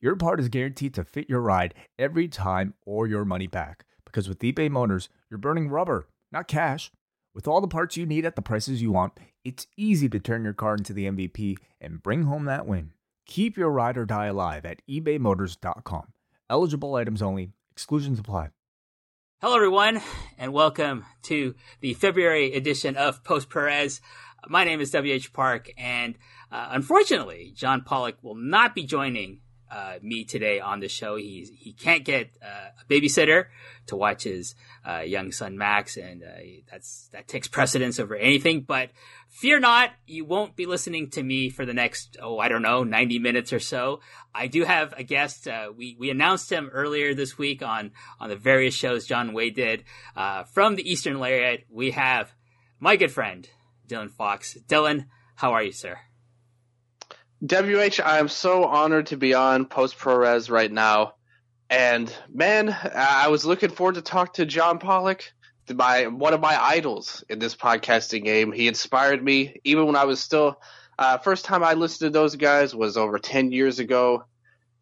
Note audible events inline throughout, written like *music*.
your part is guaranteed to fit your ride every time or your money back. Because with eBay Motors, you're burning rubber, not cash. With all the parts you need at the prices you want, it's easy to turn your car into the MVP and bring home that win. Keep your ride or die alive at ebaymotors.com. Eligible items only, exclusions apply. Hello, everyone, and welcome to the February edition of POST Puroresu. My name is WH Park, and uh, unfortunately, John Pollock will not be joining uh, me today on the show. He's he can't get uh, a babysitter to watch his uh, young son Max, and uh, that's that takes precedence over anything. But fear not, you won't be listening to me for the next oh I don't know ninety minutes or so. I do have a guest. Uh, we we announced him earlier this week on on the various shows John Way did from the Eastern Lariat. We have my good friend Dylan Fox. Dylan, how are you, sir? WH, I am so honored to be on POST Puroresu right now. And man, I was looking forward to talk to John Pollock, my one of my idols in this podcasting game. He inspired me even when I was still uh, first time I listened to those guys was over 10 years ago.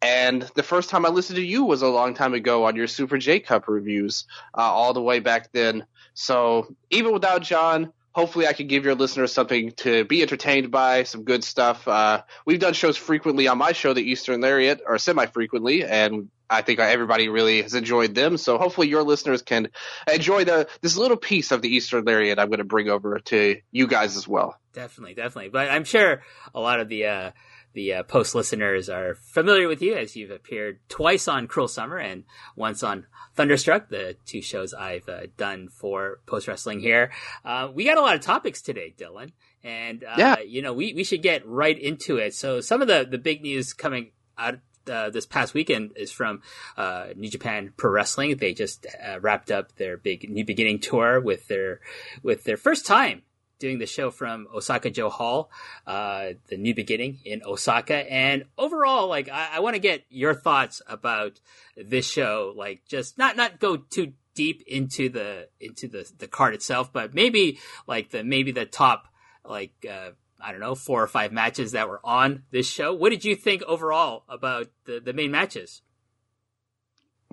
And the first time I listened to you was a long time ago on your Super J Cup reviews, uh, all the way back then. So even without John, hopefully I can give your listeners something to be entertained by, some good stuff. Uh, we've done shows frequently on my show, the Eastern Lariat, or semi-frequently, and I think everybody really has enjoyed them. So hopefully your listeners can enjoy the this little piece of the Eastern Lariat I'm going to bring over to you guys as well. Definitely, definitely. But I'm sure a lot of the uh, the uh, post listeners are familiar with you as you've appeared twice on Cruel Summer and once on Thunderstruck, the two shows I've uh, done for post wrestling here. Uh, we got a lot of topics today, Dylan, and uh, yeah. you know we we should get right into it. So some of the the big news coming out. Uh, this past weekend is from uh, New Japan Pro Wrestling. They just uh, wrapped up their big New Beginning tour with their with their first time doing the show from Osaka-jo Hall, uh, the new beginning in Osaka. And overall, like, I, I want to get your thoughts about this show. Like, just not, not go too deep into the, into the, the card itself, but maybe like the, maybe the top, like, uh, I don't know, four or five matches that were on this show. What did you think overall about the, the main matches?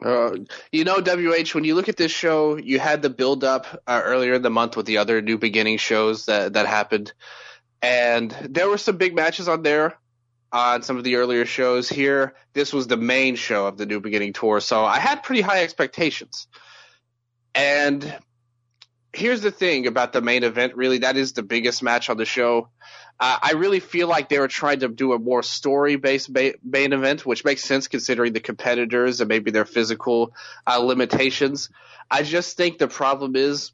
Uh, you know, WH, when you look at this show, you had the build up uh, earlier in the month with the other New Beginning shows that, that happened. And there were some big matches on there on some of the earlier shows here. This was the main show of the New Beginning tour. So I had pretty high expectations. And here's the thing about the main event, really, that is the biggest match on the show. Uh, I really feel like they were trying to do a more story based ba- main event, which makes sense considering the competitors and maybe their physical uh, limitations. I just think the problem is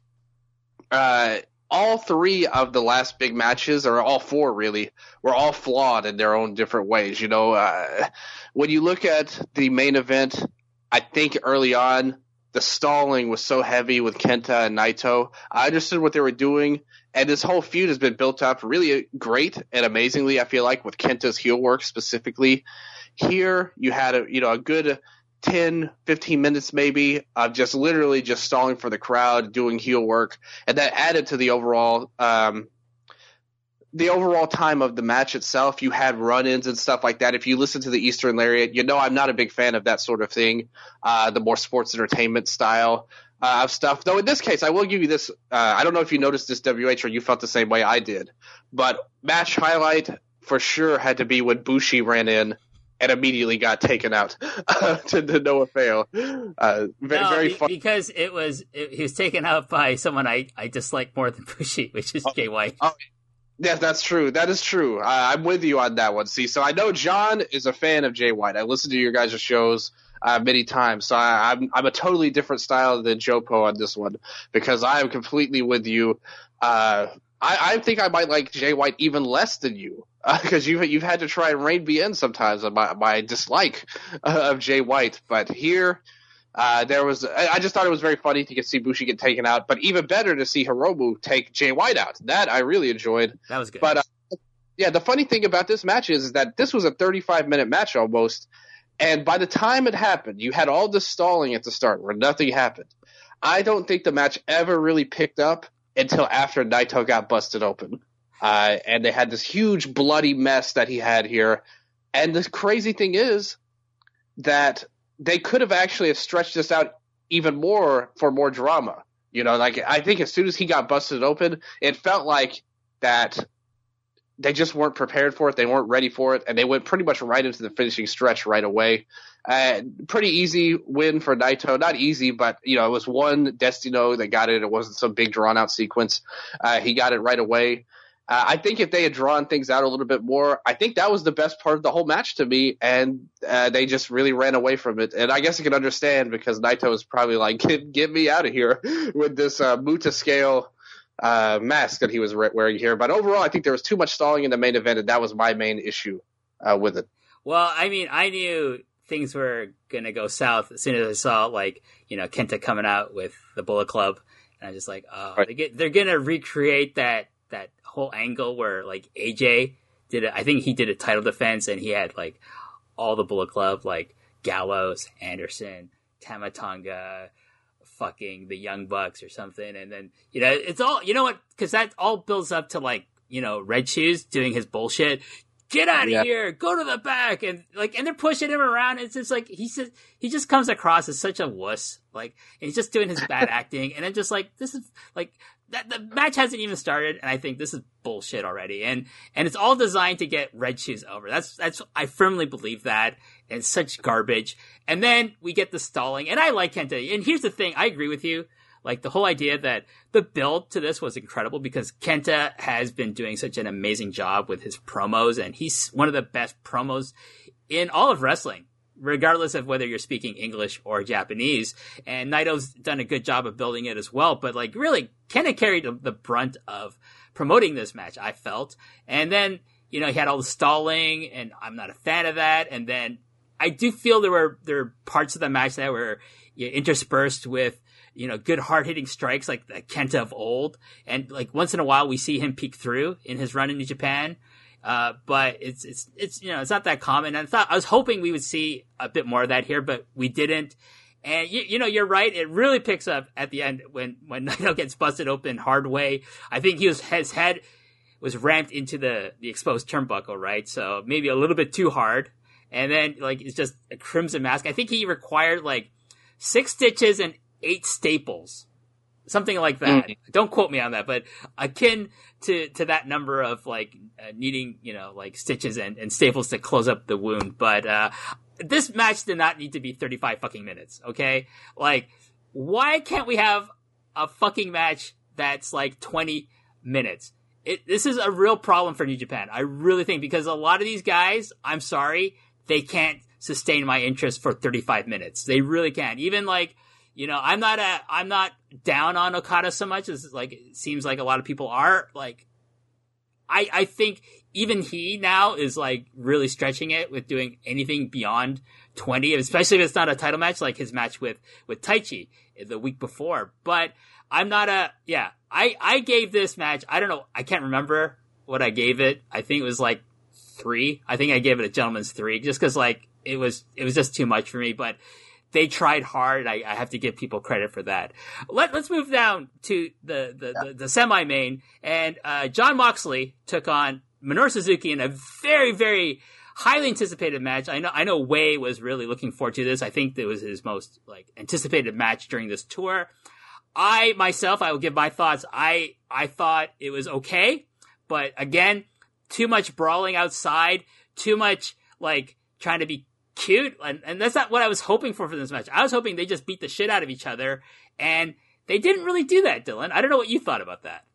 uh, all three of the last big matches, or all four really, were all flawed in their own different ways. You know, uh, when you look at the main event, I think early on, the stalling was so heavy with Kenta and Naito. I understood what they were doing and this whole feud has been built up really great and amazingly. I feel like with Kenta's heel work specifically. Here you had a you know a good 10, 15 minutes maybe of just literally just stalling for the crowd, doing heel work, and that added to the overall um, the overall time of the match itself. You had run-ins and stuff like that. If you listen to the Eastern Lariat, you know I'm not a big fan of that sort of thing, uh, the more sports entertainment style uh, of stuff. Though in this case, I will give you this. Uh, I don't know if you noticed this, WH, or you felt the same way I did, but match highlight for sure had to be when Bushi ran in and immediately got taken out *laughs* to, to no avail. Uh, very, no, very fun. Because it was it, he was taken out by someone I, I dislike more than Bushi, which is oh, Jay White. Oh, Yes, that's true. That is true. I, I'm with you on that one. See, so I know John is a fan of Jay White. I listen to your guys' shows uh, many times. So I, I'm, I'm a totally different style than Jopo on this one because I am completely with you. Uh, I, I think I might like Jay White even less than you because uh, you've you've had to try and rein me in sometimes on my my dislike uh, of Jay White. But here, Uh, there was, I just thought it was very funny to get see Bushi get taken out, but even better to see Hiromu take Jay White out. That I really enjoyed. That was good. But uh, yeah, the funny thing about this match is, is that this was a 35 minute match almost, and by the time it happened, you had all this stalling at the start where nothing happened. I don't think the match ever really picked up until after Naito got busted open. Uh, and they had this huge bloody mess that he had here. And the crazy thing is that they could have actually have stretched this out even more for more drama. You know, like I think as soon as he got busted open, it felt like that they just weren't prepared for it. They weren't ready for it, and they went pretty much right into the finishing stretch right away. Uh, pretty easy win for Naito. Not easy, but you know it was one Destino that got it. It wasn't some big drawn out sequence. Uh, he got it right away. Uh, I think if they had drawn things out a little bit more, I think that was the best part of the whole match to me, and uh, they just really ran away from it. And I guess I can understand because Naito was probably like, "Get, get me out of here *laughs* with this uh, Muta scale uh, mask that he was wearing here." But overall, I think there was too much stalling in the main event, and that was my main issue uh, with it. Well, I mean, I knew things were gonna go south as soon as I saw like you know Kenta coming out with the Bullet Club, and I was just like, "Oh, right. they get, they're gonna recreate that." that whole angle where like AJ did it. I think he did a title defense and he had like all the Bullet Club, like Gallows, Anderson, Tama Tonga, fucking the Young Bucks or something. And then, you know, it's all, you know what? Cause that all builds up to like, you know, Red Shoes doing his bullshit. Get out of yeah. here! Go to the back, and like, and they're pushing him around. It's just like he says he just comes across as such a wuss, like, and he's just doing his bad *laughs* acting, and I'm just like, this is like that the match hasn't even started, and I think this is bullshit already. And and it's all designed to get Red Shoes over. That's that's I firmly believe that. And such garbage. And then we get the stalling, and I like Kenta. And here's the thing: I agree with you. Like the whole idea that the build to this was incredible because Kenta has been doing such an amazing job with his promos, and he's one of the best promos in all of wrestling regardless of whether you're speaking English or Japanese. And Naito's done a good job of building it as well. But like really, Kenta carried the brunt of promoting this match, I felt. And then, you know, he had all the stalling and I'm not a fan of that. And then I do feel there were, there were parts of the match that were you know, interspersed with, you know, good hard hitting strikes like the Kenta of old. And like once in a while we see him peek through in his run into Japan. Uh, but it's it's it's you know it's not that common. And I thought I was hoping we would see a bit more of that here, but we didn't. And you, you know you're right. It really picks up at the end when when *laughs* Naito gets busted open hard way. I think he was his head was ramped into the the exposed turnbuckle, right? So maybe a little bit too hard. And then like it's just a crimson mask. I think he required like six stitches and eight staples something like that. Mm. Don't quote me on that, but akin to to that number of like uh, needing you know like stitches and, and staples to close up the wound. But uh, this match did not need to be 35 fucking minutes. Okay, like why can't we have a fucking match that's like 20 minutes? It, this is a real problem for New Japan. I really think because a lot of these guys, I'm sorry, they can't sustain my interest for 35 minutes. They really can't. Even like you know, I'm not a, I'm not down on Okada so much as like it seems like a lot of people are. Like, I I think even he now is like really stretching it with doing anything beyond 20, especially if it's not a title match like his match with with Taichi the week before. But I'm not a yeah. I I gave this match. I don't know. I can't remember what I gave it. I think it was like three. I think I gave it a gentleman's three just because like it was it was just too much for me. But they tried hard. I, I, have to give people credit for that. Let, us move down to the, the, yeah. the, the semi main. And uh, Jon Moxley took on Minoru Suzuki in a very, very highly anticipated match. I know, I know Wai was really looking forward to this. I think it was his most like anticipated match during this tour. I myself, I will give my thoughts. I, I thought it was okay, but again, too much brawling outside, too much like trying to be cute, and, and that's not what I was hoping for for this match. I was hoping they just beat the shit out of each other, and they didn't really do that, Dylan. I don't know what you thought about that.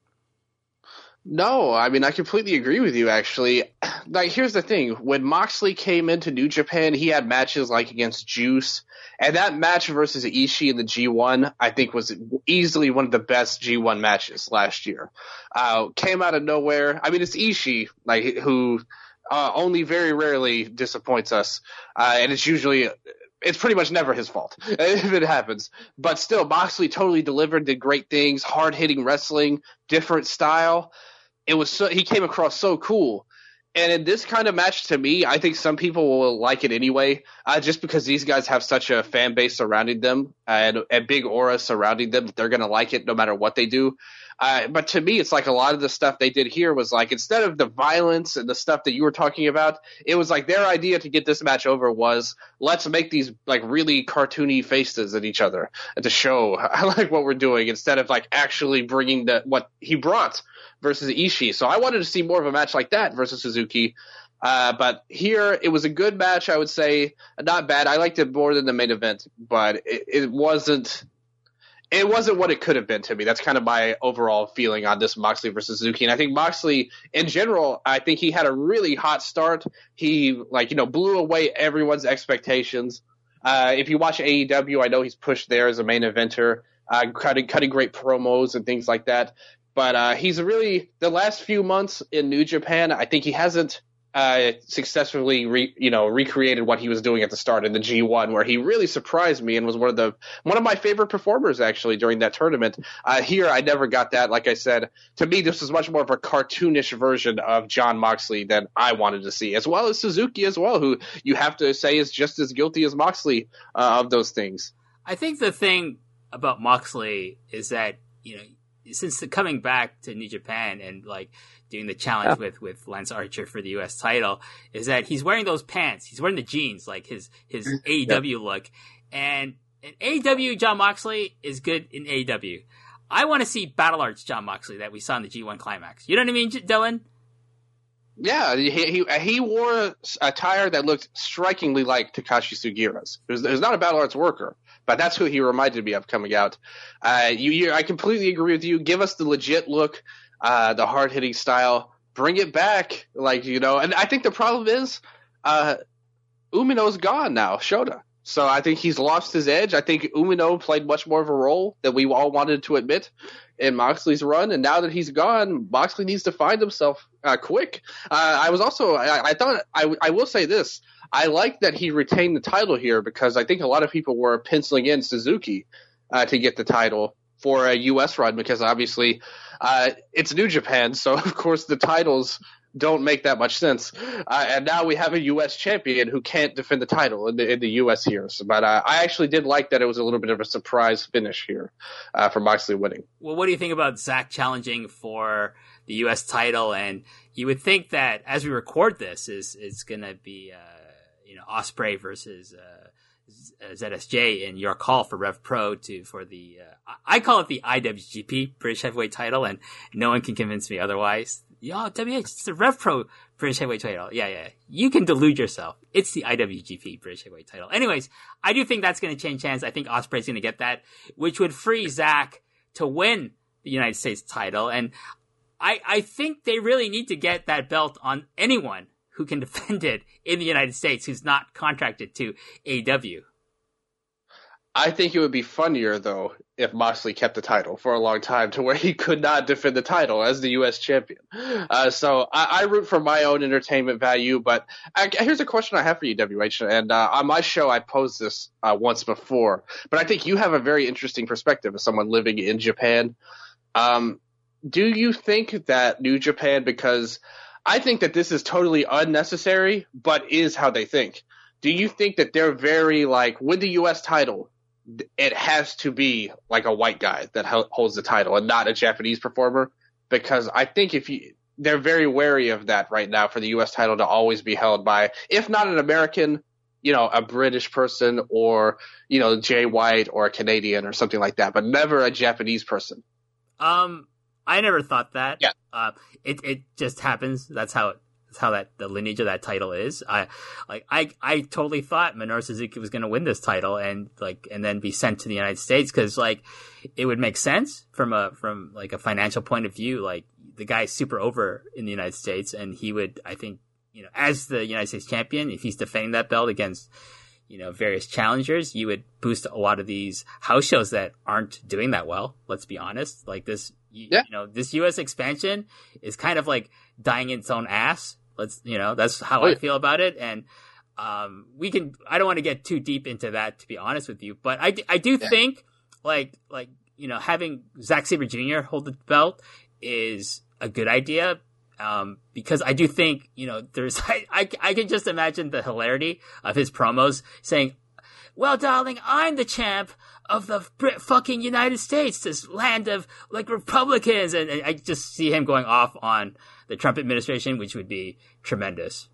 No, I mean I completely agree with you. Actually, *clears throat* like here's the thing: when Moxley came into New Japan, he had matches like against Juice, and that match versus Ishii in the G1, I think was easily one of the best G1 matches last year. Uh, came out of nowhere. I mean, it's Ishii, like who uh, only very rarely disappoints us, uh, and it's usually it's pretty much never his fault *laughs* if it happens. But still, Moxley totally delivered, did great things, hard hitting wrestling, different style. It was so he came across so cool. And in this kind of match, to me, I think some people will like it anyway, uh, just because these guys have such a fan base surrounding them and a big aura surrounding them they're going to like it no matter what they do. Uh, but to me, it's like a lot of the stuff they did here was like instead of the violence and the stuff that you were talking about, it was like their idea to get this match over was let's make these like really cartoony faces at each other to show I *laughs* like what we're doing instead of like actually bringing the what he brought versus Ishii. So I wanted to see more of a match like that versus Suzuki. Uh, but here it was a good match, I would say. Not bad. I liked it more than the main event, but it, it wasn't. It wasn't what it could have been to me. That's kind of my overall feeling on this Moxley versus Suzuki. And I think Moxley, in general, I think he had a really hot start. He like you know blew away everyone's expectations. Uh, if you watch AEW, I know he's pushed there as a main eventer, uh, cutting cutting great promos and things like that. But uh, he's really the last few months in New Japan. I think he hasn't uh, successfully, re, you know, recreated what he was doing at the start in the G1, where he really surprised me and was one of the one of my favorite performers actually during that tournament. Uh, here, I never got that. Like I said, to me, this was much more of a cartoonish version of Jon Moxley than I wanted to see, as well as Suzuki as well, who you have to say is just as guilty as Moxley uh, of those things. I think the thing about Moxley is that you know since the coming back to New Japan and like doing the challenge yeah. with with Lance Archer for the U.S. title is that he's wearing those pants. He's wearing the jeans, like his his AEW yeah. look, and and AEW Jon Moxley is good in AEW. I want to see Battle Arts Jon Moxley that we saw in the G1 climax. You know what I mean, Dylan? Yeah, he, he, he wore attire that looked strikingly like Takashi Sugiura's. He's not a Battle Arts worker, but that's who he reminded me of coming out. Uh, you, you, I completely agree with you. Give us the legit look, uh, the hard hitting style. Bring it back, like you know. And I think the problem is, uh, Umino's gone now. Shota. So I think he's lost his edge. I think Umino played much more of a role than we all wanted to admit in Moxley's run. And now that he's gone, Moxley needs to find himself uh, quick. Uh, I was also, I, I thought, I, I will say this. I like that he retained the title here because I think a lot of people were penciling in Suzuki uh, to get the title for a U.S. run because obviously uh, it's New Japan, so *laughs* of course the titles don't make that much sense. Uh, and now we have a U.S. champion who can't defend the title in the, in the U.S. here. So, but uh, I actually did like that it was a little bit of a surprise finish here uh, for Moxley winning. Well, what do you think about Zack challenging for the U.S. title? And you would think that as we record this, is is going to be uh, you know Ospreay versus. Uh, ZSJ in your call for Rev Pro to for the uh, I call it the IWGP British Heavyweight Title, and no one can convince me otherwise. Yo, WH, it's the Rev Pro British Heavyweight title. Yeah, yeah. You can delude yourself. It's the IWGP British Heavyweight title. Anyways, I do think that's going to change hands. I think Ospreay's going to get that, which would free Zack to win the United States title. And I, I think they really need to get that belt on anyone who can defend it in the United States who's not contracted to AEW. I think it would be funnier though if Moxley kept the title for a long time to where he could not defend the title as the U.S. champion. Uh, so I, I, root for my own entertainment value. But I, here's a question I have for you, WH. And uh, on my show, I posed this uh, once before, but I think you have a very interesting perspective as someone living in Japan. Um, do you think that New Japan, because I think that this is totally unnecessary, but is how they think. Do you think that they're very like with the U.S. title? it has to be like a white guy that holds the title and not a Japanese performer because I think if you they're very wary of that right now for the U.S. title to always be held by, if not an American, you know, a British person or, you know, Jay White or a Canadian or something like that, but never a Japanese person. Um, I never thought that. Yeah. Uh, it, it just happens. That's how it that's how that the lineage of that title is. I like I I totally thought Minoru Suzuki was going to win this title and like and then be sent to the United States because like it would make sense from a from like a financial point of view. Like the guy's super over in the United States and he would I think you know as the United States champion if he's defending that belt against you know various challengers you would boost a lot of these house shows that aren't doing that well let's be honest like this you, yeah. you know this us expansion is kind of like dying in its own ass Let's, you know, that's how oh, I feel about it. And um, we can. I don't want to get too deep into that, to be honest with you, but I, I do yeah. think like like you know having Zack Sabre Jr. hold the belt is a good idea. Um, because I do think, you know, there's, *laughs* I, I, I can just imagine the hilarity of his promos saying, well, darling, I'm the champ of the Brit fucking United States, this land of like Republicans. And, and I just see him going off on the Trump administration, which would be tremendous.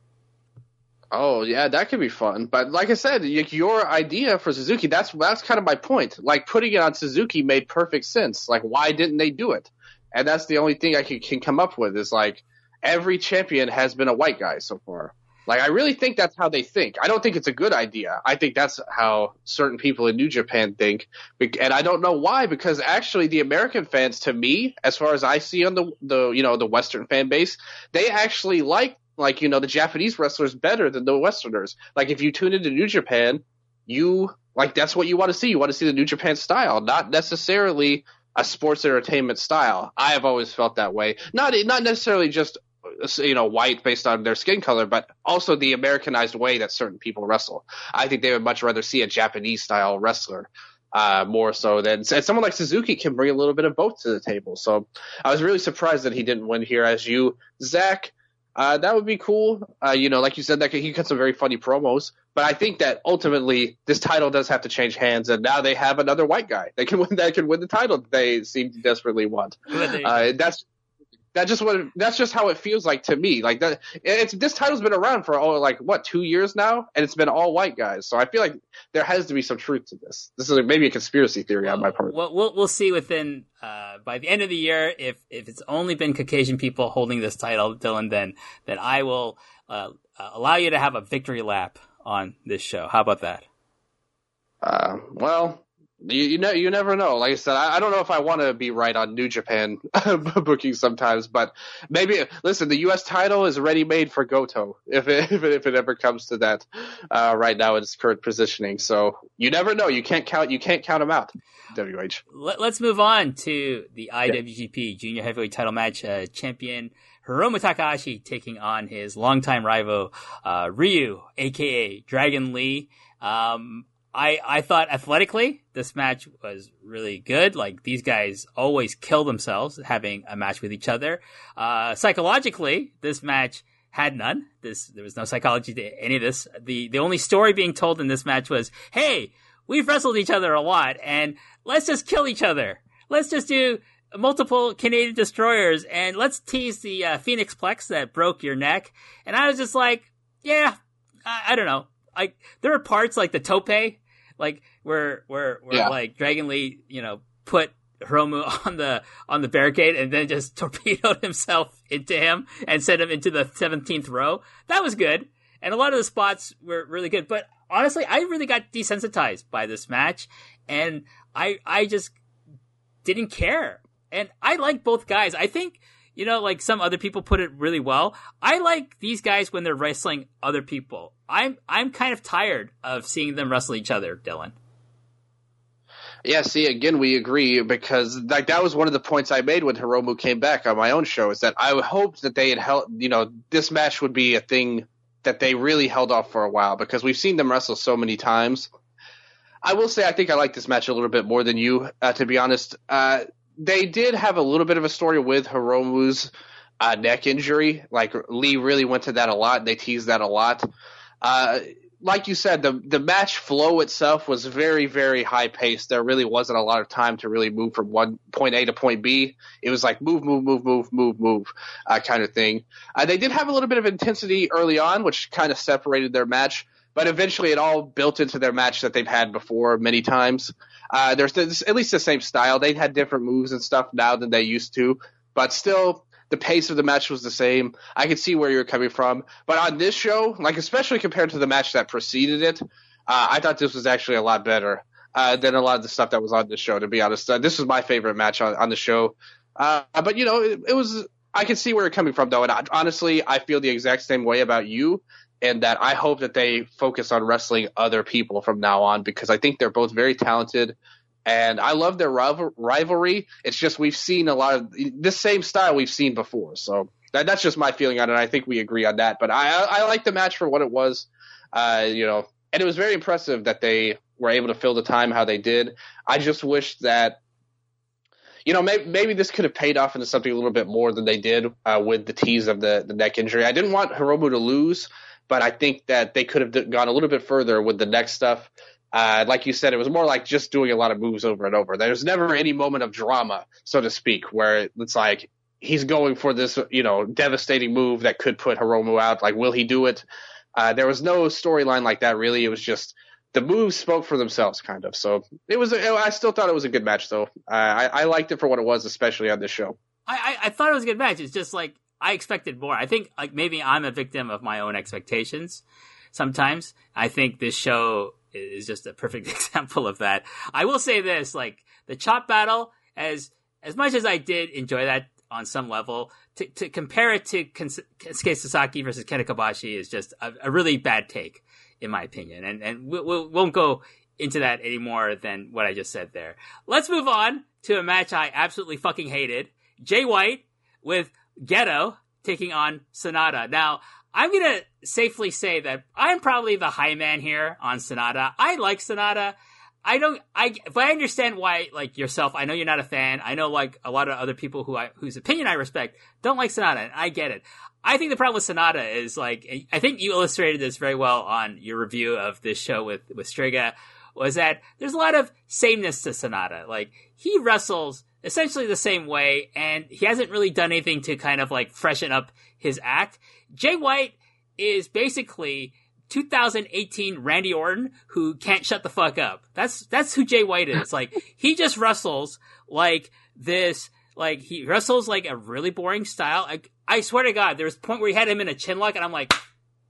Oh yeah, that could be fun. But like I said, your idea for Suzuki, that's that's kind of my point. Like putting it on Suzuki made perfect sense. Like why didn't they do it? And that's the only thing I can, can come up with is like every champion has been a white guy so far. Like, I really think that's how they think. I don't think it's a good idea. I think that's how certain people in New Japan think. And I don't know why, because actually the American fans, to me, as far as I see on the, the, you know, the Western fan base, they actually like, like, you know, the Japanese wrestlers better than the Westerners. Like, if you tune into New Japan, you, like, that's what you want to see. You want to see the New Japan style, not necessarily a sports entertainment style. I have always felt that way. Not not necessarily just you know white based on their skin color, but also the Americanized way that certain people wrestle. I think they would much rather see a Japanese style wrestler uh, more so than and someone like Suzuki can bring a little bit of both to the table. So I was really surprised that he didn't win here. As you, Zack, uh, that would be cool. Uh, you know, like you said, that he cut some very funny promos. But I think that ultimately this title does have to change hands, and now they have another white guy that can *laughs* win that can win the title they seem to desperately want. Uh, that's that just what that's just how it feels like to me. Like that, it's this title's been around for all like what two years now, and it's been all white guys. So I feel like there has to be some truth to this. This is maybe a conspiracy theory on my part. Well, we'll we'll see within uh, by the end of the year if if it's only been Caucasian people holding this title, Dylan. Then then I will uh, allow you to have a victory lap on this show. How about that? Uh, well, you, you know, you never know. Like I said, I, I don't know if I want to be right on New Japan *laughs* booking sometimes, but maybe listen. The U.S. title is ready made for Goto if it, *laughs* if it, if it ever comes to that. Uh, right now, in its current positioning, so you never know. You can't count. You can't count them out. WH. Let, us move on to the IWGP yeah. Junior Heavyweight Title match. Uh, champion Hiromu Takahashi taking on his longtime rival uh, Ryu, aka Dragon Lee. Um, I, I thought athletically, this match was really good. Like these guys always kill themselves having a match with each other. Uh, psychologically, this match had none. This, there was no psychology to any of this. The, the only story being told in this match was, Hey, we've wrestled each other a lot and let's just kill each other. Let's just do multiple Canadian destroyers and let's tease the uh, Phoenix Plex that broke your neck. And I was just like, yeah, I, I don't know. I there are parts like the tope, like where where where yeah. like Dragon Lee, you know, put Hiromu *laughs* on the on the barricade and then just *laughs* torpedoed himself into him and sent him into the seventeenth row. That was good, and a lot of the spots were really good. But honestly, I really got desensitized by this match, and I I just didn't care. And I like both guys. I think you know, like some other people put it really well. I like these guys when they're wrestling other people. I'm I'm kind of tired of seeing them wrestle each other, Dylan. Yeah, see, again, we agree because like that was one of the points I made when Hiromu came back on my own show is that I hoped that they had held, you know, this match would be a thing that they really held off for a while because we've seen them wrestle so many times. I will say I think I like this match a little bit more than you, uh, to be honest. Uh, they did have a little bit of a story with Hiromu's uh, neck injury. Like Lee really went to that a lot. They teased that a lot. Uh, like you said, the the match flow itself was very very high paced. There really wasn't a lot of time to really move from one point A to point B. It was like move move move move move move uh, kind of thing. Uh, they did have a little bit of intensity early on, which kind of separated their match. But eventually, it all built into their match that they've had before many times. Uh, there's, at least the same style. They had different moves and stuff now than they used to, but still the pace of the match was the same. I could see where you're coming from, but on this show, like especially compared to the match that preceded it, uh, I thought this was actually a lot better uh, than a lot of the stuff that was on this show. To be honest, uh, this was my favorite match on, on the show. Uh, but you know, it, it, was. I can see where you're coming from though, and I, honestly, I feel the exact same way about you and that I hope that they focus on wrestling other people from now on because I think they're both very talented. And I love their rivalry. It's just we've seen a lot of this same style we've seen before. So that, that's just my feeling on it. I think we agree on that. But I, I like the match for what it was. Uh, you know, and it was very impressive that they were able to fill the time how they did. I just wish that you know, maybe, maybe this could have paid off into something a little bit more than they did uh, with the tease of the, the neck injury. I didn't want Hiromu to lose, but I think that they could have gone a little bit further with the next stuff. Uh, like you said, it was more like just doing a lot of moves over and over. There's never any moment of drama, so to speak, where it's like he's going for this, you know, devastating move that could put Hiromu out. Like, will he do it? Uh, there was no storyline like that really. It was just the moves spoke for themselves, kind of. So it was. I still thought it was a good match, though. I, I liked it for what it was, especially on this show. I, I thought it was a good match. It's just like I expected more. I think like maybe I'm a victim of my own expectations. Sometimes I think this show is just a perfect *laughs* example of that. I will say this: like the chop battle, as as much as I did enjoy that on some level, to, to compare it to Kensuke Sasaki versus Kenta Kobashi is just a, a really bad take in my opinion. And and we, we won't go into that any more than what I just said there. Let's move on to a match I absolutely fucking hated. Jay White with Gedo taking on Sanada. Now, I'm gonna safely say that I'm probably the high man here on Sanada. I like Sanada. I don't. I but I understand why, like yourself. I know you're not a fan. I know like a lot of other people who I whose opinion I respect don't like Sanada. I get it. I think the problem with Sanada is like I think you illustrated this very well on your review of this show with with Striga was that there's a lot of sameness to Sanada. Like he wrestles essentially the same way and he hasn't really done anything to kind of like freshen up his act. Jay White is basically 2018 Randy Orton who can't shut the fuck up. That's that's who Jay White is. Like *laughs* he just wrestles like this like he wrestles like a really boring style. Like I swear to God, there was a point where he had him in a chin lock, and I'm like,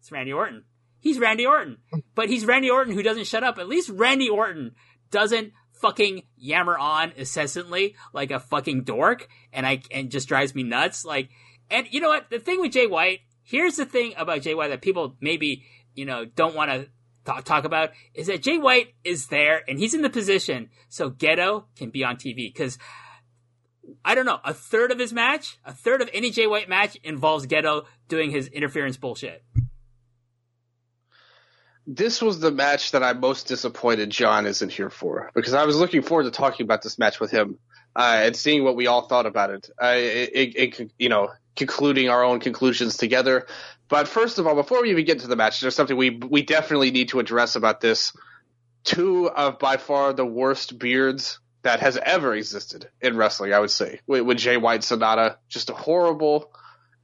it's Randy Orton. He's Randy Orton, *laughs* but he's Randy Orton who doesn't shut up. At least Randy Orton doesn't fucking yammer on incessantly like a fucking dork, and I and just drives me nuts. Like, and you know what? The thing with Jay White, here's the thing about Jay White that people maybe you know don't want to talk, talk about is that Jay White is there and he's in the position so Gedo can be on TV because I don't know, a third of his match, a third of any Jay White match involves Gedo doing his interference bullshit. This was the match that I'm most disappointed John isn't here for because I was looking forward to talking about this match with him uh, and seeing what we all thought about it. Uh, it, it, it. You know, concluding our own conclusions together. But first of all, before we even get to the match, there's something we we definitely need to address about this. Two of by far the worst beards that has ever existed in wrestling. I would say with, with Jay White Sanada, just a horrible,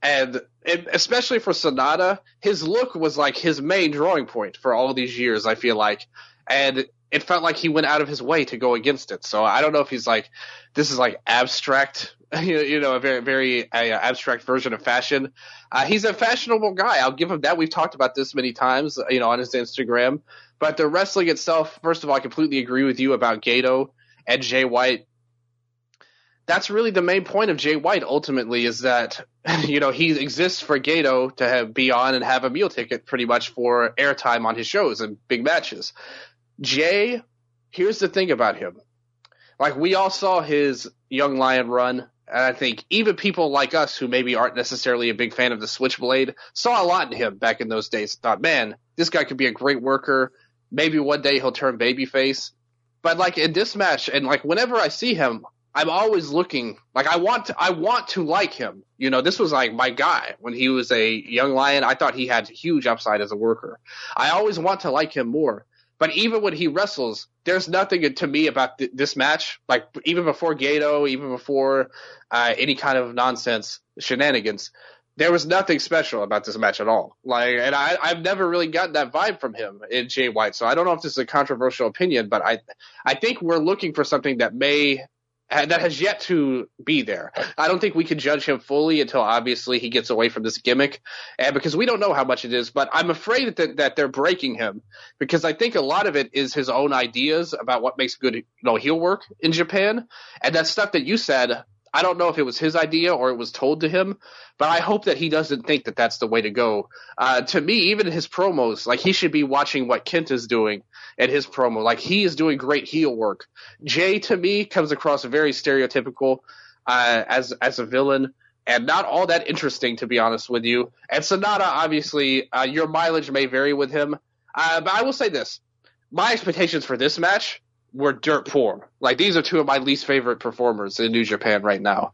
and especially for Sanada, his look was like his main drawing point for all these years. I feel like, and it felt like he went out of his way to go against it. So I don't know if he's like, this is like abstract, *laughs* you know, a very very uh, abstract version of fashion. Uh, he's a fashionable guy. I'll give him that. We've talked about this many times, you know, on his Instagram. But the wrestling itself, first of all, I completely agree with you about Gedo and Jay White. That's really the main point of Jay White ultimately is that, *laughs* you know, he exists for Gedo to have, be on and have a meal ticket pretty much for airtime on his shows and big matches. Jay, here's the thing about him. Like we all saw his Young Lion run, and I think even people like us who maybe aren't necessarily a big fan of the Switchblade saw a lot in him back in those days. Thought, man, this guy could be a great worker. Maybe one day he'll turn babyface. But like in this match, and like whenever I see him, I'm always looking like I want to I want to like him. You know, this was like my guy when he was a young lion. I thought he had huge upside as a worker. I always want to like him more. But even when he wrestles, there's nothing to me about th- this match. Like even before Gedo, even before uh, any kind of nonsense shenanigans, there was nothing special about this match at all. Like, and I, I've never really gotten that vibe from him in Jay White. So I don't know if this is a controversial opinion, but I, I think we're looking for something that may, that has yet to be there. I don't think we can judge him fully until obviously he gets away from this gimmick, and because we don't know how much it is. But I'm afraid that that they're breaking him because I think a lot of it is his own ideas about what makes good, you know, heel work in Japan, and that stuff that you said I don't know if it was his idea or it was told to him, but I hope that he doesn't think that that's the way to go. Uh, to me, even his promos, like he should be watching what Kent is doing at his promo. Like he is doing great heel work. Jay to me comes across very stereotypical uh, as as a villain and not all that interesting to be honest with you. And Sanada, obviously, uh, your mileage may vary with him. Uh, but I will say this: my expectations for this match were dirt poor. Like these are two of my least favorite performers in New Japan right now.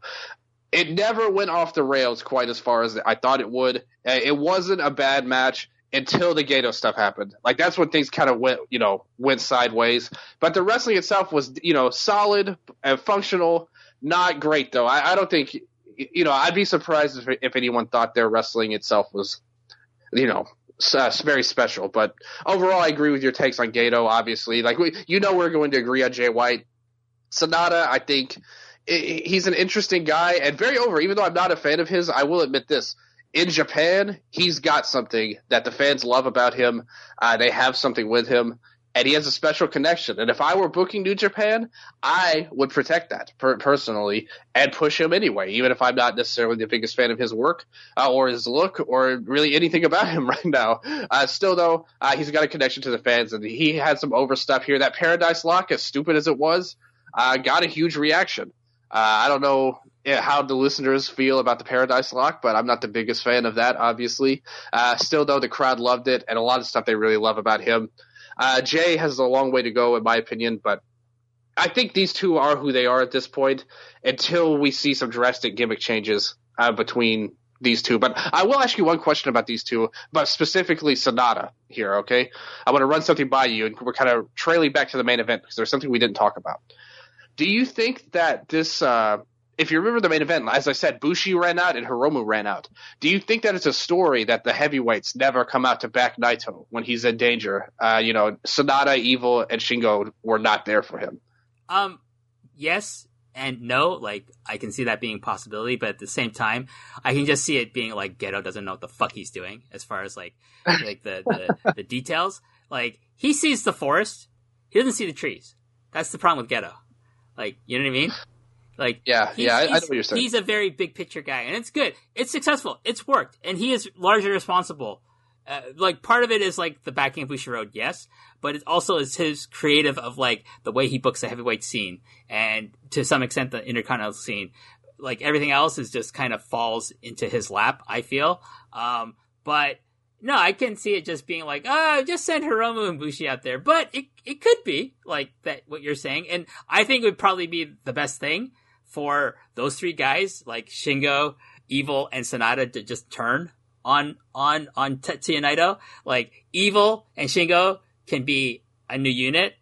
It never went off the rails quite as far as I thought it would. Uh, it wasn't a bad match until the Gedo stuff happened. Like that's when things kind of went, you know, went sideways. But the wrestling itself was, you know, solid and functional. Not great though. I, I don't think, you know, I'd be surprised if, if anyone thought their wrestling itself was, you know, uh, very special. But overall, I agree with your takes on Gedo. Obviously, like we, you know, we're going to agree on Jay White. Sanada, I think he's an interesting guy and very over. Even though I'm not a fan of his, I will admit this: in Japan, he's got something that the fans love about him. Uh, they have something with him, and he has a special connection. And if I were booking New Japan, I would protect that per- personally and push him anyway, even if I'm not necessarily the biggest fan of his work uh, or his look or really anything about him *laughs* right now. Uh, still, though, uh, he's got a connection to the fans, and he had some over stuff here. That Paradise Lock, as stupid as it was, uh, got a huge reaction. Uh, I don't know how the listeners feel about the Paradise Lock, but I'm not the biggest fan of that, obviously. Uh, still, though, the crowd loved it, and a lot of stuff they really love about him. Uh, Jay has a long way to go, in my opinion, but I think these two are who they are at this point until we see some drastic gimmick changes uh, between these two. But I will ask you one question about these two, but specifically Sanada here, okay? I want to run something by you, and we're kind of trailing back to the main event because there's something we didn't talk about. Do you think that this, uh, if you remember the main event, as I said, Bushi ran out and Hiromu ran out. Do you think that it's a story that the heavyweights never come out to back Naito when he's in danger? Uh, you know, Sanada, Evil, and Shingo were not there for him. Um, yes and no. Like, I can see that being a possibility, but at the same time, I can just see it being like Gedo doesn't know what the fuck he's doing as far as like, *laughs* like the, the, the details. Like, he sees the forest, he doesn't see the trees. That's the problem with Gedo. Like, you know what I mean? Like, yeah, yeah, I, I, know what you're saying. He's a very big picture guy, and it's good. It's successful. It's worked, and he is largely responsible. Uh, like, part of it is like the backing of Bushiroad, yes, but it also is his creative of like the way he books the heavyweight scene, and to some extent the intercontinental scene. Like everything else is just kind of falls into his lap. I feel, um, but no, I can see it just being like, oh, just send Hiromu and Bushi out there. But it it could be like that what you're saying, and I think it would probably be the best thing for those three guys, like Shingo, Evil, and Sanada, to just turn on on on Tetsuya Naito. Like Evil and Shingo can be a new unit,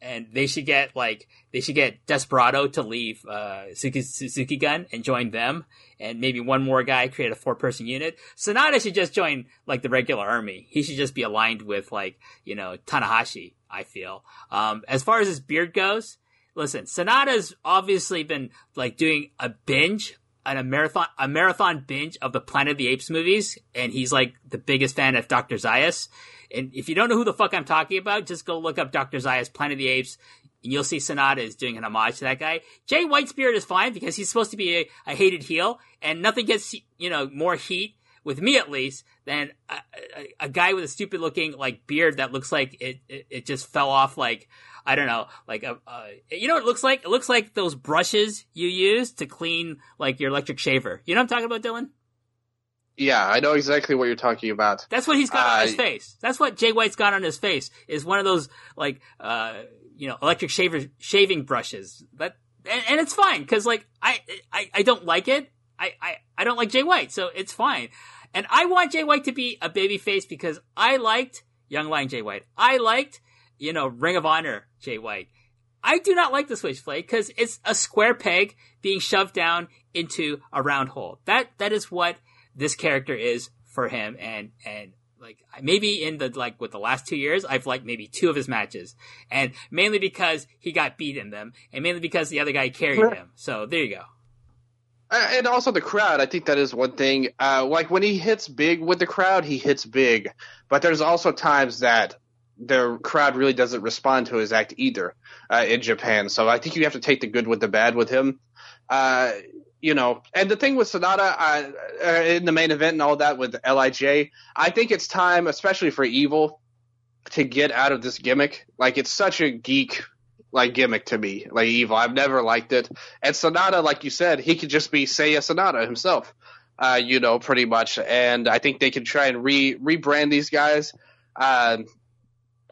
and they should get like they should get Desperado to leave uh, Suzuki, Suzuki Gun and join them, and maybe one more guy create a four person unit. Sanada should just join like the regular army. He should just be aligned with like you know Tanahashi. I feel. Um, as far as his beard goes, listen, Sanada's obviously been like doing a binge and a marathon a marathon binge of the Planet of the Apes movies, and he's like the biggest fan of Dr. Zaius. And if you don't know who the fuck I'm talking about, just go look up Dr. Zaius, Planet of the Apes, and you'll see Sanada is doing an homage to that guy. Jay Whitespirit is fine because he's supposed to be a, a hated heel, and nothing gets you know more heat with me at least than a, a, a guy with a stupid looking like beard that looks like it, it, it just fell off like I don't know, like a, uh, you know what it looks like? It looks like those brushes you use to clean like your electric shaver. You know what I'm talking about, Dylan? Yeah, I know exactly what you're talking about. That's what he's got uh, on his face. That's what Jay White's got on his face. Is one of those like uh you know electric shaver shaving brushes. That and, and it's fine because like I, I I don't like it. I, I I don't like Jay White, so it's fine. And I want Jay White to be a baby face because I liked Young Lion Jay White. I liked you know, Ring of Honor Jay White. I do not like the Switchblade because it's a square peg being shoved down into a round hole. That that is what this character is for him, and and like maybe in the like with the last two years, I've liked maybe two of his matches, and mainly because he got beat in them, and mainly because the other guy carried him. So there you go. And also the crowd, I think that is one thing. Uh, like when he hits big with the crowd, he hits big. But there's also times that the crowd really doesn't respond to his act either uh, in Japan. So I think you have to take the good with the bad with him. Uh, you know, and the thing with Sanada uh, uh in the main event and all that with Lij, I think it's time, especially for Evil, to get out of this gimmick. Like it's such a geek like gimmick to me, like Evil. I've never liked it. And Sanada, like you said, he could just be Seiya Sanada himself. Uh, you know, pretty much. And I think they can try and re rebrand these guys. Uh,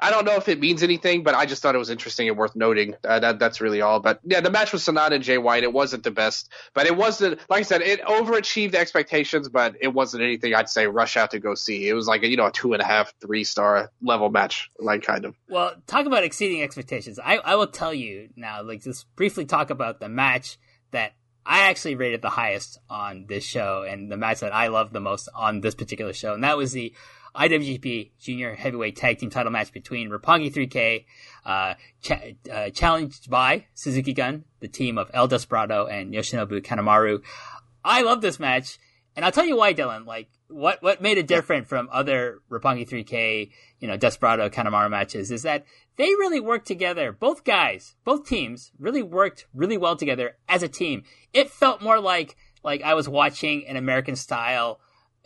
I don't know if it means anything, but I just thought it was interesting and worth noting. Uh, that that's really all. But yeah, the match with Sanada and Jay White, it wasn't the best, but it wasn't like I said, it overachieved expectations, but it wasn't anything I'd say rush out to go see. It was like a, you know a two and a half, three star level match, like kind of. Well, talk about exceeding expectations. I I will tell you now, like just briefly talk about the match that I actually rated the highest on this show and the match that I loved the most on this particular show, and that was the IWGP Junior Heavyweight Tag Team Title match between Roppongi 3K, uh, cha- uh, challenged by Suzuki Gun, the team of El Desperado and Yoshinobu Kanemaru. I love this match, and I'll tell you why, Dylan. Like, what what made it different from other Roppongi 3K, you know, Desperado Kanemaru matches is that they really worked together. Both guys, both teams, really worked really well together as a team. It felt more like like I was watching an American style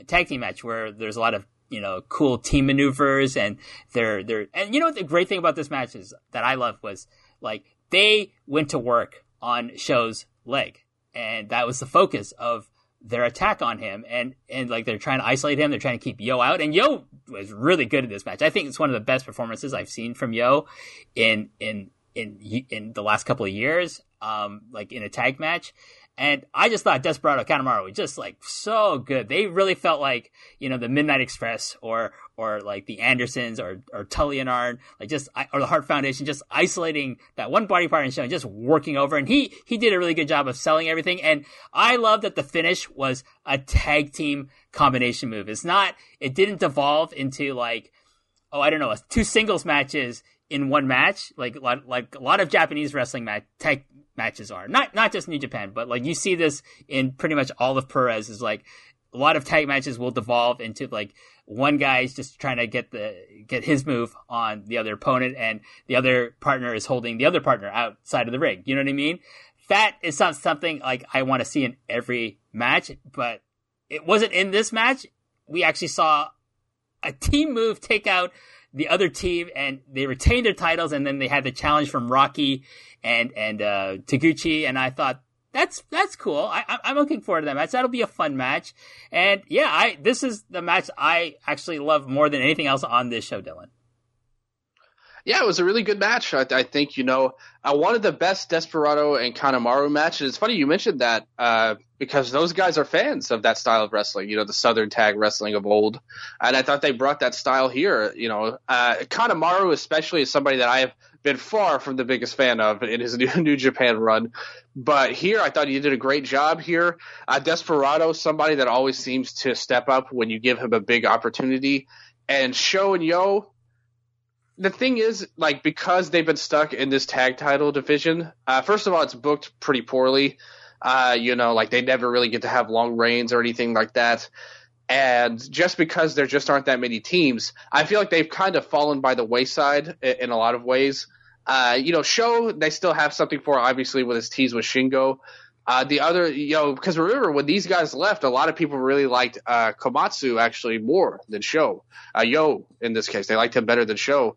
tag team match where there's a lot of you know, cool team maneuvers and they're, they're, and you know the great thing about this match is that I love was like they went to work on SHO's leg and that was the focus of their attack on him and, and like they're trying to isolate him. They're trying to keep Yo out and Yo was really good in this match. I think it's one of the best performances I've seen from Yo in, in, in, in the last couple of years. Um, like in a tag match. And I just thought Desperado Kanemaru was just like so good. They really felt like, you know, the Midnight Express or, or like the Andersons or, or Tully and Arn, like just, or the Heart Foundation, just isolating that one body part and showing, just working over. And he, he did a really good job of selling everything. And I love that the finish was a tag team combination move. It's not, it didn't devolve into like, oh, I don't know, two singles matches in one match, like like a lot of Japanese wrestling match tag matches are. Not not just New Japan, but like you see this in pretty much all of puro is like a lot of tag matches will devolve into like one guy's just trying to get the get his move on the other opponent and the other partner is holding the other partner outside of the ring. You know what I mean? That is not something like I want to see in every match, but it wasn't in this match. We actually saw a team move take out the other team and they retained their titles and then they had the challenge from Rocky and and uh, Taguchi and I thought that's that's cool. I, I'm looking forward to that match. That'll be a fun match. And yeah, I this is the match I actually love more than anything else on this show, Dylan. Yeah, it was a really good match. I, I think you know uh, one of the best Desperado and Kanemaru match, and It's funny you mentioned that uh, because those guys are fans of that style of wrestling. You know, the Southern Tag wrestling of old, and I thought they brought that style here. You know, uh, Kanemaru especially is somebody that I have been far from the biggest fan of in his *laughs* New, New Japan run. But here, I thought he did a great job here. Uh, Desperado, somebody that always seems to step up when you give him a big opportunity. And SHO and Yo, the thing is, like, because they've been stuck in this tag title division, uh, first of all, it's booked pretty poorly. Uh, you know, like they never really get to have long reigns or anything like that. And just because there just aren't that many teams, I feel like they've kind of fallen by the wayside in, in a lot of ways. Uh, you know, SHO they still have something for obviously with his tease with Shingo. Uh, the other, you know, because remember when these guys left, a lot of people really liked uh, Komatsu actually more than SHO. Uh, Yo, in this case, they liked him better than SHO.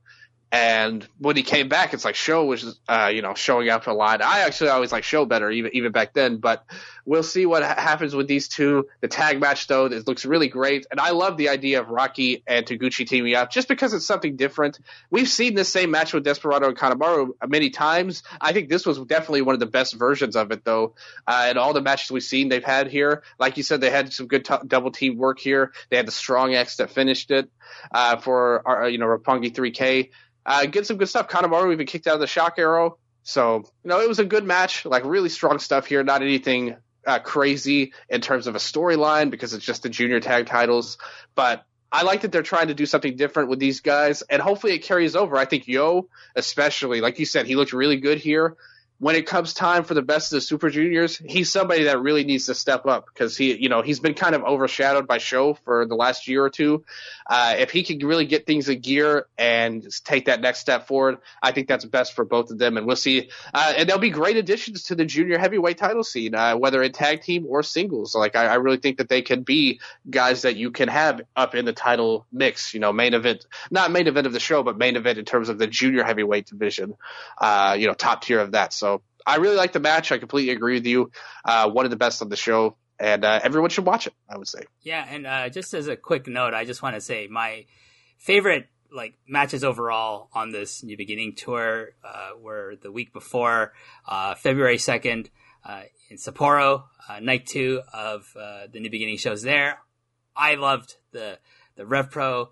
And when he came back, it's like SHO was, uh, you know, showing up a lot. I actually always like SHO better, even even back then. But we'll see what ha- happens with these two. The tag match, though, it looks really great, and I love the idea of Rocky and Taguchi teaming up, just because it's something different. We've seen this same match with Desperado and Kanemaru many times. I think this was definitely one of the best versions of it, though. Uh, and all the matches we've seen they've had here, like you said, they had some good t- double team work here. They had the strong X that finished it uh, for our, you know Roppongi 3K. Uh, get some good stuff. Kanemaru even kicked out of the shock arrow. So, you know, it was a good match, like really strong stuff here. Not anything uh, crazy in terms of a storyline because it's just the junior tag titles. But I like that they're trying to do something different with these guys, and hopefully it carries over. I think Yo, especially, like you said, he looked really good here when it comes time for the best of the Super Juniors, he's somebody that really needs to step up because he, you know, he's been kind of overshadowed by SHO for the last year or two. Uh, if he can really get things in gear and take that next step forward, I think that's best for both of them. And we'll see. Uh, and they'll be great additions to the junior heavyweight title scene, uh, whether in tag team or singles. Like I, I really think that they can be guys that you can have up in the title mix. You know, main event, not main event of the show, but main event in terms of the junior heavyweight division. Uh, you know, top tier of that. So I really like the match. I completely agree with you. Uh, one of the best on the show, and uh, everyone should watch it. I would say. Yeah, and uh, just as a quick note, I just want to say my favorite like matches overall on this New Beginning tour uh, were the week before, uh, February 2nd, uh, in Sapporo, night two of the New Beginning shows there. I loved the, the Rev Pro,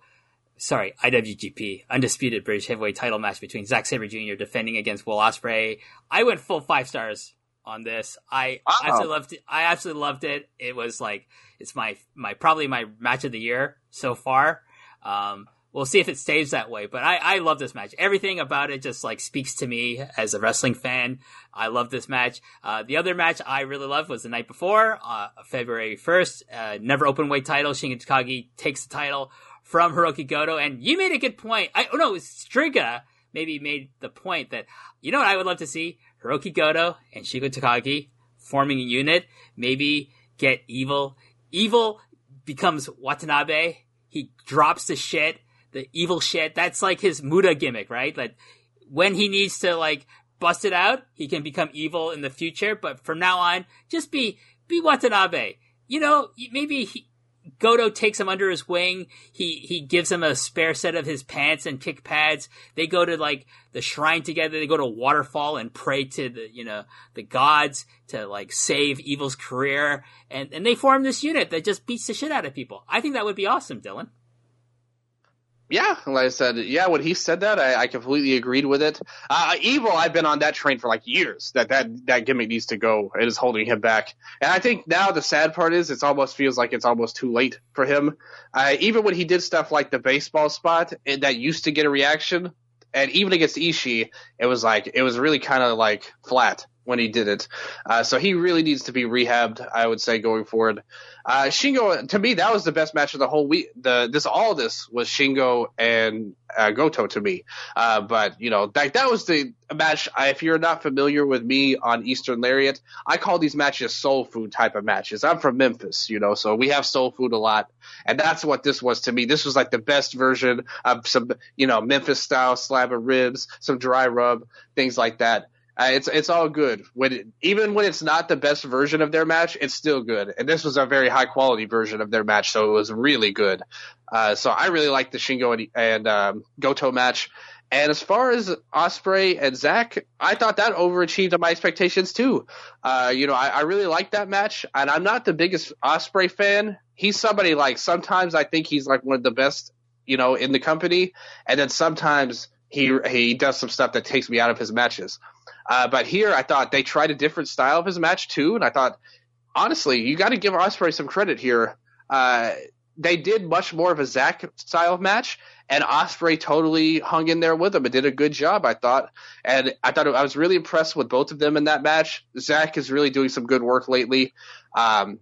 sorry, IWGP, Undisputed British Heavyweight title match between Zack Sabre Jr. defending against Will Ospreay. I went full five stars on this. I wow. absolutely loved it. I absolutely loved it. It was like, it's my, my, probably my match of the year so far. Um, we'll see if it stays that way. But I, I love this match. Everything about it just like speaks to me as a wrestling fan. I love this match. Uh, the other match I really loved was the night before, uh, February 1st, uh, never open weight title. Shingo Takagi takes the title from Hiroki Goto. And you made a good point. I, oh no, Striga maybe made the point that, you know what I would love to see? Hiroki Goto and Shingo Takagi forming a unit. Maybe get evil. Evil becomes Watanabe. He drops the shit the evil shit. That's like his Muta gimmick, right? Like when he needs to like bust it out, he can become evil in the future. But from now on, just be be Watanabe. You know, maybe he, Goto takes him under his wing. He he gives him a spare set of his pants and kick pads. They go to like the shrine together. They go to waterfall and pray to the you know the gods to like save Evil's career. And and they form this unit that just beats the shit out of people. I think that would be awesome, Dylan. Yeah, like I said, yeah, when he said that, I, I completely agreed with it. Uh, Evil, I've been on that train for like years. That that that gimmick needs to go. It is holding him back, and I think now the sad part is, it almost feels like it's almost too late for him. Uh, even when he did stuff like the baseball spot that used to get a reaction, and even against Ishii, it was like it was really kind of like flat when he did it. Uh, so he really needs to be rehabbed, I would say, going forward. Uh, Shingo, to me, that was the best match of the whole week. The this all this was Shingo and uh, Goto to me. Uh, but you know that that was the match. I, if you're not familiar with me on Eastern Lariat, I call these matches soul food type of matches. I'm from Memphis, you know, so we have soul food a lot, and that's what this was to me. This was like the best version of some, you know, Memphis style slab of ribs, some dry rub, things like that. Uh, it's it's all good. When it, even when it's not the best version of their match, it's still good. And this was a very high quality version of their match, so it was really good. Uh, so I really liked the Shingo and, and um, Goto match. And as far as Ospreay and Zack, I thought that overachieved on my expectations too. Uh, you know, I, I really liked that match, and I'm not the biggest Ospreay fan. He's somebody like sometimes I think he's like one of the best, you know, in the company, and then sometimes he he does some stuff that takes me out of his matches. Uh, but here, I thought they tried a different style of his match too, and I thought, honestly, you got to give Ospreay some credit here. Uh, they did much more of a Zack style match, and Ospreay totally hung in there with him and did a good job, I thought. And I thought I was really impressed with both of them in that match. Zack is really doing some good work lately. Um,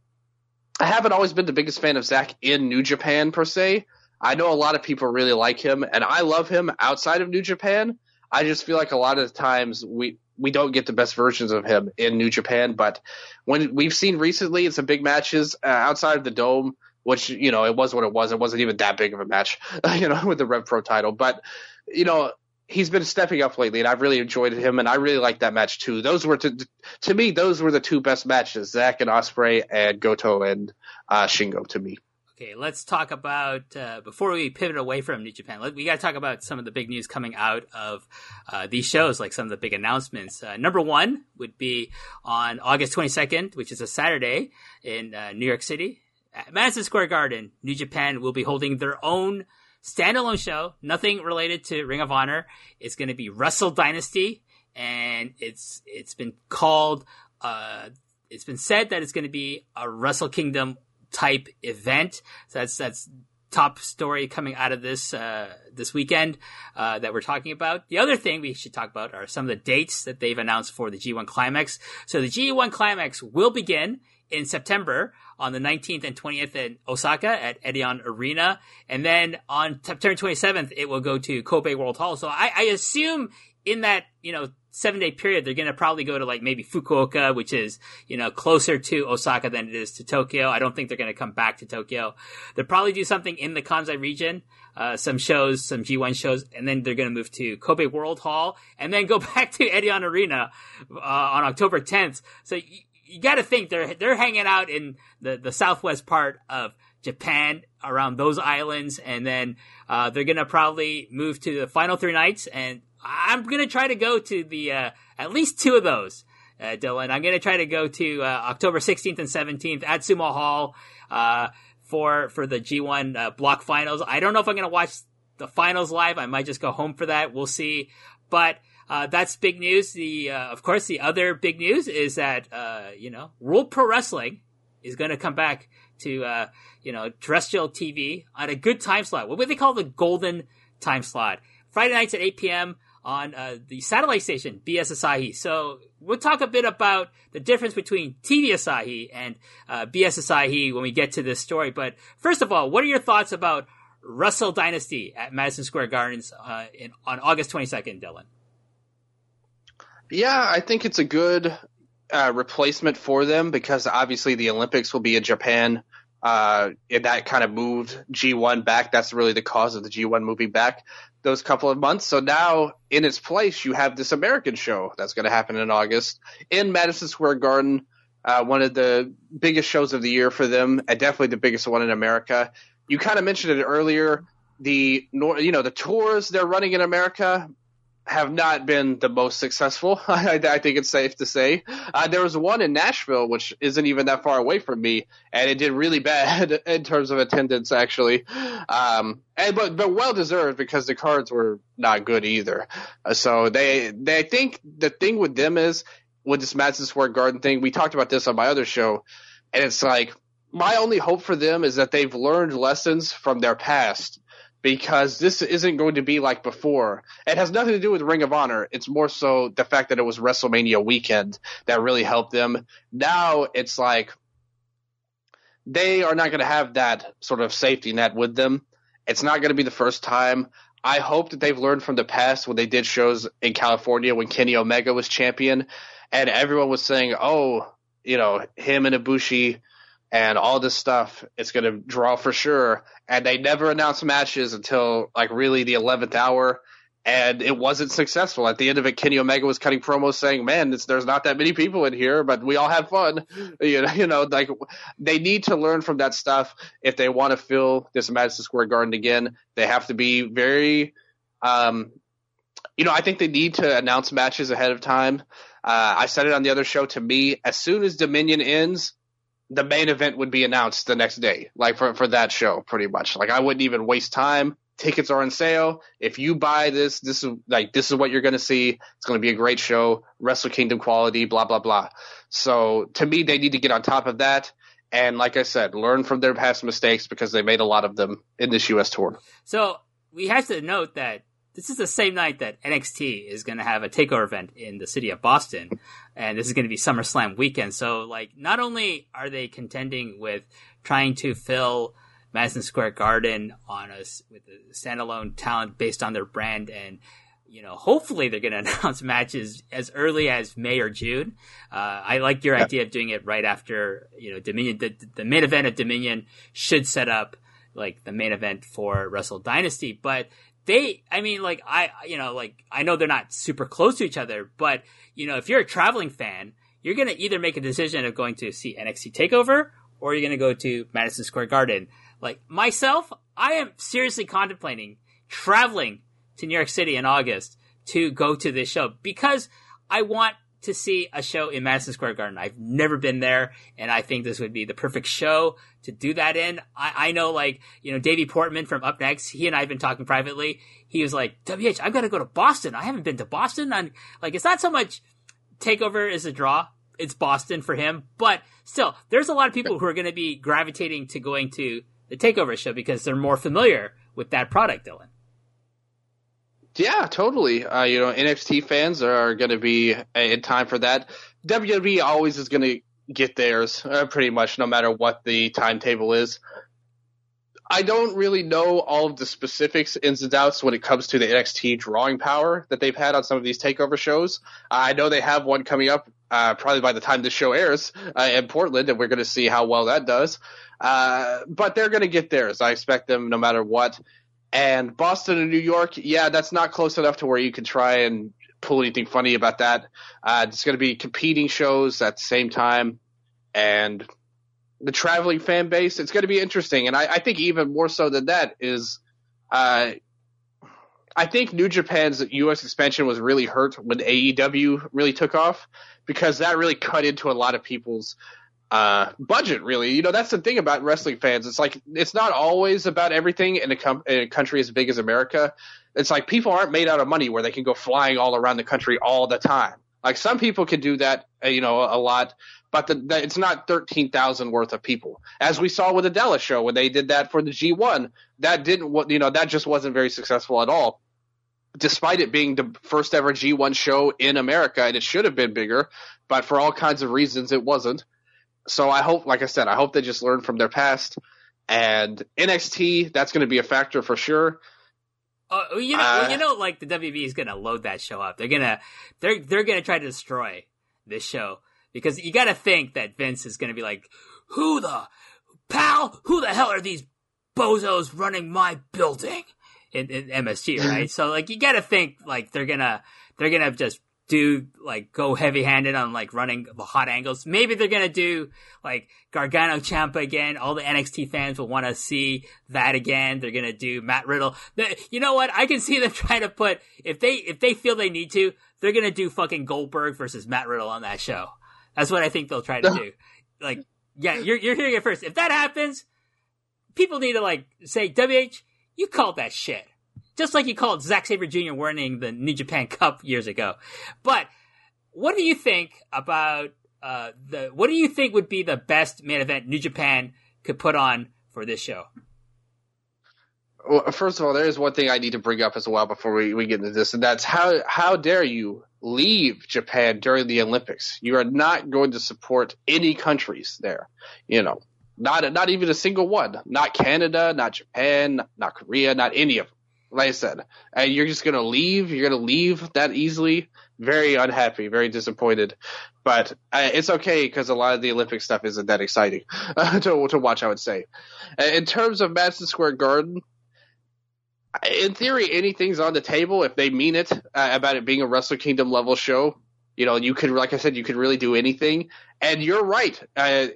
I haven't always been the biggest fan of Zack in New Japan per se. I know a lot of people really like him, and I love him outside of New Japan. I just feel like a lot of the times we we don't get the best versions of him in New Japan. But when we've seen recently in some big matches uh, outside of the Dome, which you know it was what it was. It wasn't even that big of a match, *laughs* you know, with the Rev Pro title. But you know, he's been stepping up lately, and I've really enjoyed him, and I really liked that match too. Those were to to me, those were the two best matches: Zack and Ospreay, and Goto and uh, Shingo to me. Okay, let's talk about uh, before we pivot away from New Japan. Let, we got to talk about some of the big news coming out of uh, these shows, like some of the big announcements. Uh, number one would be on August 22nd, which is a Saturday in uh, New York City, at Madison Square Garden. New Japan will be holding their own standalone show, nothing related to Ring of Honor. It's going to be Wrestle Dynasty, and it's it's been called. Uh, it's been said that it's going to be a Wrestle Kingdom type event. So that's that's top story coming out of this uh, this weekend uh, that we're talking about. The other thing we should talk about are some of the dates that they've announced for the G1 Climax. So the G1 Climax will begin in September on the 19th and 20th in Osaka at Edion Arena. And then on September 27th, it will go to Kobe World Hall. So I, I assume in that, you know, seven day period, they're going to probably go to like maybe Fukuoka, which is, you know, closer to Osaka than it is to Tokyo. I don't think they're going to come back to Tokyo. They'll probably do something in the Kansai region, uh, some shows, some G1 shows, and then they're going to move to Kobe World Hall and then go *laughs* back to Edion Arena, uh, on October 10th. So you, you got to think they're, they're hanging out in the, the southwest part of Japan, around those islands, and then uh, they're gonna probably move to the final three nights. And I'm gonna try to go to the uh, at least two of those. Uh, Dylan, I'm gonna try to go to uh, October 16th and 17th at Sumo Hall uh, for for the G1 uh, block finals. I don't know if I'm gonna watch the finals live. I might just go home for that. We'll see. But uh, that's big news. The uh, of course the other big news is that uh, you know World Pro Wrestling is going to come back to uh, you know terrestrial TV on a good time slot. What would they call the golden time slot? Friday nights at 8 p.m. on uh, the satellite station BS Asahi. So we'll talk a bit about the difference between TV Asahi and uh, BS Asahi when we get to this story. But first of all, what are your thoughts about Wrestle Dynasty at Madison Square Gardens uh, in, on August 22nd, Dylan? Yeah, I think it's a good uh, replacement for them because obviously the Olympics will be in Japan. Uh, and that kind of moved G1 back. That's really the cause of the G1 moving back those couple of months. So now in its place, you have this American show that's going to happen in August in Madison Square Garden. Uh, one of the biggest shows of the year for them, and definitely the biggest one in America. You kind of mentioned it earlier. The you know the tours they're running in America have not been the most successful. *laughs* I, I think it's safe to say. Uh, there was one in Nashville, which isn't even that far away from me, and it did really *laughs* bad in terms of attendance, actually. Um, and but but well deserved because the cards were not good either. Uh, so they they think the thing with them is with this Madison Square Garden thing. We talked about this on my other show, and it's like my only hope for them is that they've learned lessons from their past because this isn't going to be like before. It has nothing to do with Ring of Honor. It's more so the fact that it was WrestleMania weekend that really helped them. Now it's like they are not going to have that sort of safety net with them. It's not going to be the first time. I hope that they've learned from the past when they did shows in California when Kenny Omega was champion and everyone was saying, oh, you know, him and Ibushi – and all this stuff. It's going to draw for sure. And they never announced matches until like really the 11th hour. And it wasn't successful. At the end of it, Kenny Omega was cutting promos saying, man, there's not that many people in here, but we all had fun. *laughs* You know, you know, like they need to learn from that stuff if they want to fill this Madison Square Garden again. They have to be very, um, you know, I think they need to announce matches ahead of time. Uh, I said it on the other show. To me, as soon as Dominion ends, the main event would be announced the next day, like for, for that show, pretty much. Like I wouldn't even waste time. Tickets are on sale. If you buy this, this is like this is what you're to see. It's to be a great show, Wrestle Kingdom quality, blah blah blah. So to me, they need to get on top of that. And like I said, learn from their past mistakes because they made a lot of them in this U.S. tour. So we have to note that this is the same night that NXT is going to have a takeover event in the city of Boston, and this is going to be SummerSlam weekend. So, like, not only are they contending with trying to fill Madison Square Garden on us with a standalone talent based on their brand, and you know, hopefully they're going *laughs* to announce matches as early as May or June. Uh, I like your yeah. idea of doing it right after you know Dominion. The, the main event of Dominion should set up like the main event for Wrestle Dynasty, but they, I mean, like, I, you know, like, I know they're not super close to each other, but, you know, if you're a traveling fan, you're going to either make a decision of going to see NXT TakeOver or you're going to go to Madison Square Garden. Like, myself, I am seriously contemplating traveling to New York City in August to go to this show because I want to see a show in Madison Square Garden. I've never been there, and I think this would be the perfect show to do that in. I, I know, like, you know, Davey Portman from Up Next, he and I have been talking privately. He was like, WH, I've got to go to Boston. I haven't been to Boston. And like, it's not so much takeover is a draw. It's Boston for him, but still, there's a lot of people who are going to be gravitating to going to the takeover show because they're more familiar with that product, Dylan. Yeah, totally. Uh, you know, NXT fans are going to be in time for that. WWE always is going to get theirs, uh, pretty much, no matter what the timetable is. I don't really know all of the specifics, ins and outs, when it comes to the NXT drawing power that they've had on some of these takeover shows. I know they have one coming up uh, probably by the time this show airs uh, in Portland, and we're going to see how well that does. Uh, but they're going to get theirs. I expect them no matter what. And Boston and New York, yeah, that's not close enough to where you can try and pull anything funny about that. Uh, it's going to be competing shows at the same time, and the traveling fan base. It's going to be interesting, and I, I think even more so than that is, uh, I think New Japan's U.S. expansion was really hurt when AEW really took off because that really cut into a lot of people's uh, budget. Really, you know, that's the thing about wrestling fans. It's like it's not always about everything in a, com- in a country as big as America. It's like people aren't made out of money where they can go flying all around the country all the time. Like some people can do that, uh, you know, a lot, but the, the, it's not 13,000 worth of people. As we saw with the Dallas show when they did that for the G1, that didn't, you know, that just wasn't very successful at all. Despite it being the first ever G1 show in America, and it should have been bigger, but for all kinds of reasons, it wasn't. So I hope, like I said, I hope they just learn from their past. And NXT, that's going to be a factor for sure. Uh, you know, uh, you know, like the WB is gonna load that show up. They're gonna, they're they're gonna try to destroy this show because you got to think that Vince is gonna be like, who the pal, who the hell are these bozos running my building in, in MSG, right? *laughs* so like you got to think like they're gonna they're gonna just do like go heavy handed on like running the hot angles. Maybe they're gonna do like Gargano Ciampa again. All the NXT fans will want to see that again. They're gonna do Matt Riddle. You know what? I can see them *laughs* trying to put if they if they feel they need to, they're gonna do fucking Goldberg versus Matt Riddle on that show. That's what I think they'll try to *laughs* do. Like, yeah, you're you're hearing it first. If that happens, people need to like say, WH, you called that shit just like you called Zack Sabre Jr. winning the New Japan Cup years ago. But what do you think about uh, the? What do you think would be the best main event New Japan could put on for this show? Well, first of all, there is one thing I need to bring up as well before we, we get into this, and that's how how dare you leave Japan during the Olympics? You are not going to support any countries there. You know, not not even a single one. Not Canada, not Japan, not Korea, not any of them like I said, and you're just gonna leave. You're gonna leave that easily. Very unhappy, very disappointed, but uh, it's okay because a lot of the Olympic stuff isn't that exciting uh, *laughs* to to watch. I would say, uh, in terms of Madison Square Garden, in theory, anything's on the table if they mean it uh, about it being a Wrestle Kingdom level show. You know, you could, like I said, you could really do anything. And you're right. Uh,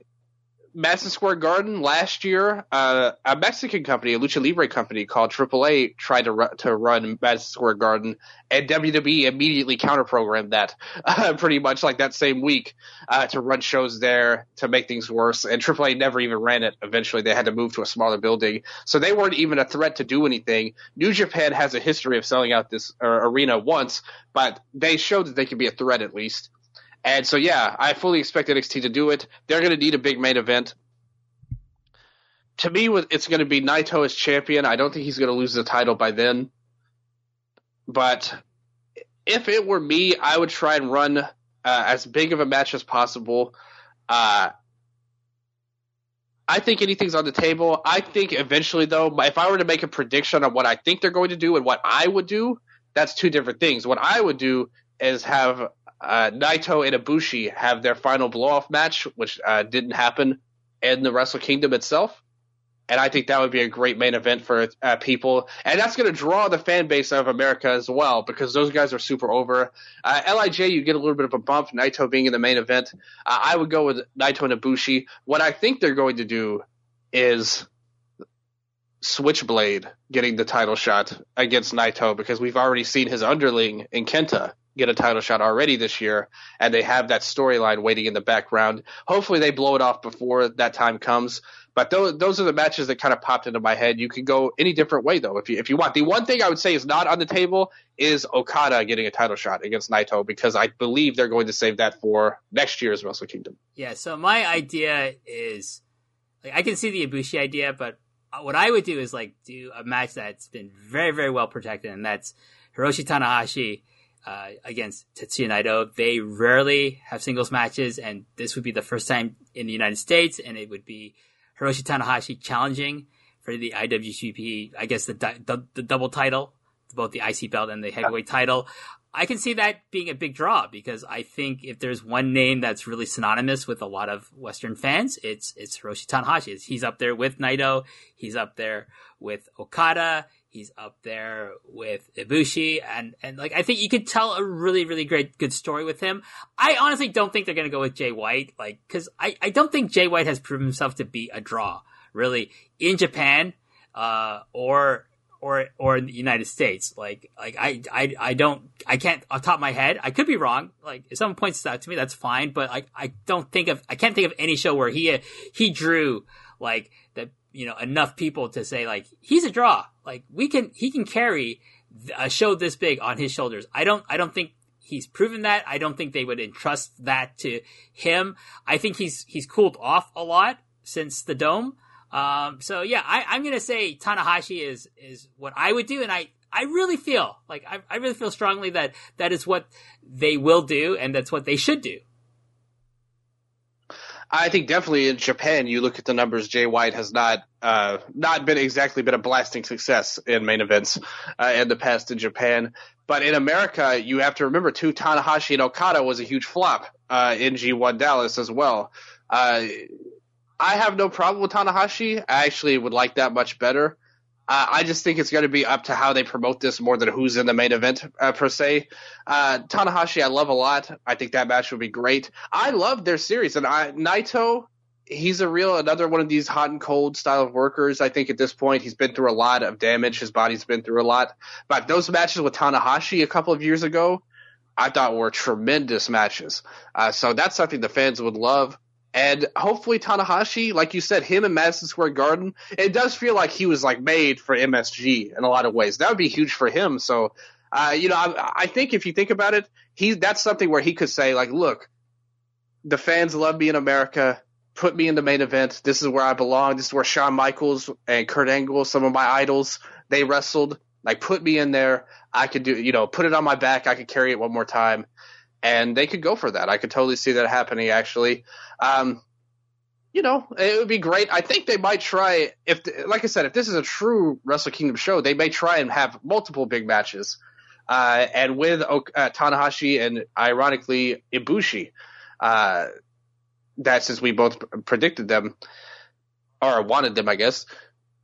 Madison Square Garden last year, uh, a Mexican company, a lucha libre company called AAA, tried to ru- to run Madison Square Garden, and WWE immediately counter-programmed that, *laughs* uh, pretty much like that same week, uh, to run shows there to make things worse. And AAA never even ran it. Eventually, they had to move to a smaller building, so they weren't even a threat to do anything. New Japan has a history of selling out this uh, arena once, but they showed that they could be a threat at least. And so, yeah, I fully expect NXT to do it. They're going to need a big main event. To me, it's going to be Naito as champion. I don't think he's going to lose the title by then. But if it were me, I would try and run uh, as big of a match as possible. Uh, I think anything's on the table. I think eventually, though, if I were to make a prediction on what I think they're going to do and what I would do, that's two different things. What I would do is have uh, Naito and Ibushi have their final blow off match, which uh, didn't happen in the Wrestle Kingdom itself. And I think that would be a great main event for uh, people. And that's going to draw the fan base of America as well because those guys are super over. Uh, LIJ, you get a little bit of a bump, Naito being in the main event. Uh, I would go with Naito and Ibushi. What I think they're going to do is Switchblade getting the title shot against Naito because we've already seen his underling in Kenta get a title shot already this year, and they have that storyline waiting in the background. Hopefully, they blow it off before that time comes. But those those are the matches that kind of popped into my head. You can go any different way though if you if you want. The one thing I would say is not on the table is Okada getting a title shot against Naito because I believe they're going to save that for next year's Wrestle Kingdom. Yeah. So my idea is, like, I can see the Ibushi idea, but what I would do is like do a match that's been very very well protected, and that's Hiroshi Tanahashi uh, against Tetsuya Naito. They rarely have singles matches, and this would be the first time in the United States, and it would be Hiroshi Tanahashi challenging for the IWGP, I guess the, the, the double title, both the IC belt and the heavyweight title. I can see that being a big draw because I think if there's one name that's really synonymous with a lot of Western fans, it's it's Hiroshi Tanahashi. He's up there with Naito. He's up there with Okada. He's up there with Ibushi, and and like I think you could tell a really really great good story with him. I honestly don't think they're gonna go with Jay White, like because I I don't think Jay White has proven himself to be a draw really in Japan, uh, or or or in the United States. Like like I I I don't I can't off top of my head. I could be wrong. Like if someone points this out to me, that's fine. But I I don't think of I can't think of any show where he he drew like that you know enough people to say like he's a draw. Like we can he can carry a show this big on his shoulders. I don't I don't think he's proven that. I don't think they would entrust that to him. I think he's he's cooled off a lot since the dome. Um, so yeah, I, am gonna say Tanahashi is is what I would do, and I I really feel like I, I really feel strongly that that is what they will do, and that's what they should do. I think definitely in Japan, you look at the numbers. Jay White has not uh, not been exactly been a blasting success in main events uh, in the past in Japan. But in America, you have to remember too. Tanahashi and Okada was a huge flop uh, in G1 Dallas as well. Uh, I have no problem with Tanahashi. I actually would like that much better. Uh, I just think it's going to be up to how they promote this more than who's in the main event uh, per se. Uh, Tanahashi, I love a lot. I think that match would be great. I love their series, and I, Naito, he's a real another one of these hot and cold style of workers. I think at this point he's been through a lot of damage. His body's been through a lot. But those matches with Tanahashi a couple of years ago, I thought were tremendous matches. Uh, so that's something the fans would love. And hopefully Tanahashi, like you said, him and Madison Square Garden, it does feel like he was like made for MSG in a lot of ways. That would be huge for him. So, uh, you know, I, I think if you think about it, he that's something where he could say like, look, the fans love me in America. Put me in the main event. This is where I belong. This is where Shawn Michaels and Kurt Angle, some of my idols, they wrestled. Like, put me in there. I could do, you know, put it on my back. I could carry it one more time and they could go for that. I could totally see that happening. Actually, um, you know, it would be great. I think they might try if, like I said, if this is a true Wrestle Kingdom show, they may try and have multiple big matches. Uh, and with uh, Tanahashi and ironically Ibushi, uh, that since we both predicted them or wanted them, I guess,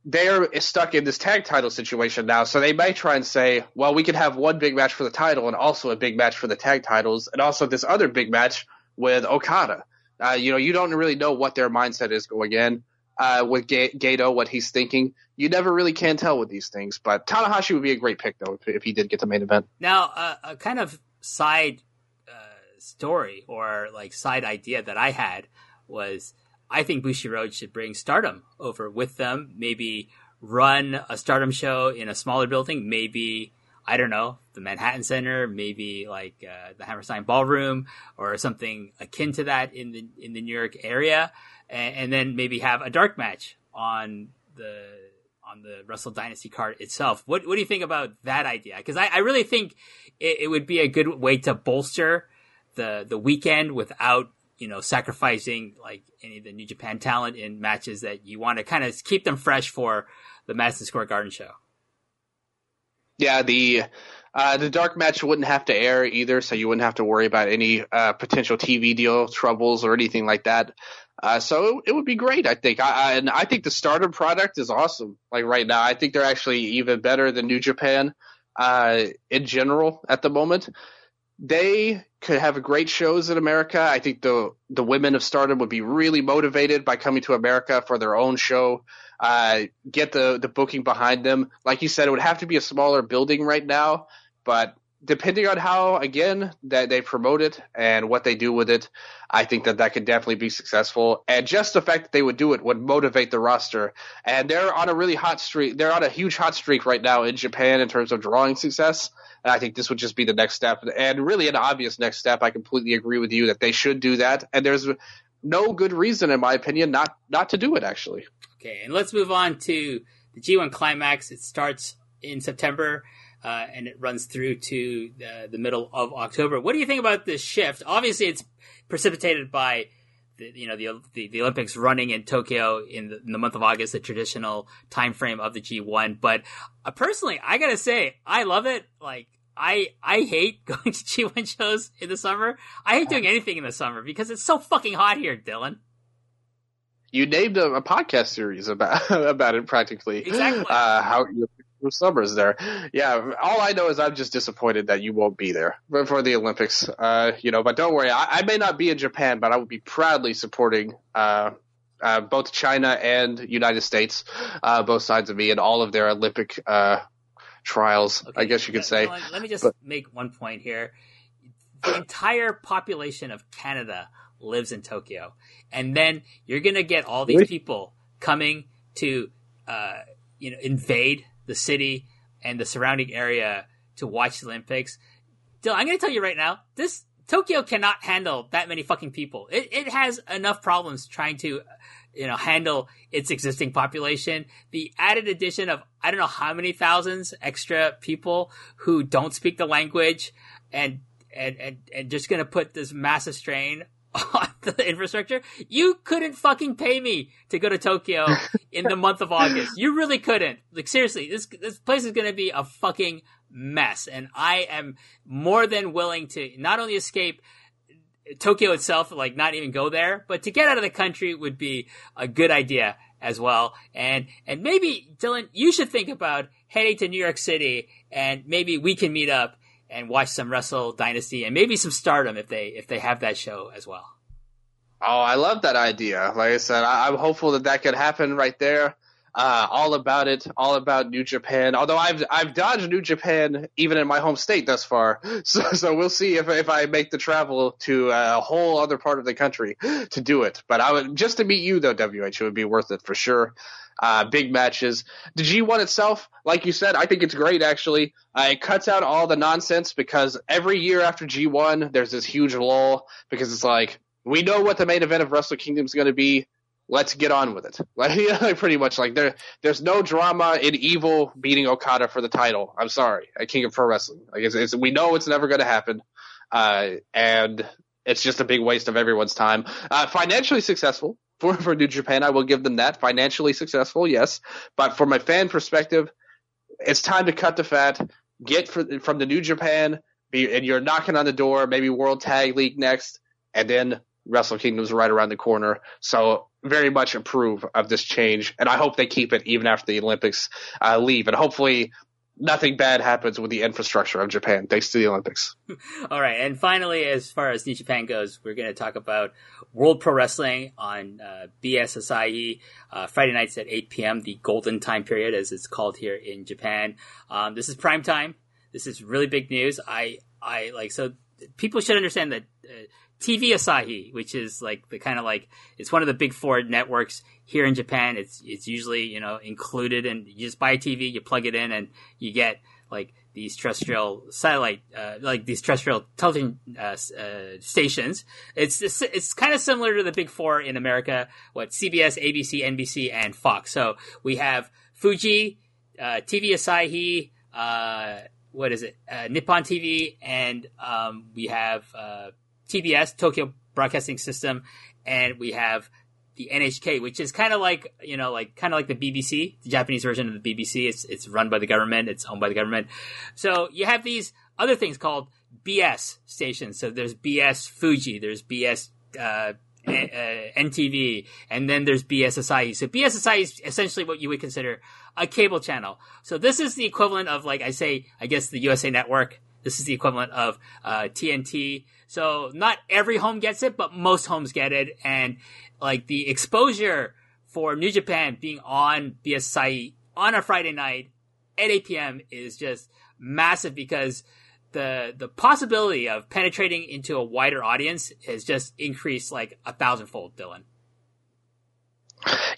they're stuck in this tag title situation now. So they may try and say, well, we could have one big match for the title and also a big match for the tag titles and also this other big match with Okada. Uh, you know, you don't really know what their mindset is going in. Uh, with G- Gedo, what he's thinking, you never really can tell with these things. But Tanahashi would be a great pick, though, if, if he did get the main event. Now, uh, a kind of side uh, story or like side idea that I had was I think Bushiroad should bring Stardom over with them. Maybe run a Stardom show in a smaller building. Maybe I don't know the Manhattan Center. Maybe like uh, the Hammerstein Ballroom or something akin to that in the in the New York area, and, and then maybe have a dark match on the on the Wrestle Dynasty card itself. What what do you think about that idea? Because I, I really think it, it would be a good way to bolster the the weekend without you know, sacrificing like any of the New Japan talent in matches that you want to kind of keep them fresh for the Madison Square Garden show. Yeah, the uh, the dark match wouldn't have to air either, so you wouldn't have to worry about any uh, potential TV deal troubles or anything like that. Uh, so it, it, would be great, I think. I, I, and I think the Stardom product is awesome. Like right now, I think they're actually even better than New Japan uh, in general at the moment they could have great shows in America. I think the the women of Stardom would be really motivated by coming to America for their own show. Uh, get the the booking behind them. Like you said, it would have to be a smaller building right now, but depending on how again that they promote it and what they do with it, I think that that could definitely be successful. And just the fact that they would do it would motivate the roster. And they're on a really hot streak. They're on a huge hot streak right now in Japan in terms of drawing success. And I think this would just be the next step, and really an obvious next step. I completely agree with you that they should do that, and there's no good reason, in my opinion, not not to do it. Actually. Okay, and let's move on to the G1 Climax. It starts in September. Uh, and it runs through to the, the middle of October. What do you think about this shift? Obviously, it's precipitated by the, you know the, the, the Olympics running in Tokyo in the, in the, month of August, the traditional time frame of the G1. But uh, personally, I gotta say, I love it. Like I I hate *laughs* going to G1 shows in the summer. I hate doing anything in the summer because it's so fucking hot here, Dylan. You named a, a podcast series about *laughs* about it practically. Exactly. Uh, how Bruce Summers there. Yeah, all I know is I'm just disappointed that you won't be there for the Olympics. Uh, you know, but don't worry, I, I, may not be in Japan, but I will be proudly supporting uh, uh, both China and United States, uh, both sides of me, and all of their Olympic uh, trials. Okay, I guess you could say. Let me just but, make one point here. The entire population of Canada lives in Tokyo, and then you're gonna get all these really? people coming to, uh, you know, invade the city and the surrounding area to watch the Olympics. Dylan, I'm gonna tell you right now, this Tokyo cannot handle that many fucking people. It, it has enough problems trying to, you know, handle its existing population. The added addition of, I don't know how many thousands extra people who don't speak the language and, and, and, and just gonna put this massive strain on the *laughs* infrastructure. You couldn't fucking pay me to go to Tokyo *laughs* in the month of August. You really couldn't. Like seriously, this, this place is gonna be a fucking mess. And I am more than willing to not only escape Tokyo itself, like not even go there, but to get out of the country would be a good idea as well. And, and maybe Dylan, you should think about heading to New York City and maybe we can meet up and watch some Wrestle Dynasty and maybe some Stardom if they, if they have that show as well. Oh, I love that idea. Like I said, I, am hopeful that that could happen right there uh, all about it, all about New Japan. Although I've I've dodged New Japan even in my home state thus far, *laughs* so so we'll see if if I make the travel to a whole other part of the country to do it. But I would just to meet you though, WH, it would be worth it for sure. Uh, big matches. The G1 itself, like you said, I think it's great actually. Uh, it cuts out all the nonsense because every year after G1, there's this huge lull because it's like we know what the main event of Wrestle Kingdom is going to be let's get on with it. *laughs* Like, pretty much like there, there's no drama in Evil beating Okada for the title. I'm sorry, at King of Pro Wrestling. Like it's, it's we know it's never going to happen, uh, and it's just a big waste of everyone's time. Uh, financially successful for for New Japan, I will give them that. Financially successful, yes, but from my fan perspective, it's time to cut the fat. Get for, from the New Japan, be, and you're knocking on the door. Maybe World Tag League next, and then Wrestle Kingdom's right around the corner. So very much approve of this change, and I hope they keep it even after the Olympics uh, leave, and hopefully nothing bad happens with the infrastructure of Japan thanks to the Olympics. *laughs* All right, and finally, as far as New Japan goes, we're going to talk about World Pro Wrestling on uh, BS Asahi uh, Friday nights at 8 p.m. The golden time period, as it's called here in Japan. Um, this is prime time. This is really big news. I I like so people should understand that. Uh, TV Asahi, which is like the kind of like it's one of the big four networks here in Japan. It's it's usually you know included, and you just buy a TV, you plug it in, and you get like these terrestrial satellite, uh, like these terrestrial television uh, uh, stations. It's it's, it's kind of similar to the big four in America. What CBS, ABC, NBC, and Fox. So we have Fuji, uh, TV Asahi. Uh, what is it? Uh, Nippon TV, and um, we have TBS, Tokyo Broadcasting System, and we have the NHK, which is kind of like you know, like kind of like the BBC, the Japanese version of the BBC. It's it's run by the government, it's owned by the government. So you have these other things called BS stations. So there's BS Fuji, there's BS uh, uh, NTV, and then there's BS Asahi. So BS Asahi is essentially what you would consider a cable channel. So this is the equivalent of like I say, I guess the USA Network. This is the equivalent of uh, TNT. So not every home gets it, but most homes get it. And like the exposure for New Japan being on BSI on a Friday night at 8 p.m. is just massive because the the possibility of penetrating into a wider audience has just increased like a thousandfold, Dylan.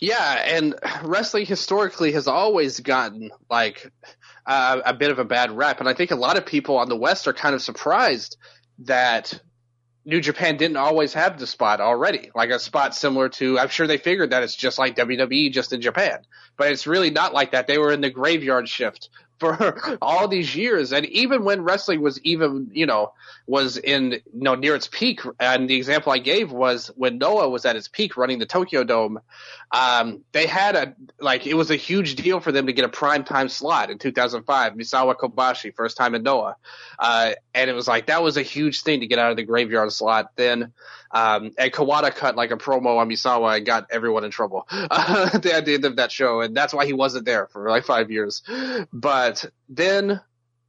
Yeah, and wrestling historically has always gotten like uh, a bit of a bad rep, and I think a lot of people on the West are kind of surprised that New Japan didn't always have the spot already, like a spot similar to. I'm sure they figured that it's just like WWE, just in Japan, but it's really not like that. They were in the graveyard shift for all these years. And even when wrestling was even, you know, was in, you know, near its peak. And the example I gave was when Noah was at its peak running the Tokyo Dome, um, they had a, like, it was a huge deal for them to get a prime time slot in 2005. Misawa Kobashi, first time in Noah. Uh, and it was like, that was a huge thing to get out of the graveyard slot. Then, um, and Kawada cut like a promo on Misawa and got everyone in trouble uh, *laughs* at the end of that show. And that's why he wasn't there for like five years. But then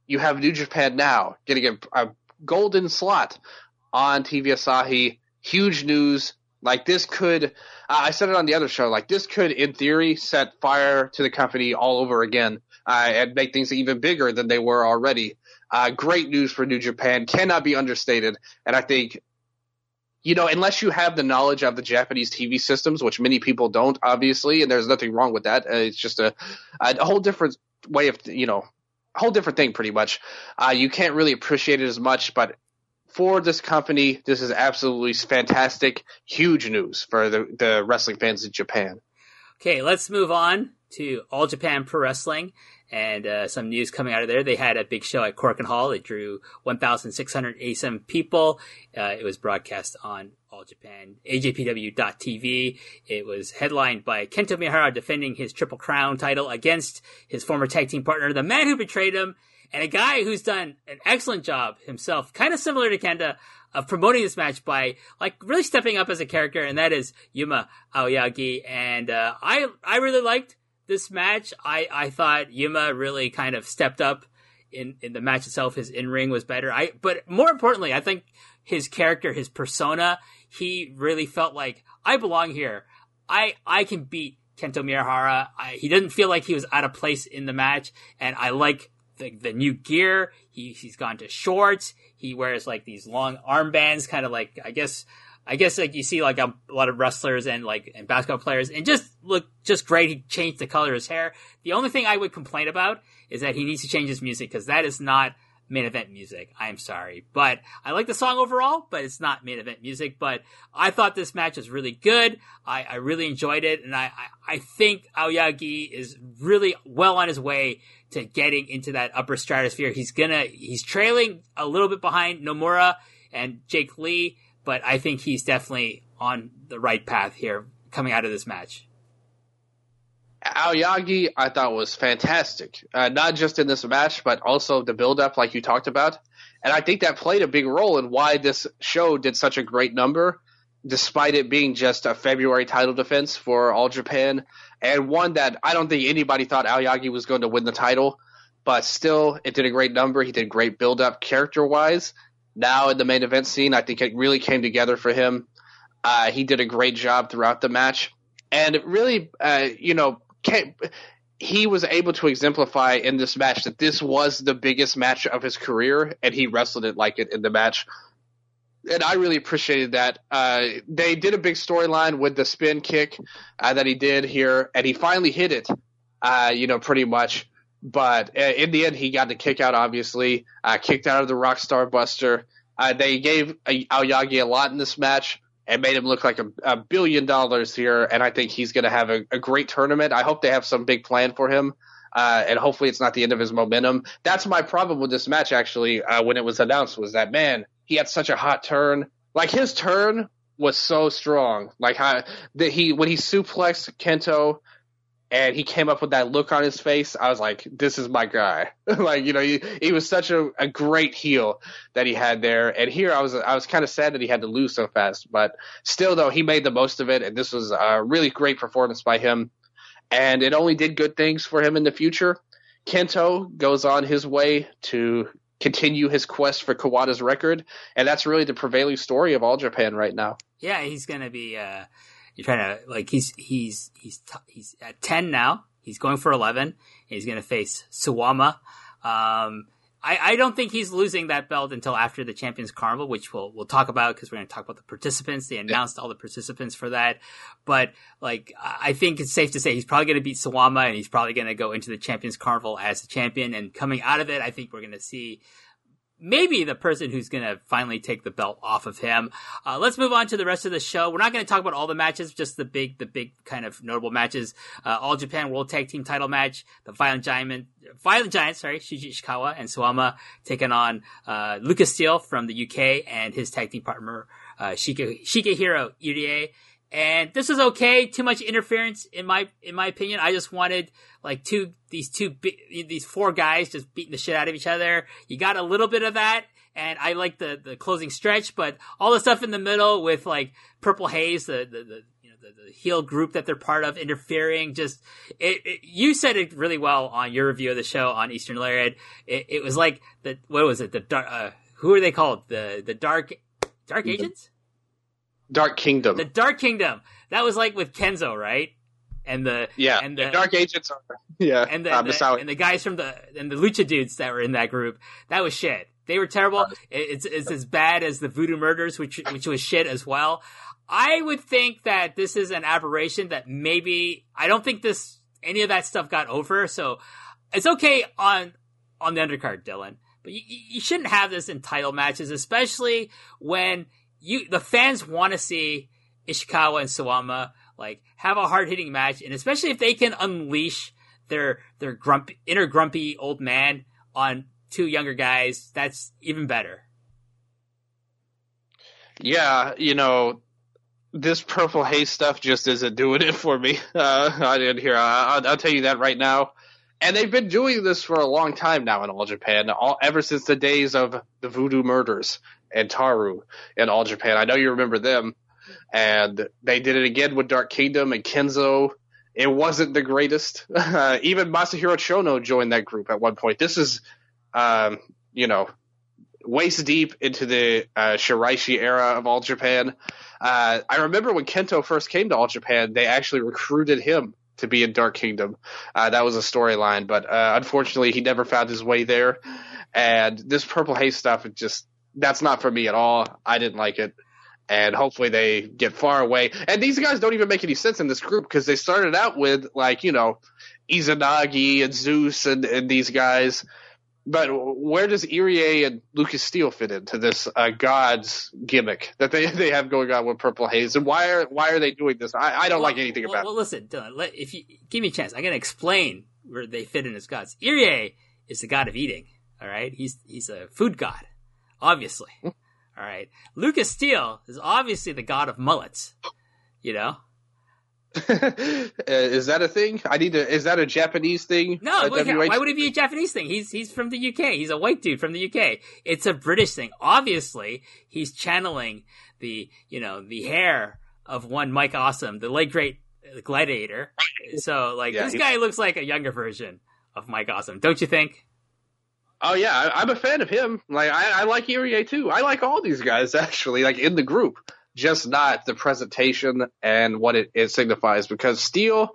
you have New Japan now getting a, a golden slot on TV Asahi. Huge news. Like this could, uh, I said it on the other show, like this could in theory set fire to the company all over again uh, and make things even bigger than they were already. Uh, great news for New Japan, cannot be understated. And I think, you know, unless you have the knowledge of the Japanese TV systems, which many people don't, obviously, and there's nothing wrong with that. Uh, it's just a, a whole different way of, you know, a whole different thing pretty much. Uh, you can't really appreciate it as much, but for this company, this is absolutely fantastic, huge news for the, the wrestling fans in Japan. Okay, let's move on to All Japan Pro Wrestling and uh, some news coming out of there. They had a big show at Korakuen Hall. It drew 1,687 people. Uh, it was broadcast on All Japan, AJPW.TV. It was headlined by Kento Miyahara defending his Triple Crown title against his former tag team partner, the man who betrayed him, and a guy who's done an excellent job himself, kind of similar to Kenta, of promoting this match by like really stepping up as a character, and that is Yuma Aoyagi. And uh, I I really liked this match. I I thought Yuma really kind of stepped up in in the match itself. His in ring was better. I but more importantly, I think his character, his persona, he really felt like I belong here. I I can beat Kento Miyahara. I, he didn't feel like he was out of place in the match, and I like the, the new gear. He he's gone to shorts. He wears like these long armbands, kind of like I guess I guess like you see like a, a, lot of wrestlers and like and basketball players, and just look just great. He changed the color of his hair. The only thing I would complain about is that he needs to change his music because that is not main event music. I'm sorry, but I like the song overall, but it's not main event music. But I thought this match was really good. I, I really enjoyed it, and I, I, I think Aoyagi is really well on his way to getting into that upper stratosphere. He's gonna he's trailing a little bit behind Nomura and Jake Lee, but I think he's definitely on the right path here coming out of this match. Aoyagi, I thought was fantastic, uh, not just in this match, but also the build-up, like you talked about. And I think that played a big role in why this show did such a great number, despite it being just a February title defense for All Japan, and one that I don't think anybody thought Aoyagi was going to win the title. But still, it did a great number. He did great build-up character-wise. Now in the main event scene, I think it really came together for him. Uh, he did a great job throughout the match, and really, uh, you know, he was able to exemplify in this match that this was the biggest match of his career, and he wrestled it like it in the match. And I really appreciated that. Uh, they did a big storyline with the spin kick uh, that he did here, and he finally hit it. Uh, you know, pretty much. But uh, in the end, he got the kick out. Obviously, uh, kicked out of the Rockstar Buster. Uh, they gave Aoyagi a lot in this match and made him look like a, a billion dollars here. And I think he's going to have a, a, great tournament. I hope they have some big plan for him. Uh, and hopefully it's not the end of his momentum. That's my problem with this match, actually, uh, when it was announced, was that, man, he had such a hot turn. Like his turn was so strong. Like how that he, when he suplexed Kento, and he came up with that look on his face. I was like, this is my guy. *laughs* like, you know, he, he was such a, a great heel that he had there. And here I was, I was kind of sad that he had to lose so fast, but still though, he made the most of it. And this was a really great performance by him. And it only did good things for him in the future. Kento goes on his way to continue his quest for Kawada's record. And that's really the prevailing story of all Japan right now. Yeah, he's going to be, uh, you're trying to like he's he's he's t- he's at ten now. He's going for eleven. he's going to face Suwama. Um, I, I don't think he's losing that belt until after the Champions Carnival, which we'll we'll talk about because we're going to talk about the participants. They announced all the participants for that, but like I think it's safe to say he's probably going to beat Suwama, and he's probably going to go into the Champions Carnival as a champion. And coming out of it, I think we're going to see maybe the person who's going to finally take the belt off of him. Uh, let's move on to the rest of the show. We're not going to talk about all the matches, just the big, the big kind of notable matches. Uh, all Japan World Tag Team Title match, the Violent Giant, Violent Giants, sorry, Shuji Ishikawa and Suwama taking on uh, Lucas Steele from the UK and his tag team partner uh, Shika, Shigehiro Irie. And this was okay. Too much interference in my in my opinion. I just wanted like two these two these four guys just beating the shit out of each other. You got a little bit of that, and I like the the closing stretch, but all the stuff in the middle with like Purple Haze, the the, the you know the, the heel group that they're part of interfering. Just it, it, you said it really well on your review of the show on Eastern Lariat. It, it was like the what was it the dark uh, who are they called the the dark dark agents Dark Kingdom. The Dark Kingdom. That was like with Kenzo, right? And the yeah, and the, the Dark Agents are *laughs* yeah, and the, uh, the and the guys from the and the Lucha dudes that were in that group. That was shit. They were terrible. It's it's as bad as the Voodoo Murders, which which was shit as well. I would think that this is an aberration that maybe I don't think this any of that stuff got over. So it's okay on on the undercard, Dylan. But you, you shouldn't have this in title matches, especially when you the fans want to see Ishikawa and Suwama like have a hard hitting match, and especially if they can unleash their their grumpy inner grumpy old man on two younger guys, that's even better. Yeah, you know, this purple haze stuff just isn't doing it for me. *laughs* Uh, I didn't hear. I'll, I'll, tell you that right now. And they've been doing this for a long time now in all Japan, all ever since the days of the Voodoo murders and Taru in All Japan. I know you remember them, and they did it again with Dark Kingdom and Kenzo. It wasn't the greatest. *laughs* Uh, even Masahiro Chono joined that group at one point. This is, um, you know, waist deep into the uh, Shiraishi era of All Japan. Uh, I remember when Kento first came to All Japan, they actually recruited him to be in Dark Kingdom. Uh, that was a storyline, but uh, unfortunately, he never found his way there. And this Purple Haze stuff, it just that's not for me at all. I didn't like it. And hopefully they get far away. And these guys don't even make any sense in this group because they started out with like, you know, Izanagi and Zeus and, and these guys. But where does Irie and Lucas Steele fit into this uh, God's gimmick that they, *laughs* they have going on with Purple Haze? And why are why are they doing this? I, I don't well, like anything well, about well, it. Well, listen, Dylan, let, if you give me a chance, I'm going to explain where they fit in as gods. Irie is the god of eating. All right, he's he's a food god obviously. *laughs* All right. Lucas Steele is obviously the god of mullets. You know? Uh, is that a thing? I need to. Is that a Japanese thing? No, why would it be a Japanese thing? He's he's from the UK. He's a white dude from the UK. It's a British thing. Obviously, he's channeling the you know the hair of one Mike Awesome, the late great gladiator. So like yeah, this guy looks like a younger version of Mike Awesome, don't you think? Oh yeah, I, am a fan of him. Like I, I like Irie too. I like all these guys *laughs* actually, like in the group, just not the presentation and what it, it signifies. Because Steele,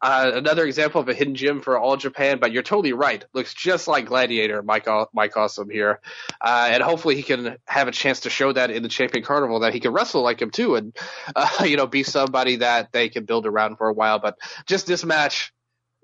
uh, another example of a hidden gem for all Japan, but you're totally right. Looks just like Gladiator, Mike, Mike Awesome here, uh, and hopefully he can have a chance to show that in the Champion Carnival that he can wrestle like him too, and *laughs* uh, you know be somebody that they can build around for a while. But just this match,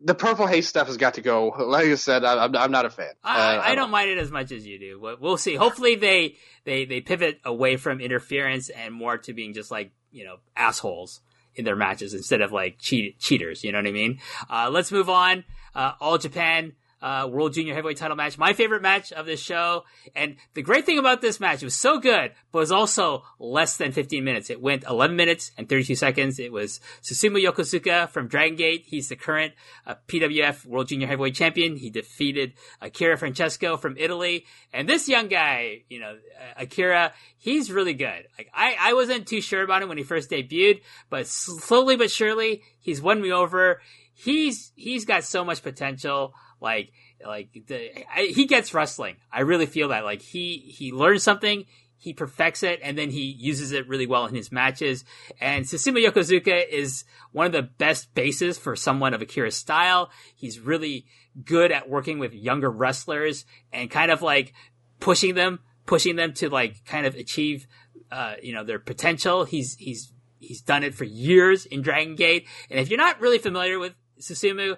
the purple haze stuff has got to go. Like I said, I'm, I'm not a fan. I, uh, I, I don't mind it as much as you do. But We'll see. Hopefully they, they, they pivot away from interference and more to being just like, you know, assholes in their matches instead of like cheat, cheaters. You know what I mean? Uh, let's move on. Uh, All Japan uh, World Junior Heavyweight title match. My favorite match of this show. And the great thing about this match, it was so good, but it was also less than 15 minutes. It went 11 minutes and 32 seconds. It was Susumu Yokosuka from Dragon Gate. He's the current uh, PWF World Junior Heavyweight Champion. He defeated Akira Francesco from Italy. And this young guy, you know, uh, Akira, he's really good. Like, I, I wasn't too sure about him when he first debuted, but slowly but surely, he's won me over. He's, he's got so much potential. Like, like the, I, he gets wrestling. I really feel that. Like he he learns something, he perfects it, and then he uses it really well in his matches. And Susumu Yokosuka is one of the best bases for someone of Akira's style. He's really good at working with younger wrestlers and kind of like pushing them, pushing them to like kind of achieve, uh, you know, their potential. He's he's he's done it for years in Dragon Gate. And if you're not really familiar with Susumu,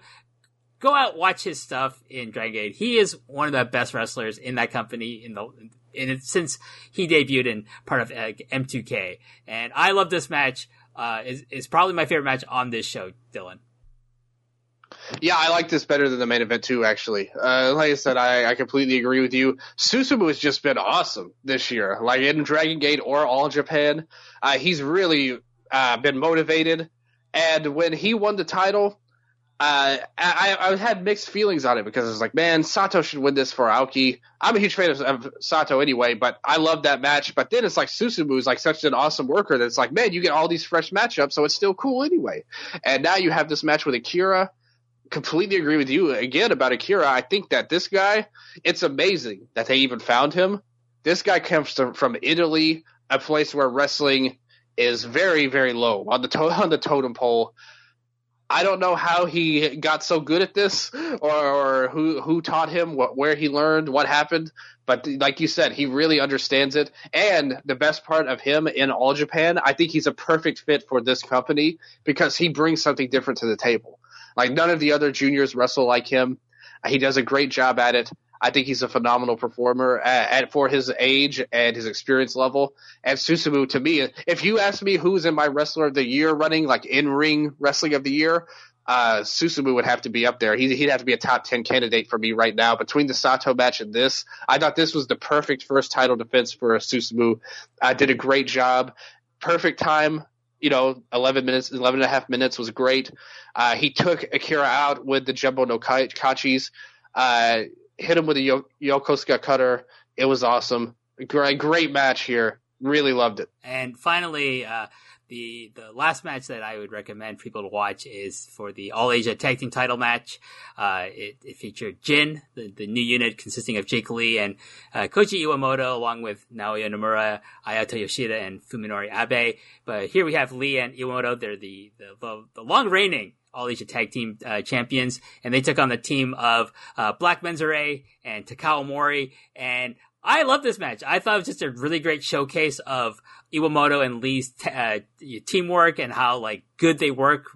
go out watch his stuff in Dragon Gate. He is one of the best wrestlers in that company in the in since he debuted in part of uh, M2K. And I love this match. Uh, is is probably my favorite match on this show, Dylan. Yeah, I like this better than the main event too. Actually, uh, like I said, I, I completely agree with you. Susumu has just been awesome this year, like in Dragon Gate or All Japan. Uh, he's really uh, been motivated, and when he won the title, uh, I, I had mixed feelings on it because I was like, man, Sato should win this for Aoki. I'm a huge fan of, of Sato anyway, but I love that match. But then it's like Susumu is like such an awesome worker that it's like, man, you get all these fresh matchups, so it's still cool anyway. And now you have this match with Akira completely agree with you again about Akira. I think that this guy, it's amazing that they even found him. This guy comes from Italy, a place where wrestling is very, very low on the to- *laughs* on the totem pole. I don't know how he got so good at this, or, or who who taught him, what, where he learned, what happened. But like you said, he really understands it. And the best part of him in All Japan, I think he's a perfect fit for this company because he brings something different to the table. Like none of the other juniors wrestle like him. He does a great job at it. I think he's a phenomenal performer at, at, for his age and his experience level. And Susumu, to me, if you ask me who's in my wrestler of the year running, like in ring wrestling of the year, uh, Susumu would have to be up there. He'd, he'd have to be a top 10 candidate for me right now. Between the Sato match and this, I thought this was the perfect first title defense for Susumu. Uh, did a great job. Perfect time you know, 11 minutes, 11 and a half minutes was great. Uh, he took Akira out with the Jumbo no Kachis, uh, hit him with a Yo- Yokosuka cutter. It was awesome. Great, great match here. Really loved it. And finally, uh, the the last match that I would recommend people to watch is for the All Asia Tag Team Title match. Uh, it, it, featured Jin, the, the new unit consisting of Jake Lee and uh, Koji Iwamoto, along with Naoya Nomura, Ayato Yoshida, and Fuminori Abe. But here we have Lee and Iwamoto. They're the the, the, the long reigning all Asia Tag Team uh, champions, and they took on the team of uh, Black Menso-re and Takao Omori. And I love this match. I thought it was just a really great showcase of Iwamoto and Lee's t- uh, teamwork and how like good they work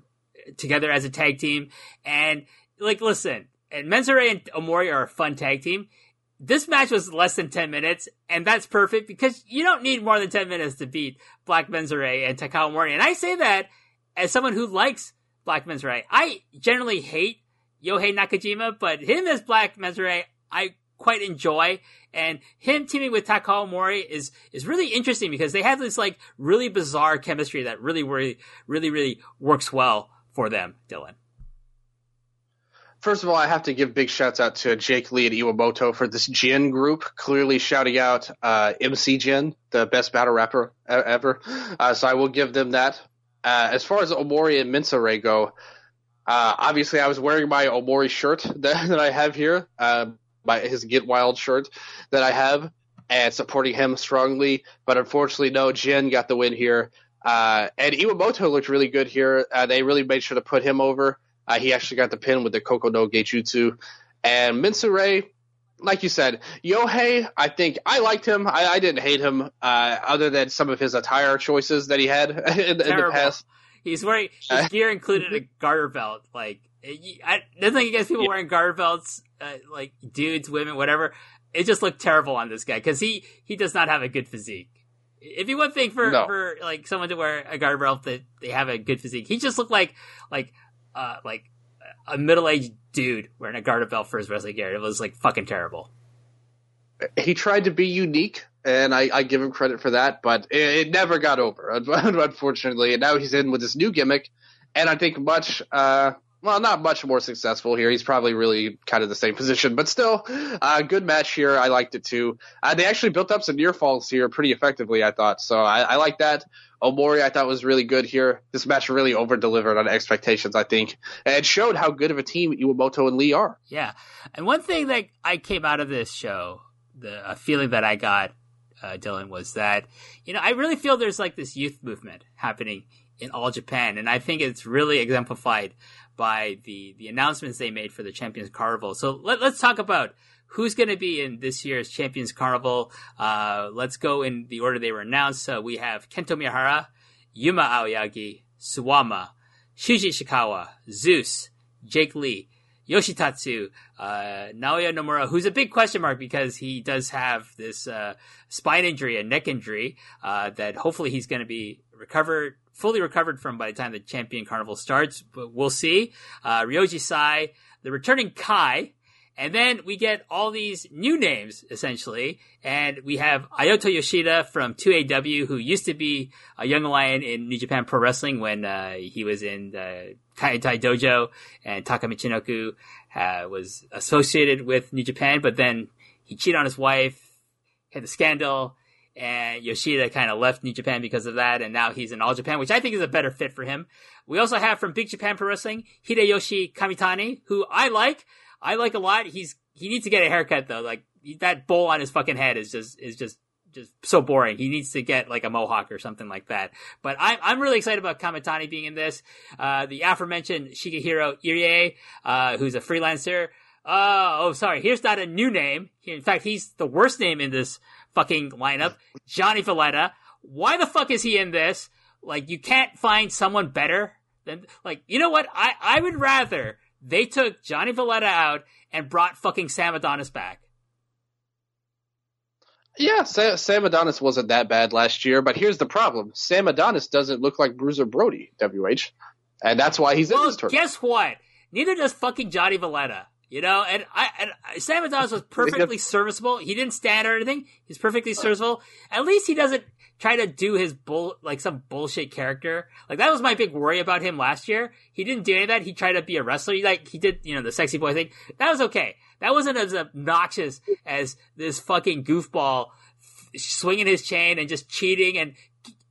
together as a tag team. And like, listen, and Menso-re and Omori are a fun tag team. This match was less than 10 minutes, and that's perfect because you don't need more than 10 minutes to beat Black Menso-re and Takao Omori. And I say that as someone who likes Black Menso-re. I generally hate Yohei Nakajima, but him as Black Menso-re, I quite enjoy. And him teaming with Takao Omori is, is really interesting because they have this like really bizarre chemistry that really, really, really, really works well for them, Dylan. First of all, I have to give big shouts out to Jake Lee and Iwamoto for this Jin group, clearly shouting out uh, MC Jin, the best battle rapper ever. Uh, so I will give them that. Uh, as far as Omori and Menso-re go, uh, obviously I was wearing my Omori shirt *laughs* that, that I have here. Um, my his Get Wild shirt that I have and supporting him strongly. But unfortunately, no, Jin got the win here. Uh, and Iwamoto looked really good here. Uh, they really made sure to put him over. Uh, he actually got the pin with the Koko no. And Menso-re, like you said, Yohei, I think I liked him. I, I didn't hate him, uh, other than some of his attire choices that he had *laughs* in, in the past. He's wearing his gear included a garter belt. Like, I, nothing against people yeah. wearing garter belts uh, like dudes, women, whatever. It just looked terrible on this guy because he he does not have a good physique. It'd be one thing for no. for like someone to wear a garter belt that they have a good physique. He just looked like like uh like a middle aged dude wearing a garter belt for his wrestling gear. It was like fucking terrible. He tried to be unique, and I, I give him credit for that, but it, it, never got over, *laughs* unfortunately. And now he's in with this new gimmick, and I think much uh, well, not much more successful here. He's probably really kind of the same *laughs* position, but still, uh, good match here. I liked it too. Uh, they actually built up some near falls here pretty effectively, I thought. So I, I like that. Omori, I thought was really good here. This match really over delivered on expectations, I think, and showed how good of a team Iwamoto and Lee are. Yeah, and one thing that I came out of this show, the feeling that I got, uh, Dylan, was that you know I really feel there's like this youth movement happening in all Japan, and I think it's really exemplified by the the announcements they made for the Champions Carnival. So let, us talk about who's going to be in this year's Champions Carnival. Uh, let's go in the order they were announced. Uh, we have Kento Miyahara, Yuma Aoyagi, Suwama, Shuji Ishikawa, Zeus, Jake Lee, Yoshitatsu, uh, Naoya Nomura, who's a big question mark because he does have this uh, spine injury and neck injury uh, that hopefully he's going to be recovered, fully recovered from by the time the Champion Carnival starts. But we'll see. Uh, Ryoji Sai, the returning Kai, and then we get all these new names, essentially. And we have Ayato Yoshida from 2AW, who used to be a young lion in New Japan Pro Wrestling when uh, he was in the Kaientai Dojo, and Taka Michinoku uh, was associated with New Japan, but then he cheated on his wife, had the scandal, and Yoshida kind of left New Japan because of that, and now he's in All Japan, which I think is a better fit for him. We also have from Big Japan Pro Wrestling, Hideyoshi Kamitani, who I like. I like a lot. He's he needs to get a haircut though. Like that bowl on his fucking head is just is just just so boring. He needs to get like a mohawk or something like that. But I'm I'm really excited about Kamitani being in this. Uh, the aforementioned Shigehiro Irie, uh, who's a freelancer. Uh, oh, sorry. Here's not a new name. In fact, he's the worst name in this fucking lineup. Johnny Valletta. Why the fuck is he in this? Like, you can't find someone better than, like, you know what? I, I would rather they took Johnny Valletta out and brought fucking Sam Adonis back. Yeah, Sam, Sam Adonis wasn't that bad last year, but here's the problem: Sam Adonis doesn't look like Bruiser Brody, WH, and that's why he's well, in this tournament. Guess what? Neither does fucking Johnny Valletta. You know, and I and Sam Adonis was *laughs* perfectly serviceable. He didn't stand or anything. He's perfectly serviceable. At least he doesn't try to do his bull like some bullshit character. Like that was my big worry about him last year. He didn't do any of that. He tried to be a wrestler. He, like he did, you know, the sexy boy thing. That was okay. That wasn't as obnoxious as this fucking goofball swinging his chain and just cheating and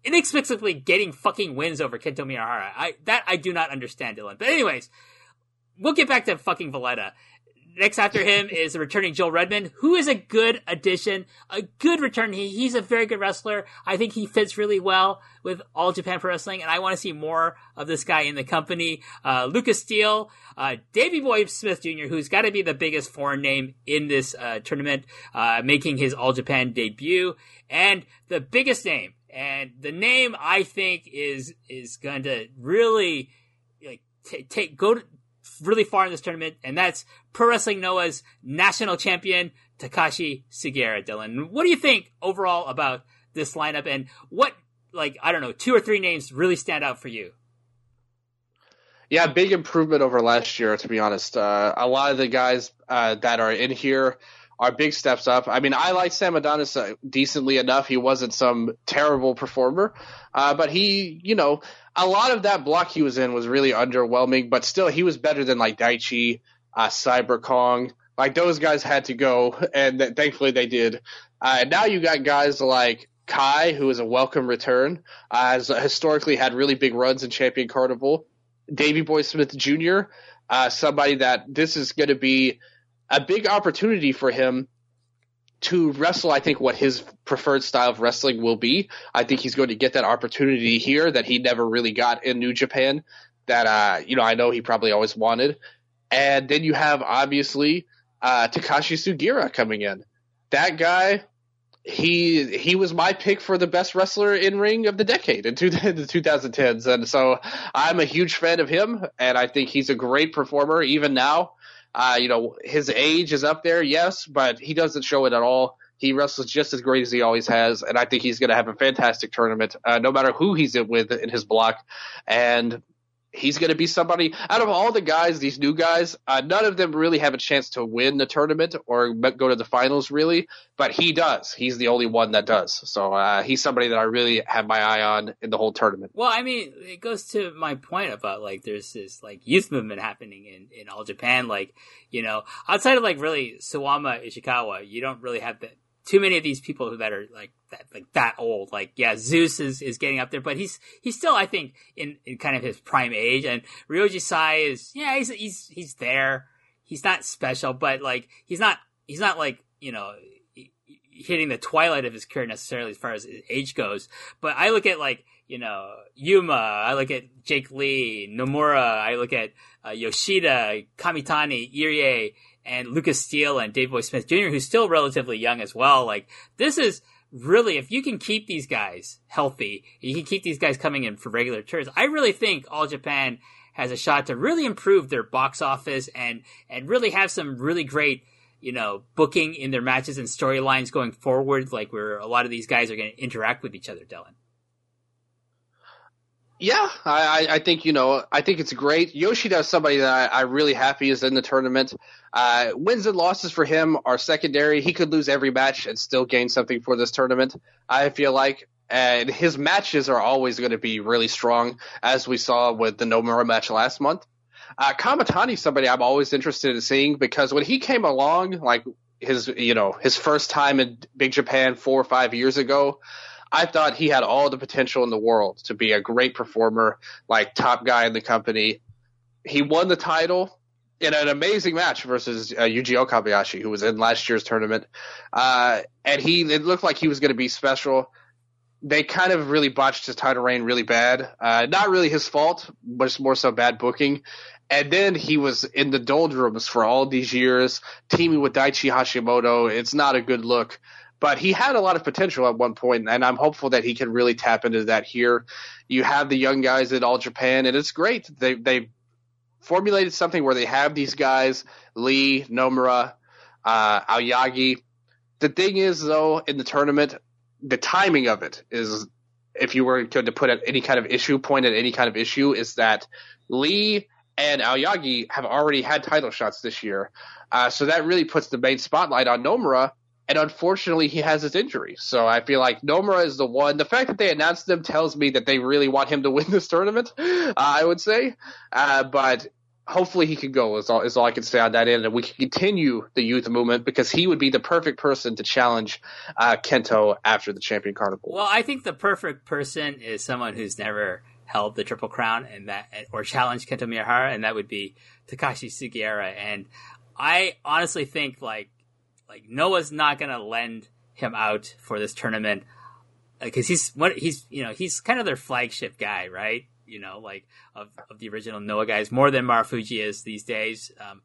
inexplicably getting fucking wins over Kento Miyahara. I that I do not understand, Dylan. But anyways, we'll get back to fucking Valletta. Next after him *laughs* is the returning Joel Redman, who is a good addition, a good return. He, he's a very good wrestler. I think he fits really well with All Japan Pro Wrestling, and I want to see more of this guy in the company. Uh, Lucas Steele, uh, Davey Boy Smith Jr., who's got to be the biggest foreign name in this uh, tournament, uh, making his All Japan debut, and the biggest name, and the name I think is is going to really like t- take go to, really far in this tournament, and that's Pro Wrestling Noah's national champion, Takashi Sugiura, Dylan. What do you think overall about this lineup, and what, like, I don't know, two or three names really stand out for you? Yeah, big improvement over last year, to be honest. Uh, a lot of the guys uh, that are in here are big steps up. I mean, I like Sam Adonis uh, decently enough. He wasn't some terrible performer, uh, but he, you know, a lot of that block he was in was really underwhelming, but still he was better than like Daichi, uh, Cyber Kong. Like those guys had to go, and th- thankfully they did. Uh, now you got guys like Kai, who is a welcome return, uh, has historically had really big runs in Champion Carnival. Davey Boy Smith Jr., uh, somebody that this is going to be a big opportunity for him to wrestle, I think, what his preferred style of wrestling will be. I think he's going to get that opportunity here that he never really got in New Japan. That uh, you know, I know he probably always wanted. And then you have obviously uh, Takashi Sugiura coming in. That guy, he he was my pick for the best wrestler in ring of the decade in two, *laughs* the 2010s, and so I'm a huge fan of him, and I think he's a great performer even now. Uh, you know, his age is up there, yes, but he doesn't show it at all. He wrestles just as great as he always has, and I think he's going to have a fantastic tournament, uh, no matter who he's in with in his block. And he's going to be somebody out of all the guys, these new guys, uh, none of them really have a chance to win the tournament or go to the finals, really. But he does. He's the only one that does. So uh, he's somebody that I really have my eye on in the whole tournament. Well, I mean, it goes to my point about like there's this like youth movement happening in in all Japan. Like you know, outside of like really Suwama Ishikawa, you don't really have that too many of these people that are like that, like that old. Like, yeah, Zeus is, is getting up there, but he's, he's still, I think, in, in kind of his prime age. And Ryoji Sai is, yeah, he's, he's, he's there. He's not special, but like, he's not, he's not like, you know, hitting the twilight of his career necessarily as far as age goes. But I look at like, you know, Yuma, I look at Jake Lee, Nomura, I look at uh, Yoshida, Kamitani, Irie, and Lucas Steele and Dave Boy Smith Jr., who's still relatively young as well. Like, this is really, if you can keep these guys healthy, you can keep these guys coming in for regular tours. I really think All Japan has a shot to really improve their box office and and really have some really great you know booking in their matches and storylines going forward like where a lot of these guys are going to interact with each other dylan yeah, I, I think you know I think it's great. Yoshida is somebody that I, I really happy is in the tournament. Uh, wins and losses for him are secondary. He could lose every match and still gain something for this tournament. I feel like, and his matches are always going to be really strong, as we saw with the Nomura match last month. Uh, Kamitani is somebody I'm always interested in seeing because when he came along, like his you know his first time in Big Japan four or five years ago. I thought he had all the potential in the world to be a great performer, like top guy in the company. He won the title in an amazing match versus uh, Yuji Okabayashi, who was in last year's tournament. Uh, and he, it looked like he was going to be special. They kind of really botched his title reign really bad. Uh, not really his fault, but it's more so bad booking. And then he was in the doldrums for all these years, teaming with Daichi Hashimoto. It's not a good look but he had a lot of potential at one point, and I'm hopeful that he can really tap into that here. You have the young guys at All Japan, and it's great. They they formulated something where they have these guys, Lee, Nomura, uh, Aoyagi. The thing is, though, in the tournament, the timing of it is, if you were to put at any kind of issue, point at any kind of issue, is that Lee and Aoyagi have already had title shots this year. Uh, so that really puts the main spotlight on Nomura, and unfortunately he has his injury. So I feel like Nomura is the one. The fact that they announced him tells me that they really want him to win *laughs* this tournament. Uh, I would say, uh, but hopefully he can go. Is all is all I can say on that end, and we can continue the youth movement because he would be the perfect person to challenge uh, Kento after the champion carnival. Well, I think the perfect person is someone who's never held the triple crown and that or challenged Kento Miyahara, and that would be Takashi Sugiura. And I honestly think like like Noah's not going to lend him out for this tournament because he's what he's you know he's kind of their flagship guy, right? You know, like of of the original Noah guys more than Marufuji is these days. Um,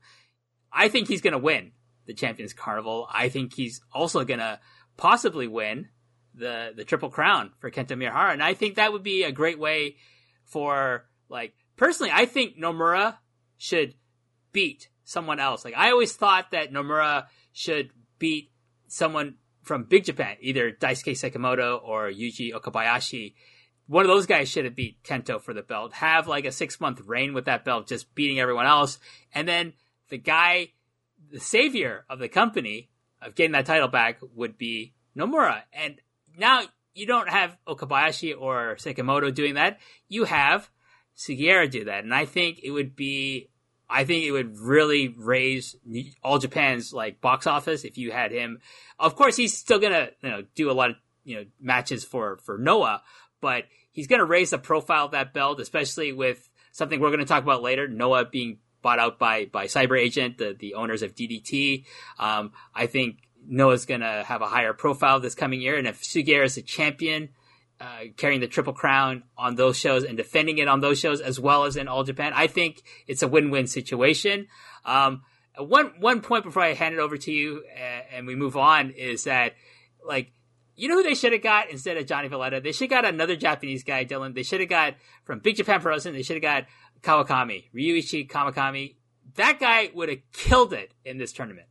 I think he's going to win the Champions Carnival. I think he's also going to possibly win the the Triple Crown for Kento Miyahara, and I think that would be a great way for like personally. I think Nomura should beat someone else. Like I always thought that Nomura should beat someone from Big Japan, either Daisuke Sekimoto or Yuji Okabayashi. One of those guys should have beat Kento for the belt. Have like a six month reign with that belt, just beating everyone else. And then the guy, the savior of the company of getting that title back would be Nomura. And now you don't have Okabayashi or Sekimoto doing that. You have Sugiura do that. And I think it would be I think it would really raise all Japan's like box office if you had him. Of course, he's still gonna you know do a lot of you know matches for for Noah, but he's gonna raise the profile of that belt, especially with something we're gonna talk about later. Noah being bought out by by Cyber Agent, the the owners of DDT. Um, I think Noah's gonna have a higher profile this coming year, and if Sugiura is a champion uh, carrying the triple crown on those shows and defending it on those shows as well as in All Japan. I think it's a win-win situation. Um, one one point before I hand it over to you uh, and we move on is that like you know who they should have got instead of Johnny Valletta? They should have got another Japanese guy, Dylan. They should have got from Big Japan Pro Wrestling. They should have got Kawakami, Ryuichi Kawakami. That guy would have killed it in this tournament.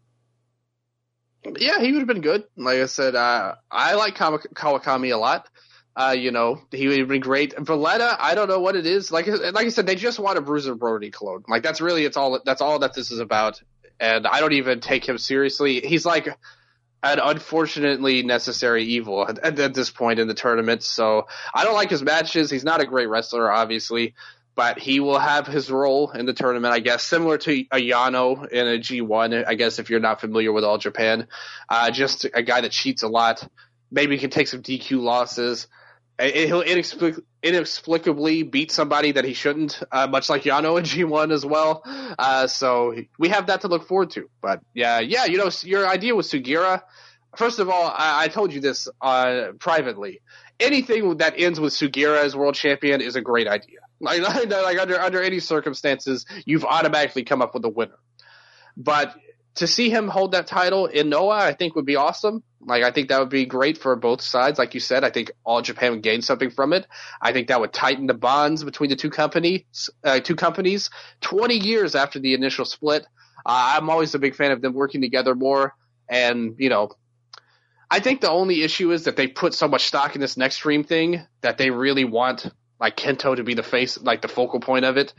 Yeah, he would have been good. Like I said, uh, I like Kawakami a lot. Uh, you know, he would be great. Valletta, I don't know what it is. Like, like I said, they just want a Bruiser Brody clone. Like, that's really, it's all, that's all that this is about. And I don't even take him seriously. He's like an unfortunately necessary evil at, at this point in the tournament. So I don't like his matches. He's not a great wrestler, obviously, but he will have his role in the tournament, I guess, similar to a Yano in a G1, I guess, if you're not familiar with All Japan. Uh, just a guy that cheats a lot. Maybe he can take some DQ losses he'll inexplic- inexplicably beat somebody that he shouldn't, uh, much like Yano in *laughs* G1 as well. Uh, so we have that to look forward to. But yeah, yeah, you know, your idea with Sugiura. First of all, I, I told you this uh, privately. Anything that ends with Sugiura as world champion is a great idea. Like, *laughs* like under under any circumstances, you've automatically come up with a winner. But to see him hold that title in Noah, I think would be awesome. Like, I think that would be great for both sides. Like you said, I think all Japan would gain something from it. I think that would tighten the bonds between the two companies, uh, two companies 20 years after the initial split. Uh, I'm always a big fan of them working together more. And, you know, I think the only issue is that they put so much stock in this next stream thing that they really want like Kento to be the face, like the focal point of it.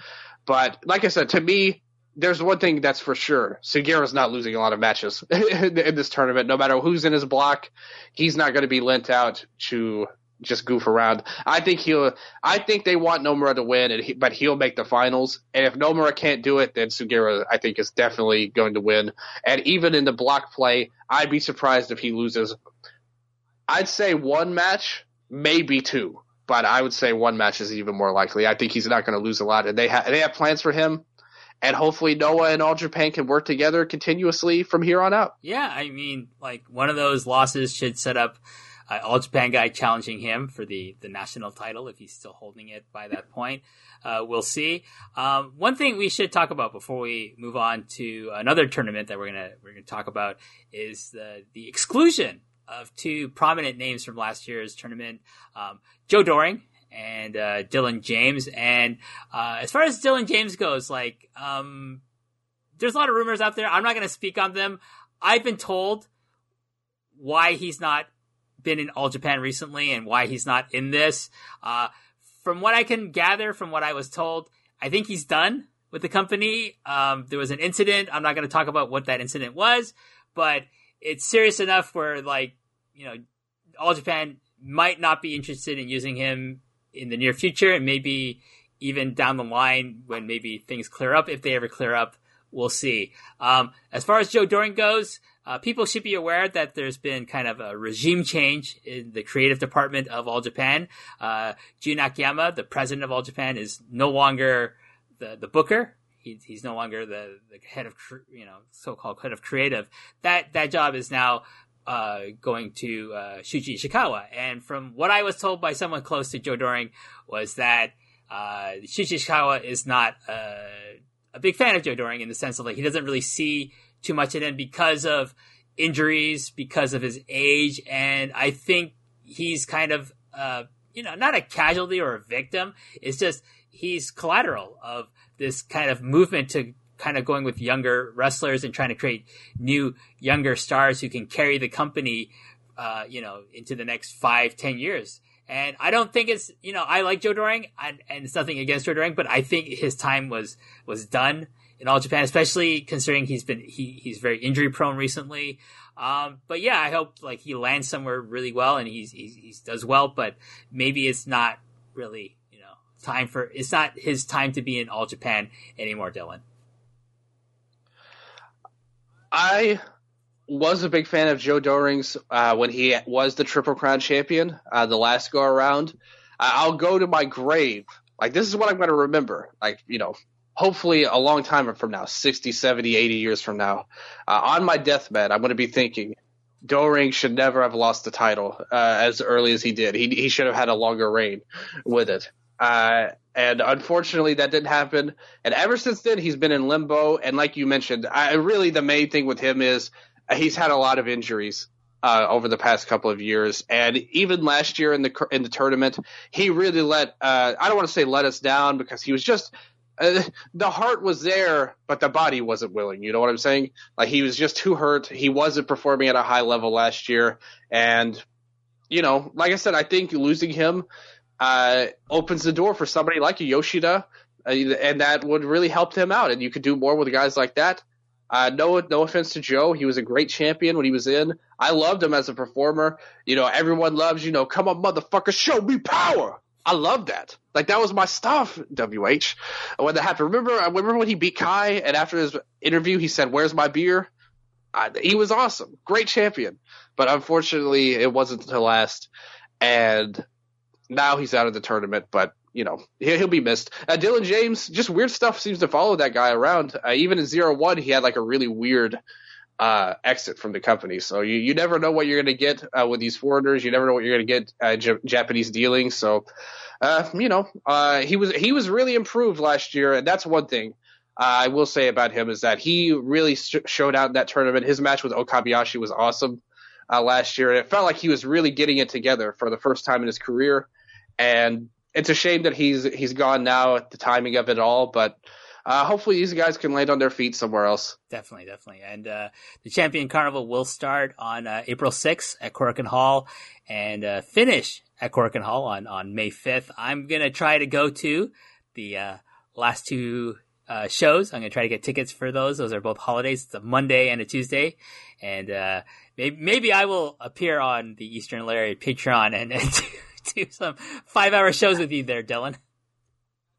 But like I said, to me, there's one thing that's for sure. Sugiura's not losing a lot of matches *laughs* in this tournament. No matter who's in his block, he's not going to be lent out to just goof around. I think he'll. I think they want Nomura to win, he, but he'll make the finals. And if Nomura can't do it, then Sugiura, I think, is definitely going to win. And even in the block play, I'd be surprised if he loses. I'd say one match, maybe two, but I would say one match is even more likely. I think he's not going to lose a lot, and they have they have plans for him and hopefully Noah and All Japan can work together continuously from here on out. Yeah, I mean, like one of those losses should set up uh, All Japan guy challenging him for the the national title if he's still holding it by that point. Uh, we'll see. Um, one thing we should talk about before we move on to another tournament that we're gonna we're gonna talk about is the the exclusion of two prominent names from last year's tournament. Um, Joe Doering and uh, Dylan James. And uh, as far as Dylan James goes, like, um, there's a lot of rumors out there. I'm not going to speak on them. I've been told why he's not been in All Japan recently and why he's not in this. Uh, from what I can gather, from what I was told, I think he's done with the company. Um, there was an incident. I'm not going to talk about what that incident was, but it's serious enough where, like, you know, All Japan might not be interested in using him in the near future and maybe even down the line when maybe things clear up. If they ever clear up, we'll see. Um, as far as Joe Doering goes, uh, people should be aware that there's been kind of a regime change in the creative department of All Japan. Uh, Jun Akiyama, the president of All Japan, is no longer the, the booker. He, he's no longer the, the head of, you know, so-called head of creative. That, that job is now uh, going to uh, Shuji Ishikawa. And from what I was told by someone close to Joe Doering was that uh, Shuji Ishikawa is not uh, a big fan of Joe Doering in the sense of like he doesn't really see too much in him because of injuries, because of his age, and I think he's kind of uh, you know not a casualty or a victim. It's just he's collateral of this kind of movement to kind of going with younger wrestlers and trying to create new younger stars who can carry the company, uh, you know, into the next five, ten years. And I don't think it's, you know, I like Joe Doering and, and it's nothing against Joe Doering, but I think his time was, was done in all Japan, especially considering he's been, he, he's very injury prone recently. Um, but yeah, I hope like he lands somewhere really well and he's, he's, he does well, but maybe it's not really, you know, time for, it's not his time to be in all Japan anymore, Dylan. I was a big fan of Joe Doering's uh, when he was the Triple Crown champion uh, the last go around. I'll go to my grave. Like, this is what I'm going to remember. Like, you know, hopefully a long time from now 60, 70, 80 years from now. Uh, on my deathbed, I'm going to be thinking Doering should never have lost the title uh, as early as he did. He, he should have had a longer reign with it. Uh, and unfortunately, that didn't happen. And ever since then, he's been in limbo. And like you mentioned, I really the main thing with him is he's had a lot of injuries uh, over the past couple of years. And even last year in the in the tournament, he really let uh, I don't want to say let us down because he was just uh, the heart was there, but the body wasn't willing. You know what I'm saying? Like he was just too hurt. He wasn't performing at a high level last year, and you know, like I said, I think losing him uh, opens the door for somebody like Yoshida, uh, and that would really help him out. And you could do more with guys like that. Uh, no, no offense to Joe, he was a great champion when he was in. I loved him as a performer. You know, everyone loves, you know, come on, motherfucker, show me power. I love that. Like that was my stuff. WH when that happened. Remember, I remember when he beat Kai, and after his interview, he said, "Where's my beer?" I, he was awesome, great champion. But unfortunately, it wasn't to last. And now he's out of the tournament, but you know he'll be missed. Uh, Dylan James, just weird stuff seems to follow that guy around. Uh, even in zero one, he had like a really weird uh, exit from the company. So you, you never know what you're going to get uh, with these foreigners. You never know what you're going to get uh, J- Japanese dealings. So uh, you know he was he was really improved last year, and that's one thing. I will say about him is that he really sh- showed out in that tournament. His match with Okabayashi was awesome last year, and it felt like he was really getting it together for the first time in his career. And it's a shame that he's he's gone now at the timing of it all, but uh, hopefully these guys can land on their feet somewhere else. Definitely, definitely. And uh, the Champion Carnival will start on uh, April 6th at Korakuen Hall and uh, finish at Korakuen Hall on, on May 5th. I'm going to try to go to the uh, last two uh, shows. I'm going to try to get tickets for those. Those are both holidays. It's a Monday and a Tuesday. And maybe, maybe I will appear on the Eastern Lariat Patreon and, *laughs* and *laughs* do some five hour shows with you there, Dylan.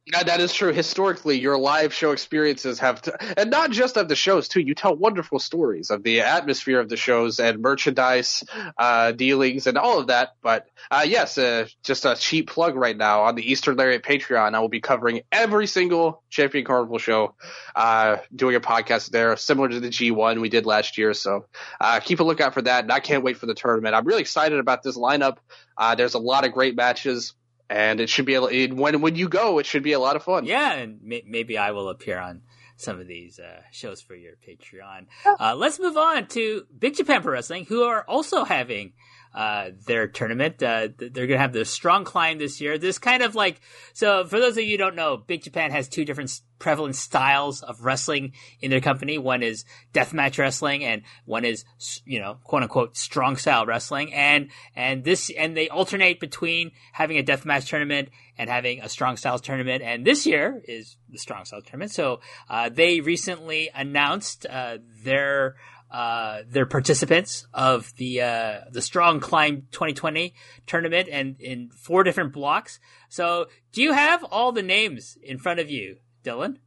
Yeah, that is true. Historically, your live show experiences have, to, and not just of the shows too. You tell wonderful stories of the atmosphere of the shows and merchandise uh, dealings and all of that. But uh, yes, uh, just a cheap plug right now on the Eastern Lariat Patreon. I will be covering every single Champion Carnival show, uh, doing a podcast there, similar to the G1 we did last year. So uh, keep a lookout for that. And I can't wait for the tournament. I'm really excited about this lineup. Uh, there's a lot of great matches and it should be a, when when you go, it should be a lot of fun. Yeah, and may, maybe I will appear on some of these uh, shows for your Patreon. Uh, let's move on to Big Japan Pro Wrestling, who are also having uh, their tournament. Uh, they're going to have their strong climb this year. This kind of like, so for those of you don't know, Big Japan has two different prevalent styles of wrestling in their company. One is deathmatch wrestling and one is, you know, quote unquote, strong style wrestling. And, and this, and they alternate between having a deathmatch tournament and having a strong style tournament. And this year is the strong style tournament. So, uh, they recently announced, uh, their, uh, their participants of the uh, the Strong Climb 2020 tournament and in four different blocks. So, do you have all the names in front of you, Dylan?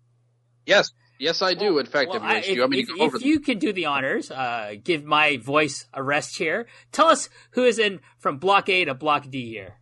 Yes, yes, I do. Well, in fact, well, I, if, you, I if, if you can do the honors, uh, give my voice a rest here. Tell us who is in from Block A to Block D here.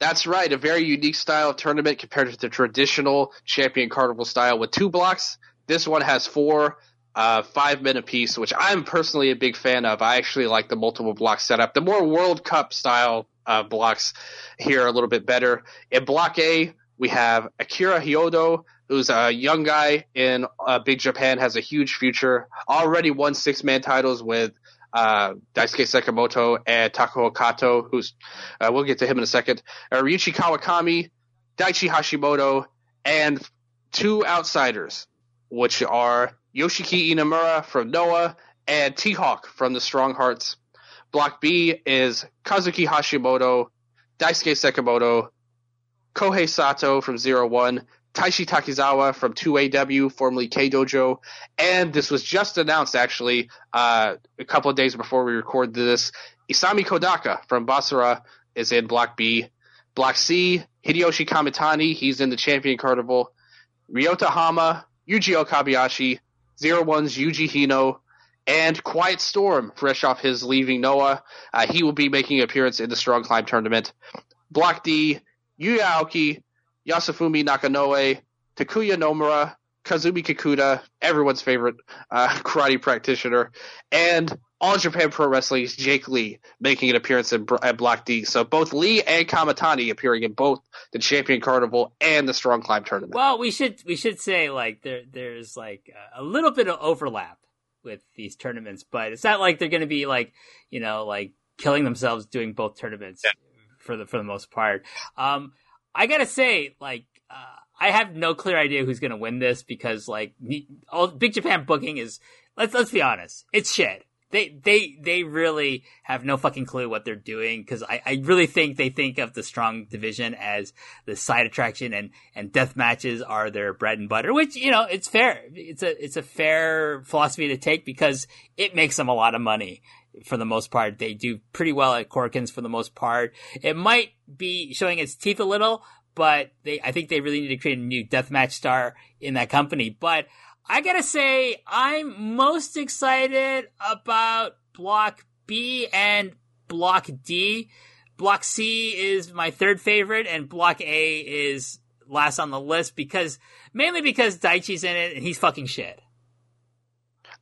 That's right, a very unique style of tournament compared to the traditional Champion Carnival style with two blocks. This one has four uh, five minute piece, which I'm personally a big fan of. I actually like the multiple block setup. The more World Cup style uh, blocks here are a little bit better. In Block A, we have Akira Hyodo, who's a young guy in uh, Big Japan, has a huge future. Already won six man titles with uh, Daisuke Sekimoto and Takuho Kato, who's uh, we'll get to him in a second. Uh, Ryuichi Kawakami, Daichi Hashimoto, and two outsiders, which are Yoshiki Inamura from Noah, and T-Hawk from the Strong Hearts. Block B is Kazuki Hashimoto, Daisuke Sekimoto, Kohei Sato from Zero One, Taishi Takizawa from 2AW, formerly K Dojo, and this was just announced actually uh, a couple of days before we recorded this. Isami Kodaka from Basara is in Block B. Block C, Hideyoshi Kamitani, he's in the Champion Carnival. Ryota Hama, Yuji Okabayashi, Zero One's Yuji Hino, and Quiet Storm, fresh off his leaving Noah. Uh, he will be making an appearance in the Strong Climb tournament. Block D, Yuya Aoki, Yasufumi Nakanoe, Takuya Nomura, Kazumi Kikuta, everyone's favorite uh, *laughs* karate practitioner, and All Japan Pro Wrestling's Jake Lee making an appearance in, at Block D. So both Lee and Kamitani appearing in both the Champion Carnival and the Strong Climb tournament. Well, we should we should say like there there's like a little bit of overlap with these tournaments, but it's not like they're going to be like you know like killing themselves doing both tournaments yeah. for the for the most part. Um, I gotta say, like, uh, I have no clear idea who's gonna win this because, like, all Big Japan booking is let's let's be honest, it's shit. They they they really have no fucking clue what they're doing because I, I really think they think of the strong division as the side attraction and and death matches are their bread and butter which you know it's fair. It's a it's a fair philosophy to take because it makes them a lot of money for the most part. They do pretty well at Korakuens for the most part. It might be showing its teeth a little but they I think they really need to create a new deathmatch star in that company but I gotta say, I'm most excited about Block B and Block D. Block C is my third favorite, and Block A is last on the list because mainly because Daichi's in it and he's fucking shit.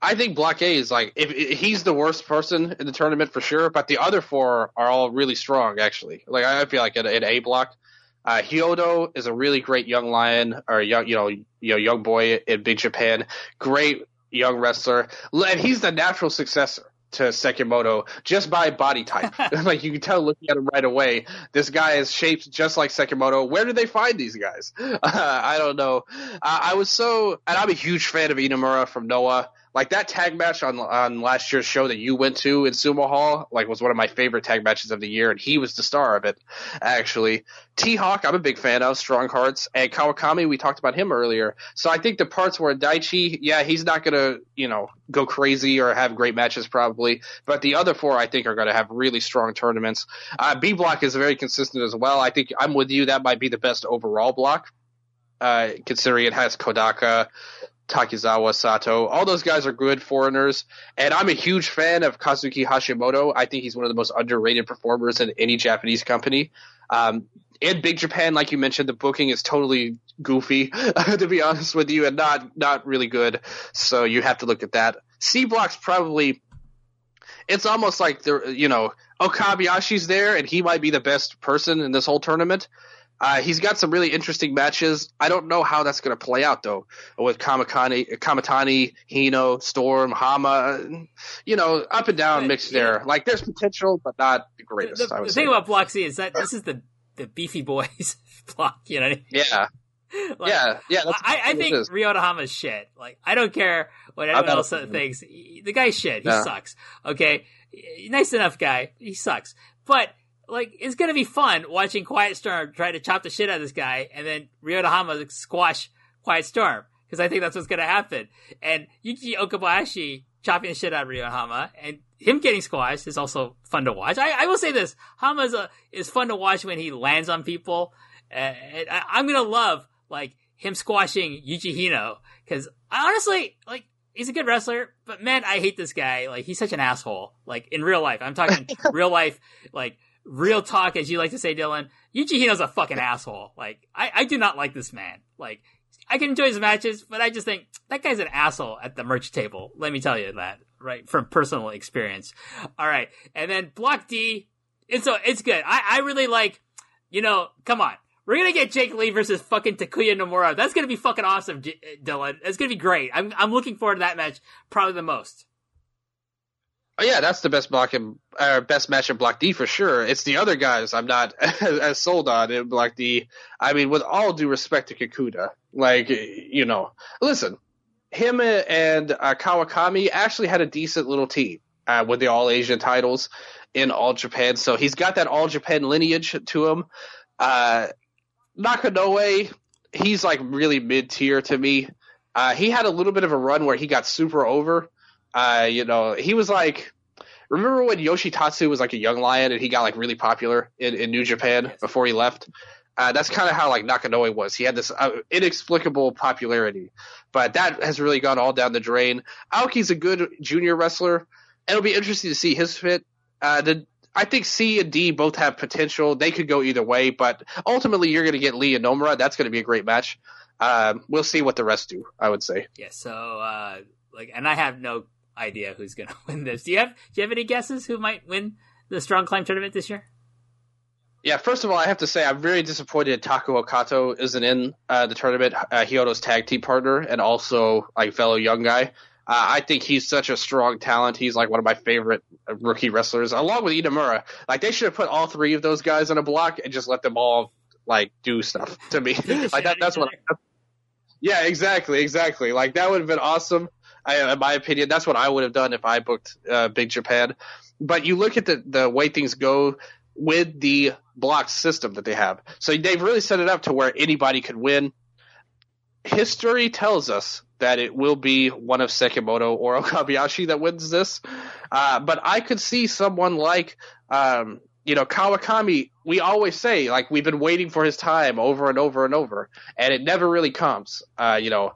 I think Block A is like if, if, he's the worst person in the tournament for sure, but the other four are all really strong actually. Like I feel like an, an A block, Uh, Hyodo is a really great young lion or young, you know, you know, young boy in Big Japan. Great young wrestler, and he's the natural successor to Sekimoto just by body type. *laughs* *laughs* like you can tell looking at him right away, this guy is shaped just like Sekimoto. Where did they find these guys? Uh, *laughs* I don't know. Uh, I was so, and I'm a huge fan of Inamura from Noah like that tag match on on last year's show that you went to in Sumo Hall, like was one of my favorite tag matches of the year, and he was the star of it. Actually, T Hawk, I'm a big fan of Strong Hearts, and Kawakami, we talked about him earlier. So I think the parts where Daichi, yeah, he's not gonna you know go crazy or have great matches probably, but the other four I think are gonna have really strong tournaments. Uh, B block is very consistent as well. I think I'm with you. That might be the best overall block. Uh, considering it has Kodaka, Takizawa, Sato. All those guys are good foreigners, and I'm a huge fan of Kazuki Hashimoto. I think he's one of the most underrated performers in any Japanese company. Um, in Big Japan, like you mentioned, the booking is totally goofy, *laughs* to be honest with you, and not not really good. So you have to look at that. C Block's probably. It's almost like the you know Okabayashi's there, and he might be the best person in this whole tournament. Uh, he's got some really interesting matches. I don't know how that's going to play out though, with Kamakani, Kamatani, Hino, Storm, Hama. You know, up and down mixed yeah. there. Like there's potential, but not the greatest. The, the thing about Block C is that this is the the beefy boys *laughs* block. You know. I mean? Yeah. *laughs* Like, yeah, yeah. I, I think Ryota Hama's shit. Like, I don't care what anyone else thinks. The guy's shit. He yeah. sucks. Okay, nice enough guy. He sucks. But like it's gonna be fun watching Quiet Storm try to chop the shit out of this guy, and then Ryota Hama squash Quiet Storm because I think that's what's gonna happen. And Yuki Okabayashi chopping the shit out of Ryota Hama and him getting squashed is also fun to watch. I, I will say this: Hama is, a, is fun to watch when he lands on people. Uh, I, am gonna love like him squashing Yuji Hino because honestly, like he's a good wrestler, but man, I hate this guy. Like he's such an asshole. Like in real life, I'm talking *laughs* real life. Like real talk, as you like to say, Dylan, Yuji Hino's a fucking asshole. Like, I, I do not like this man. Like, I can enjoy his matches, but I just think that guy's an asshole at the merch table. Let me tell you that, right? From personal experience. All right. And then Block D, it's, so, it's good. I, I really like, you know, come on. We're gonna get Jake Lee versus fucking Takuya Nomura. That's gonna be fucking awesome, uh, Dylan. It's gonna be great. I'm, I'm looking forward to that match probably the most. Oh yeah, that's the best block and uh, best match in Block D for sure. It's the other guys I'm not *laughs* as sold on in Block D. I mean, with all due respect to Kikuta, like you know, listen, him and uh, Kawakami actually had a decent little team uh, with the All Asian titles in All Japan, so he's got that All Japan lineage to him. Uh, Nakanoe, he's like really mid tier to me. Uh, he had a little bit of a run where he got super over uh, you know, he was like, remember when Yoshitatsu was like a young lion and he got like really popular in, in New Japan yes. before he left? Uh, that's kind of how like Nakanoe was. He had this uh, inexplicable popularity, but that has really gone all down the drain. Aoki's a good junior wrestler. It'll be interesting to see his fit. Uh, the, I think C and D both have potential. They could go either way, but ultimately you're going to get Lee and Nomura. That's going to be a great match. Um, we'll see what the rest do. I would say. Yeah. So, uh, like, and I have no idea who's going *laughs* to win this. Do you have Do you have any guesses who might win the Strong Climb tournament this year? Yeah, first of all, I have to say I'm very disappointed Takuho Kato isn't in uh, the tournament. Uh, Hyodo's tag team partner and also like fellow young guy. Uh, I think he's such a strong talent. He's like one of my favorite rookie wrestlers, along with Inamura. Like they should have put all three of those guys on a block and just let them all like do stuff to me. *laughs* like that, that's what. I, yeah, exactly, exactly. Like that would have been awesome. I, in my opinion, that's what I would have done if I booked uh, Big Japan. But you look at the the way things go with the block system that they have. So they've really set it up to where anybody could win. History tells us that it will be one of Sekimoto or *laughs* Okabayashi that wins this. Uh, but I could see someone like, um, you know, Kawakami. We always say like we've been waiting for his time over and over and over, and it never really comes. Uh, you know,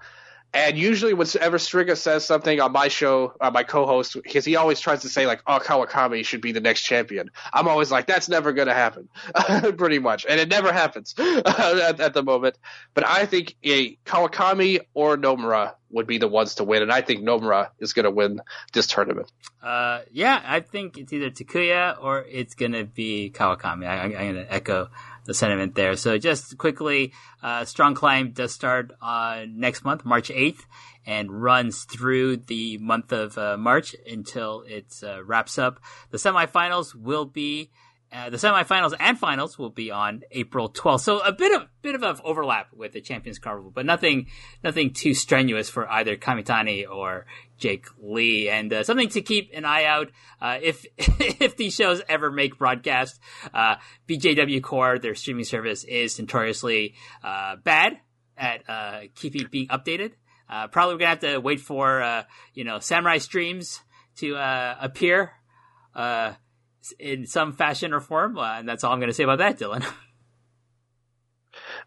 and usually, whenever Striga says something on my show, my co-host, because he always tries to say like, "Oh, Kawakami should be the next champion," I'm always like, "That's never going to happen," *laughs* pretty much, and it never happens *laughs* at, at, the moment. But I think a Kawakami or Nomura would be the ones to win, and I think Nomura is going to win this tournament. Uh, yeah, I think it's either Takuya or it's going to be Kawakami. I, am going to echo the sentiment there. So just quickly, uh, Strong Climb does start uh, next month, March 8th, and runs through the month of uh, March until it uh, wraps up. The semifinals will be uh, the semifinals and finals will be on April 12th. So a bit of bit of overlap with the Champions Carnival, but nothing nothing too strenuous for either Kamitani or Jake Lee. And uh, something to keep an eye out uh, if *laughs* if these shows ever make broadcast. Uh, BJW Core, their streaming service, is notoriously uh, bad at uh, keeping being updated. probably we're gonna have to wait for you know Samurai streams to appear in some fashion or form. Uh, and that's all I'm going to say about that, Dylan. *laughs*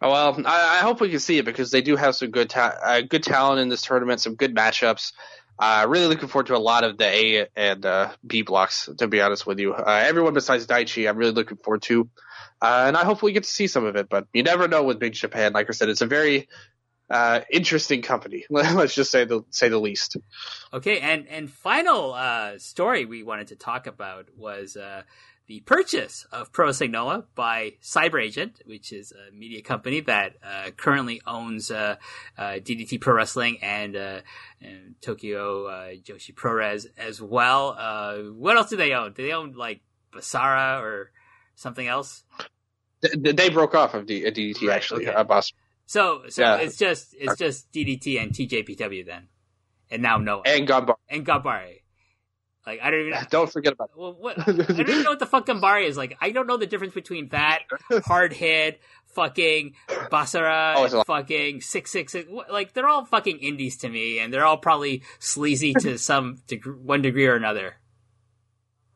Well, I, I, hope we can see it because they do have some good ta- uh, good talent in this tournament, some good matchups. Uh, really looking forward to a lot of the A and uh, B blocks. To be honest with you, uh, everyone besides Daichi, I'm really looking forward to, uh, and I hope we get to see some of it. But you never know with Big Japan. Like I said, it's a very uh, interesting company. *laughs* Let's just say the say the least. Okay, and and final uh, story we wanted to talk about was uh, the purchase of Pro Wrestling by CyberAgent, which is a media company that uh, currently owns DDT uh, uh, Pro Wrestling and, and Tokyo Joshi ProRes as well. what else do they own? Do they own like Basara or something else? They broke off of DDT right, actually. Okay. Boss so, so yeah. it's just it's just DDT and TJPW then, and now Noah and Ganbare and Ganbare. Like I don't even *sighs* don't forget about. Well, what *laughs* I don't even know what the fuck Ganbare is. Like I don't know the difference between that *laughs* hard hit, fucking Basara, oh, fucking six six six. Like they're all fucking indies to me, and they're all probably sleazy to *laughs* some deg- one degree or another.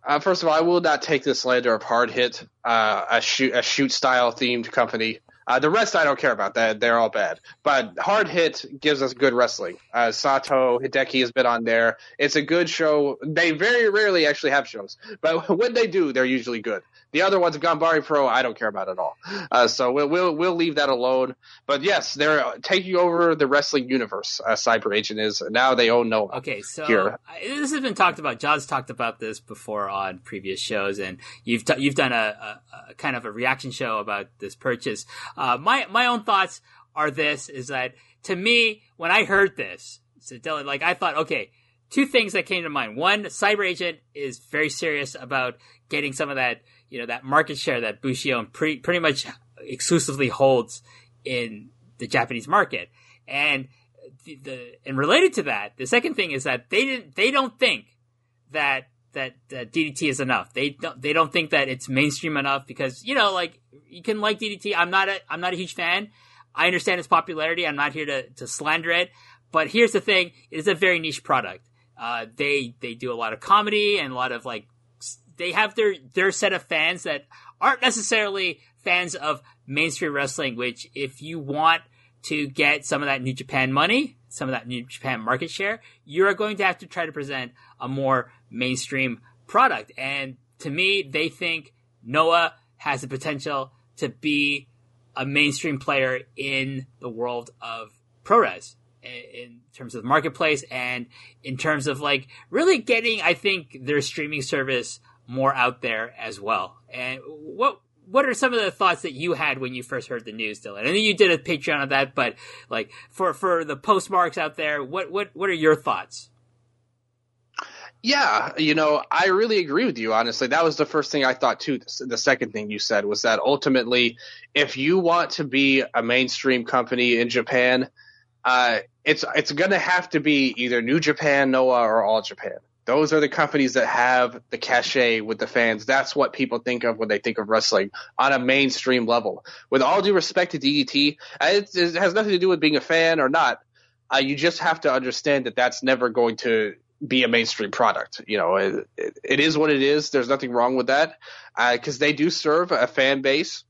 Uh, first of all, I will not take the slander of hard hit, uh, a shoot a shoot style themed company. Uh, the rest I don't care about. That they're all bad. But Hard Hit gives us good wrestling. Uh, Sato Hideki has been on there. It's a good show. They very rarely actually have shows, but *laughs* when they do, they're usually good. The other ones, Ganbare Pro, I don't care about at all. Uh, so we'll, we'll, we'll leave that alone. But yes, they're taking over the wrestling universe. Uh, CyberAgent is now they own Noah. Okay, so here. this has been talked about. John's talked about this before on previous shows, and you've t- you've done a, a, a, kind of a reaction show about this purchase. Uh, my my own thoughts are this: is that to me, when I heard this, so Dylan, like I thought, okay, two things that came to mind. One, Cyber Agent is very serious about getting some of that you know that market share that Bushiroad pretty pretty much exclusively holds in the Japanese market. And the, the, and related to that, the second thing is that they didn't they don't think that that uh, DDT is enough. They don't they don't think that it's mainstream enough because you know like you can like DDT. I'm not a I'm not a huge fan. I understand its popularity. I'm not here to to slander it. But here's the thing: it is a very niche product. Uh, they they do a lot of comedy and a lot of like they have their their set of fans that aren't necessarily fans of mainstream wrestling. Which, if you want to get some of that New Japan money, some of that New Japan market share, you are going to have to try to present a more mainstream product. And to me, they think Noah has the potential to be a mainstream player in the world of pro ProRes in terms of marketplace and in terms of like really getting, I think, their streaming service more out there as well. And what what are some of the thoughts that you had when you first heard the news, Dylan? I know you did a Patreon of that, but like for for the postmarks out there, what what what are your thoughts? Yeah, you know, I really agree with you. Honestly, that was the first thing I thought too. The second thing you said was that ultimately, if you want to be a mainstream company in Japan, uh, it's it's going to have to be either New Japan, Noah, or All Japan. Those are the companies that have the cachet with the fans. That's what people think of when they think of wrestling on a mainstream level. With all due respect to DDT, it, it has nothing to do with being a fan or not. Uh, you just have to understand that that's never going to be a mainstream product. You know, it, it, it is what it is. There's nothing wrong with that because uh, they do serve a fan base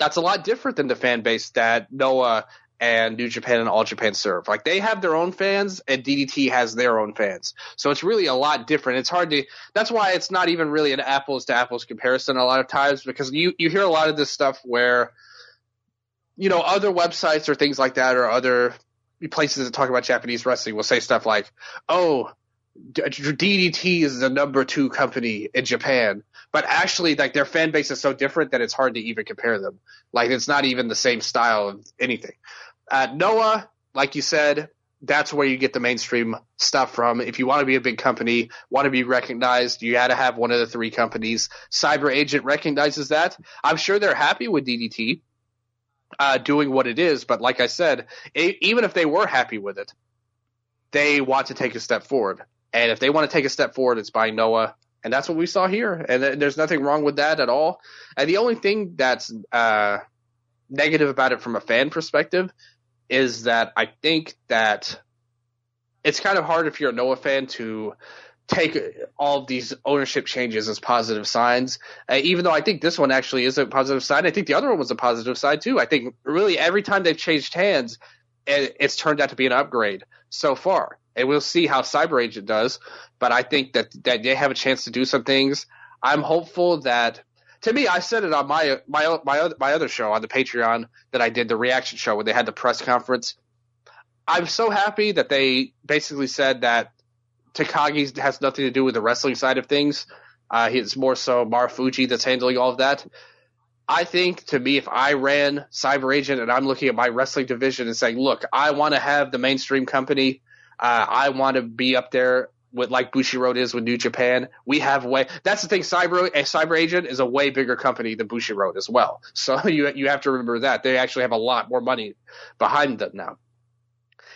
that's a lot different than the fan base that Noah and New Japan and All Japan serve. Like they have their own fans and DDT has their own fans. So it's really a lot different. It's hard to that's why it's not even really an apples to apples comparison a lot of times because you you hear a lot of this stuff where you know other websites or things like that or other places that talk about Japanese wrestling will say stuff like, "Oh, DDT is the number two company in Japan, but actually, like their fan base is so different that it's hard to even compare them. Like it's not even the same style of anything. Uh, Noah, like you said, that's where you get the mainstream stuff from. If you want to be a big company, want to be recognized, you got to have one of the three companies. Cyber Agent recognizes that. I'm sure they're happy with DDT uh, doing what it is, but like I said, a- even if they were happy with it, they want to take a step forward. And if they want to take a step forward, it's buying Noah. And that's what we saw here. And th- there's nothing wrong with that at all. And the only thing that's uh, negative about it from a fan perspective is that I think that it's kind of hard if you're a Noah fan to take all of these ownership changes as positive signs. Uh, even though I think this one actually is a positive sign, I think the other one was a positive side too. I think really every time they've changed hands, it, it's turned out to be an upgrade so far. And we'll see how Cyber Agent does, but I think that that they have a chance to do some things. I'm hopeful that to me, I said it on my my my other, my other show on the Patreon that I did the reaction show when they had the press conference. I'm so happy that they basically said that Takagi has nothing to do with the wrestling side of things. Uh, it's more so Marufuji that's handling all of that. I think to me, if I ran Cyber Agent and I'm looking at my wrestling division and saying, look, I want to have the mainstream company. Uh, I want to be up there with like Bushiroad is with New Japan. We have way. That's the thing. Cyber a Cyber Agent is a way bigger company than Bushiroad as well. *laughs* So you you have to remember that they actually have a lot more money behind them now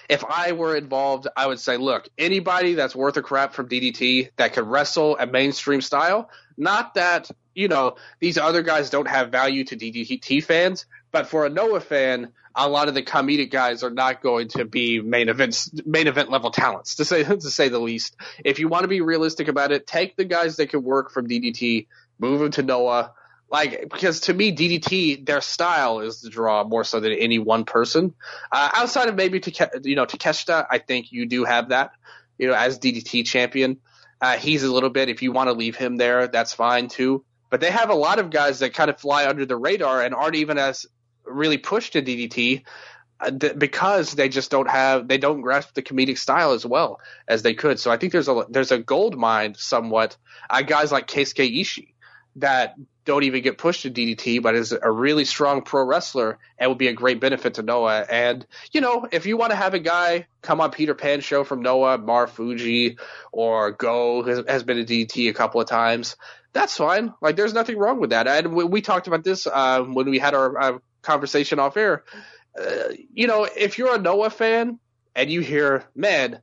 if I were involved, I would say, look, anybody that's worth a crap from DDT that could wrestle a mainstream style, not that, you know, these other guys don't have value to DDT fans, but for a Noah fan, a lot of the comedic guys are not going to be main events, main event level talents, to say, *laughs* to say the least. If you want to be realistic about it, take the guys that can work from DDT, move them to Noah, like because to me DDT their style is the draw more so than any one person. Uh, outside of maybe to you know Takeshita, I think you do have that you know as DDT champion. Uh, he's a little bit if you want to leave him there, that's fine too. But they have a lot of guys that kind of fly under the radar and aren't even as really push to DDT uh, because they just don't have they don't grasp the comedic style as well as they could. So I think there's a there's a gold mine somewhat. Uh, guys like Keisuke Ishii that don't even get pushed to DDT, but is a really strong pro wrestler and would be a great benefit to Noah. And, you know, if you want to have a guy come on Peter Pan show from Noah, Marufuji or Go has, has been a DDT a couple of times, that's fine. Like, there's nothing wrong with that. And we, we talked about this uh, when we had our uh, conversation off air. Uh, you know, if you're a Noah fan and you hear, man,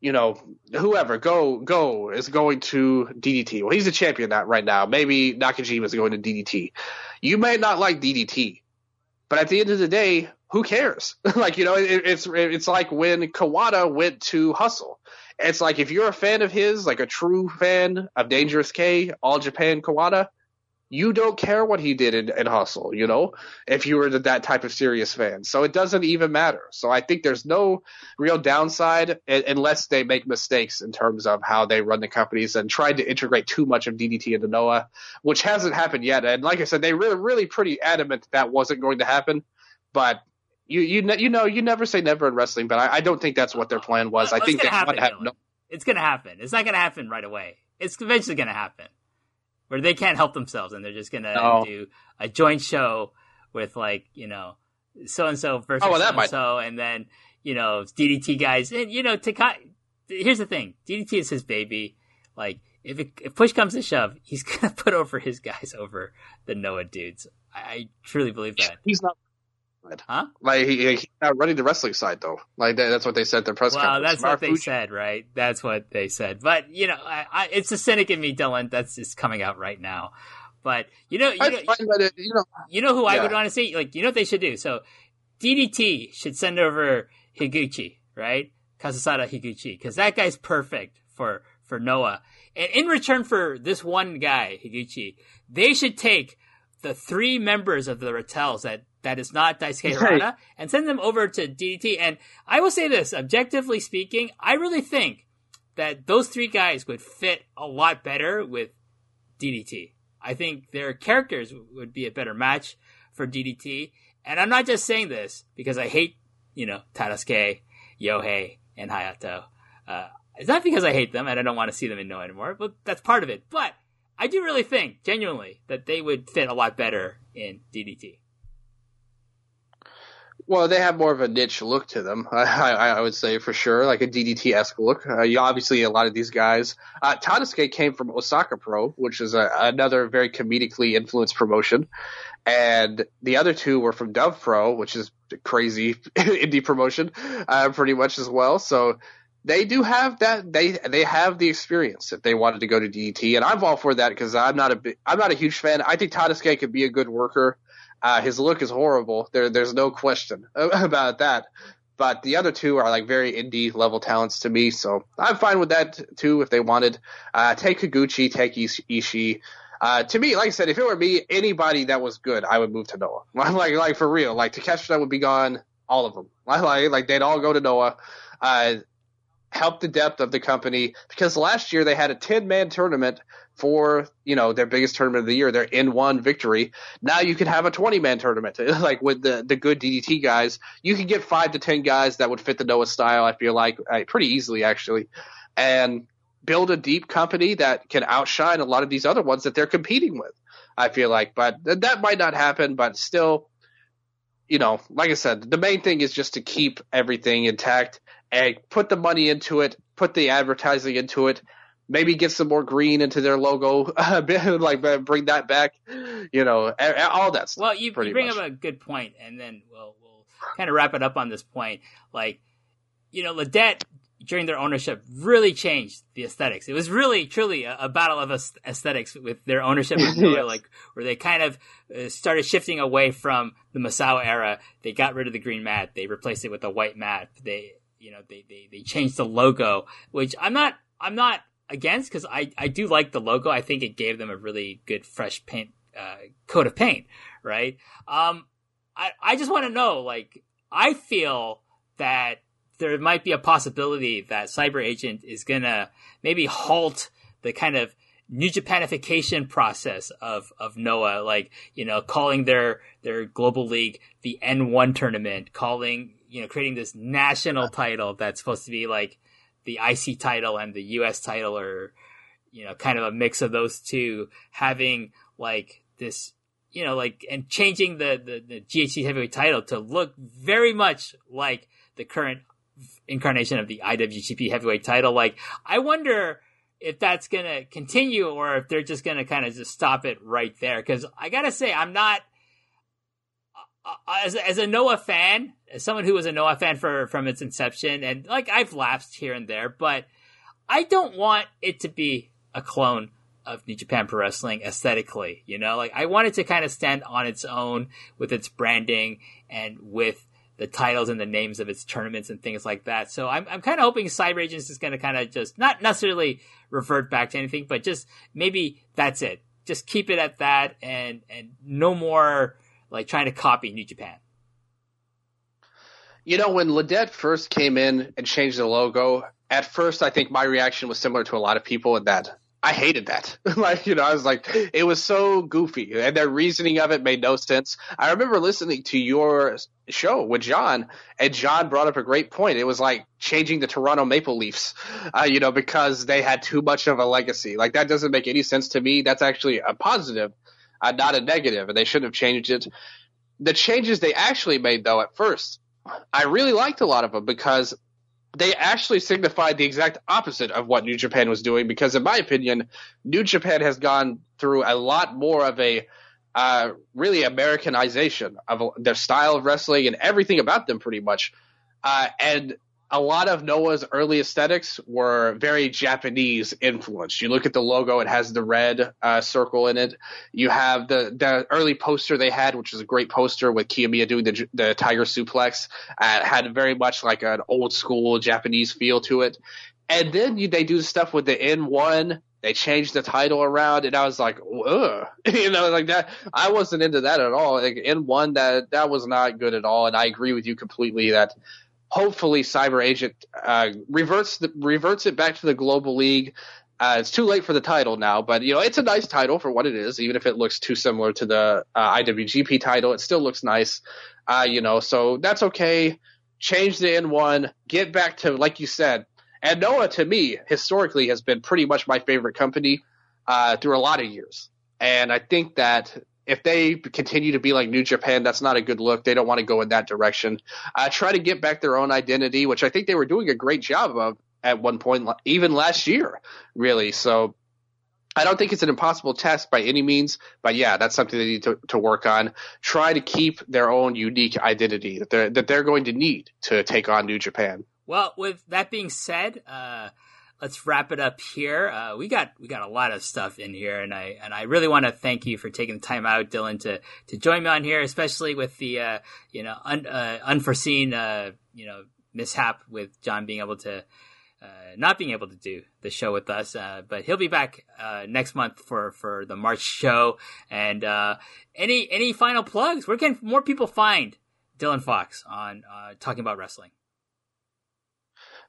you know, whoever go go is going to DDT. Well, he's a champion that right now. Maybe Nakajima is going to DDT. You may not like DDT, but at the end of the day, who cares? *laughs* like you know, it, it's it's like when Kawada went to Hustle. It's like if you're a fan of his, like a true fan of Dangerous K, All Japan Kawada, you don't care what he did in, in Hustle, you know, if you were that type of serious fan. So it doesn't even matter. So I think there's no real downside unless they make mistakes in terms of how they run the companies and try to integrate too much of DDT into Noah, which hasn't happened yet. And like I said, they were really pretty adamant that, that wasn't going to happen. But you you you know you never say never in wrestling, but I, I don't think that's what their plan was. I think they happen, no- It's going to happen. It's not going to happen right away. It's eventually going to happen where they can't help themselves and they're just gonna no. do a joint show with like you know so and so versus so and so, and then you know DDT guys. And you know, Takai. Here's the thing: DDT is his baby. Like if it, if push comes to shove, he's *laughs* gonna put over his guys over the Noah dudes. I, I truly believe that. He's not Huh? Like he, he's not running the wrestling side though. Like that, that's what they said at their press well, conference. that's what they said, right? That's what they said. But you know, I, I, it's a cynic in me, Dylan. That's just coming out right now. But you know, you know, it, you know, you know who yeah. I would want to see? Like, you know what they should do? So DDT should send over Higuchi, right? Kazusada Higuchi, because that guy's perfect for for Noah. And in return for this one guy, Higuchi, they should take the three members of the Ratels that that is not Daisuke Harada right. and send them over to DDT. And I will say this, objectively speaking, I really think that those three guys would fit a lot better with DDT. I think their characters would be a better match for DDT. And I'm not just saying this because I hate, you know, Tadasuke, Yohei, and Hayata. Uh, It's not because I hate them and I don't want to see them in No anymore, but that's part of it. But I do really think, genuinely, that they would fit a lot better in DDT. Well, they have more of a niche look to them. *laughs* I, I, I would say for sure, like a DDT esque look. Uh, you obviously a lot of these guys. Uh, Tadasuke came from Osaka Pro, which is a, another very comedically influenced promotion, and the other two were from Dove Pro, which is crazy *laughs* indie promotion, uh, pretty much as well. So they do have that. They they have the experience if they wanted to go to DDT, and I'm all for that because I'm not a I'm not a huge fan. I think Tadasuke could be a good worker. Uh, his look is horrible. There, there's no question *laughs* about that. But the other two are like very indie level talents to me, so I'm fine with that too if they wanted. Uh, take Higuchi, take Ishii. Uh, to me, like I said, if it were me, anybody that was good, I would move to Noah. *laughs* like, like for real. Like Takeshita would be gone, all of them. *laughs* Like, like they'd all go to Noah. Uh, help the depth of the company because last year they had a 10 man tournament for you know their biggest tournament of the year, their N1 victory. Now you could have a 20 man tournament, *laughs* like with the the good DDT guys. You could get five to 10 guys that would fit the Noah style. I feel like uh, pretty easily actually, and build a deep company that can outshine a lot of these other ones that they're competing with. I feel like, but that might not happen. But still, you know, like I said, the main thing is just to keep everything intact and put the money into it, put the advertising into it, maybe get some more green into their logo, *laughs* like bring that back, you know, all that stuff. Well, you, you bring much. up a good point, and then we'll we'll kind of wrap it up on this point. Like, you know, Lidet during their ownership really changed the aesthetics. It was really truly a, a battle of aesthetics with their ownership *laughs* yes. like where they kind of uh, started shifting away from the Masao era. They got rid of the green mat. They replaced it with a white mat. They you know they, they, they changed the logo, which I'm not I'm not against because I, I do like the logo. I think it gave them a really good fresh paint uh, coat of paint, right? Um, I I just want to know, like, I feel that there might be a possibility that Cyber Agent is gonna maybe halt the kind of New Japanification process of of Noah, like you know, calling their their global league the N1 tournament, calling you know, creating this national title that's supposed to be like the IC title and the US title or, you know, kind of a mix of those two, having like this, you know, like, and changing the, the, the GHC heavyweight title to look very much like the current incarnation of the IWGP heavyweight title. Like, I wonder if that's going to continue or if they're just going to kind of just stop it right there. Cause I gotta say, I'm not, Uh, as, as a Noah fan, as someone who was a Noah fan for from its inception, and like I've lapsed here and there, but I don't want it to be a clone of New Japan Pro Wrestling aesthetically. You know, like I want it to kind of stand on its own with its branding and with the titles and the names of its tournaments and things like that. So I'm I'm kind of hoping Cyber Agents is going to kind of just not necessarily revert back to anything, but just maybe that's it. Just keep it at that and and no more like trying to copy New Japan. You know, when Lidet first came in and changed the logo, at first I think my reaction was similar to a lot of people in that I hated that. *laughs* like, you know, I was like, it was so goofy, and their reasoning of it made no sense. I remember listening to your show with John, and John brought up a great point. It was like changing the Toronto Maple Leafs, uh, you know, because they had too much of a legacy. Like, that doesn't make any sense to me. That's actually a positive uh, not a negative, and they shouldn't have changed it. The changes they actually made, though, at first, I really liked a lot of them because they actually signified the exact opposite of what New Japan was doing. Because, in my opinion, New Japan has gone through a lot more of a uh, really Americanization of their style of wrestling and everything about them, pretty much. Uh, and a lot of Noah's early aesthetics were very Japanese influenced. You look at the logo; it has the red uh, circle in it. You have the the early poster they had, which was a great poster with Kiyomiya doing the the tiger suplex. Uh, had very much like an old school Japanese feel to it. And then you, they do stuff with the N1. They changed the title around, and I was like, ugh, *laughs* you know, like that. I wasn't into that at all. Like N1, that that was not good at all. And I agree with you completely that hopefully Cyber Agent uh, reverts the, reverts it back to the Global League. Uh, it's too late for the title now, but you know it's a nice title for what it is. Even if it looks too similar to the uh, IWGP title, it still looks nice. Uh, you know, so that's okay. Change the N1, get back to like you said. And Noah, to me, historically, has been pretty much my favorite company uh, through a lot of years. And I think that if they continue to be like New Japan, that's not a good look. They don't want to go in that direction. Uh, try to get back their own identity, which I think they were doing a great job of at one point, even last year, really. So I don't think it's an impossible task by any means, but yeah, that's something they need to, to work on. Try to keep their own unique identity that they're, that they're going to need to take on New Japan. Well, with that being said, uh, let's wrap it up here. Uh, we got we got a lot of stuff in here, and I and I really want to thank you for taking the time out, Dylan, to to join me on here, especially with the uh, you know un, uh, unforeseen uh, you know mishap with John being able to. Uh, not being able to do the show with us, uh, but he'll be back next month for, for the March show. And any any final plugs? Where can more people find Dylan Fox on talking about wrestling?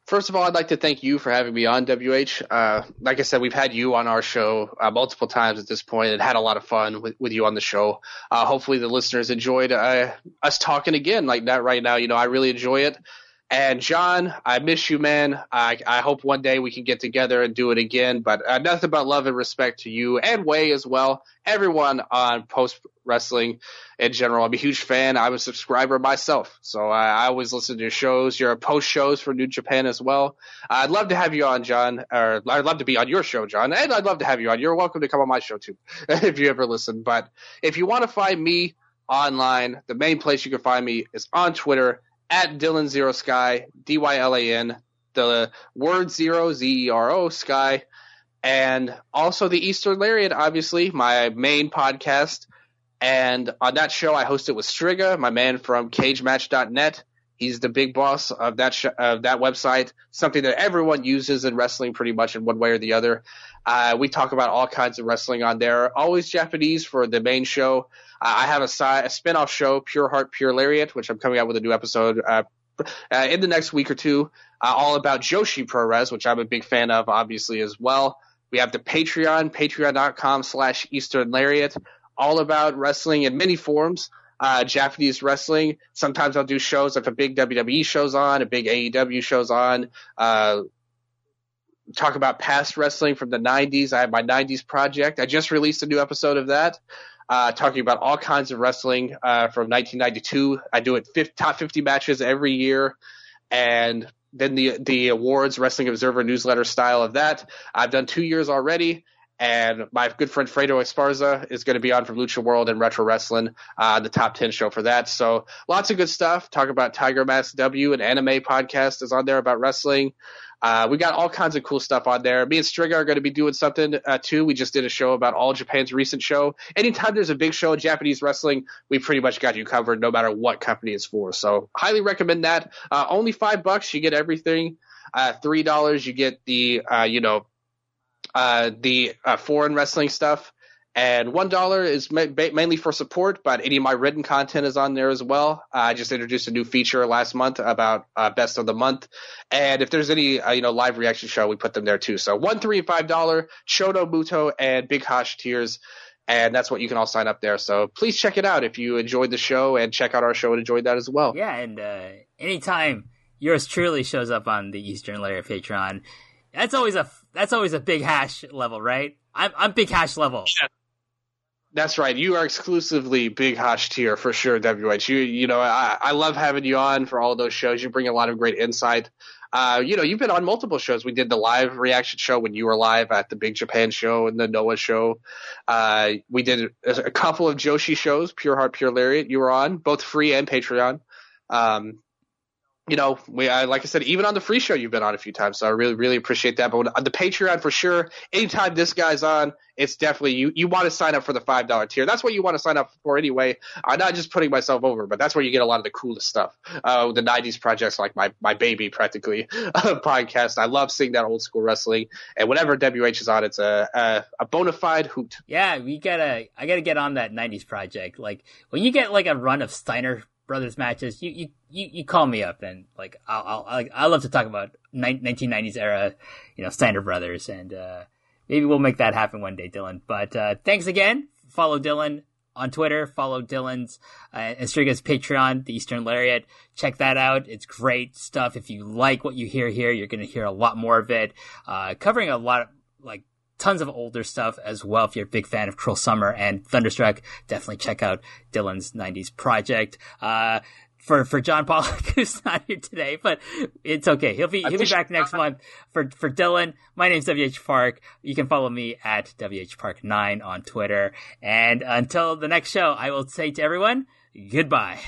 First of all, I'd like to thank you for having me on WH. Uh, like I said, we've had you on our show uh, multiple times at this point and had a lot of fun with, with you on the show. Uh, hopefully the listeners enjoyed uh, us talking again like that right now. You know, I really enjoy it. And John, I miss you, man. I, I hope one day we can get together and do it again. But uh, nothing but love and respect to you and Way as well. Everyone on Post Wrestling in general. I'm a huge fan. I'm a subscriber myself, so I, I always listen to your shows. Your post shows for New Japan as well. I'd love to have you on, John. Or I'd love to be on your show, John. And I'd love to have you on. You're welcome to come on my show too, *laughs* if you ever listen. But if you want to find me online, the main place you can find me is on Twitter at Dylan Zero Sky, D Y L A N, the word zero, Z E R O, Sky. And also the Eastern Lariat, obviously, my main podcast. And on that show, I host it with Striga, my man from CageMatch.net. He's the big boss of that sh- of that website, something that everyone uses in wrestling pretty much in one way or the other. Uh, we talk about all kinds of wrestling on there, always Japanese for the main show. I have a, side, a spin-off show, Pure Heart, Pure Lariat, which I'm coming out with a new episode uh, uh, in the next week or two, uh, all about Joshi Pro Res, which I'm a big fan of, obviously, as well. We have the Patreon, patreon.com slash Eastern Lariat, all about wrestling in many forms. Uh, Japanese wrestling. Sometimes I'll do shows if a big WWE show's on, a big AEW show's on. Talk about past wrestling from the 90s. I have my 90s project. I just released a new episode of that uh, talking about all kinds of wrestling uh, from 1992. I do it 50, top 50 matches every year, and then the the awards Wrestling Observer newsletter style of that. I've done two years already. And my good friend Fredo Esparza is going to be on from Lucha World and Retro Wrestling, uh, the top 10 show for that. So lots of good stuff. Talk about Tiger Mask W, an anime podcast is on there about wrestling. Uh, we got all kinds of cool stuff on there. Me and Striga are going to be doing something uh, too. We just did a show about all Japan's recent show. Anytime there's a big show in Japanese wrestling, we pretty much got you covered, no matter what company it's for. So highly recommend that. Uh, only five bucks, you get everything. Uh, three dollars, you get the uh, you know uh, the foreign wrestling stuff and one dollar is ma- mainly for support, but any of my written content is on there as well. Uh, I just introduced a new feature last month about uh, best of the month, and if there's any uh, you know live reaction show, we put them there too. So one, three, and five dollar Shoto Muto and Big Hash tiers. And that's what you can all sign up there. So please check it out if you enjoyed the show and check out our show and enjoyed that as well. Yeah, and uh, anytime yours truly shows up on the Eastern Lariat Patreon, that's always a that's always a big hash level, right? I'm I'm big hash level. Yeah. That's right. You are exclusively Big Hash tier for sure, WH. You, you know, I, I love having you on for all those shows. You bring a lot of great insight. Uh, you know, you've been on multiple shows. We did the live reaction show when you were live at the Big Japan show and the Noah show. Uh, we did a couple of Joshi shows, Pure Heart, Pure Lariat. You were on both free and Patreon. Um, you know, we I, like I said, even on the free show, you've been on a few times, so I really, really appreciate that. But on the Patreon, for sure, anytime this guy's on, it's definitely you. You want to sign up for the five dollar tier. That's what you want to sign up for anyway. I'm not just putting myself over, but that's where you get a lot of the coolest stuff. Uh, the '90s projects, like my my baby, practically *laughs* podcast. I love seeing that old school wrestling, and whenever WH is on, it's a a, a bona fide hoot. Yeah, we gotta. I gotta get on that '90s project. Like when you get like a run of Steiner brothers matches, you, you, you, you call me up and like, I'll, I'll, I love to talk about 1990s era, you know, Steiner brothers and, uh, maybe we'll make that happen one day, Dylan. But, uh, thanks again. Follow Dylan on Twitter. Follow Dylan's uh, and Striga's Patreon, the Eastern Lariat. Check that out. It's great stuff. If you like what you hear here, you're going to hear a lot more of it. Uh, covering a lot of like tons of older stuff as well. If you're a big fan of Cruel Summer and Thunderstruck, definitely check out Dylan's 90s project. Uh, for, for John Pollock, *laughs* who's not here today, but it's okay. He'll be, he'll be back next month for, for Dylan. My name's WH Park. You can follow me at WH Park 9 on Twitter. And until the next show, I will say to everyone, goodbye.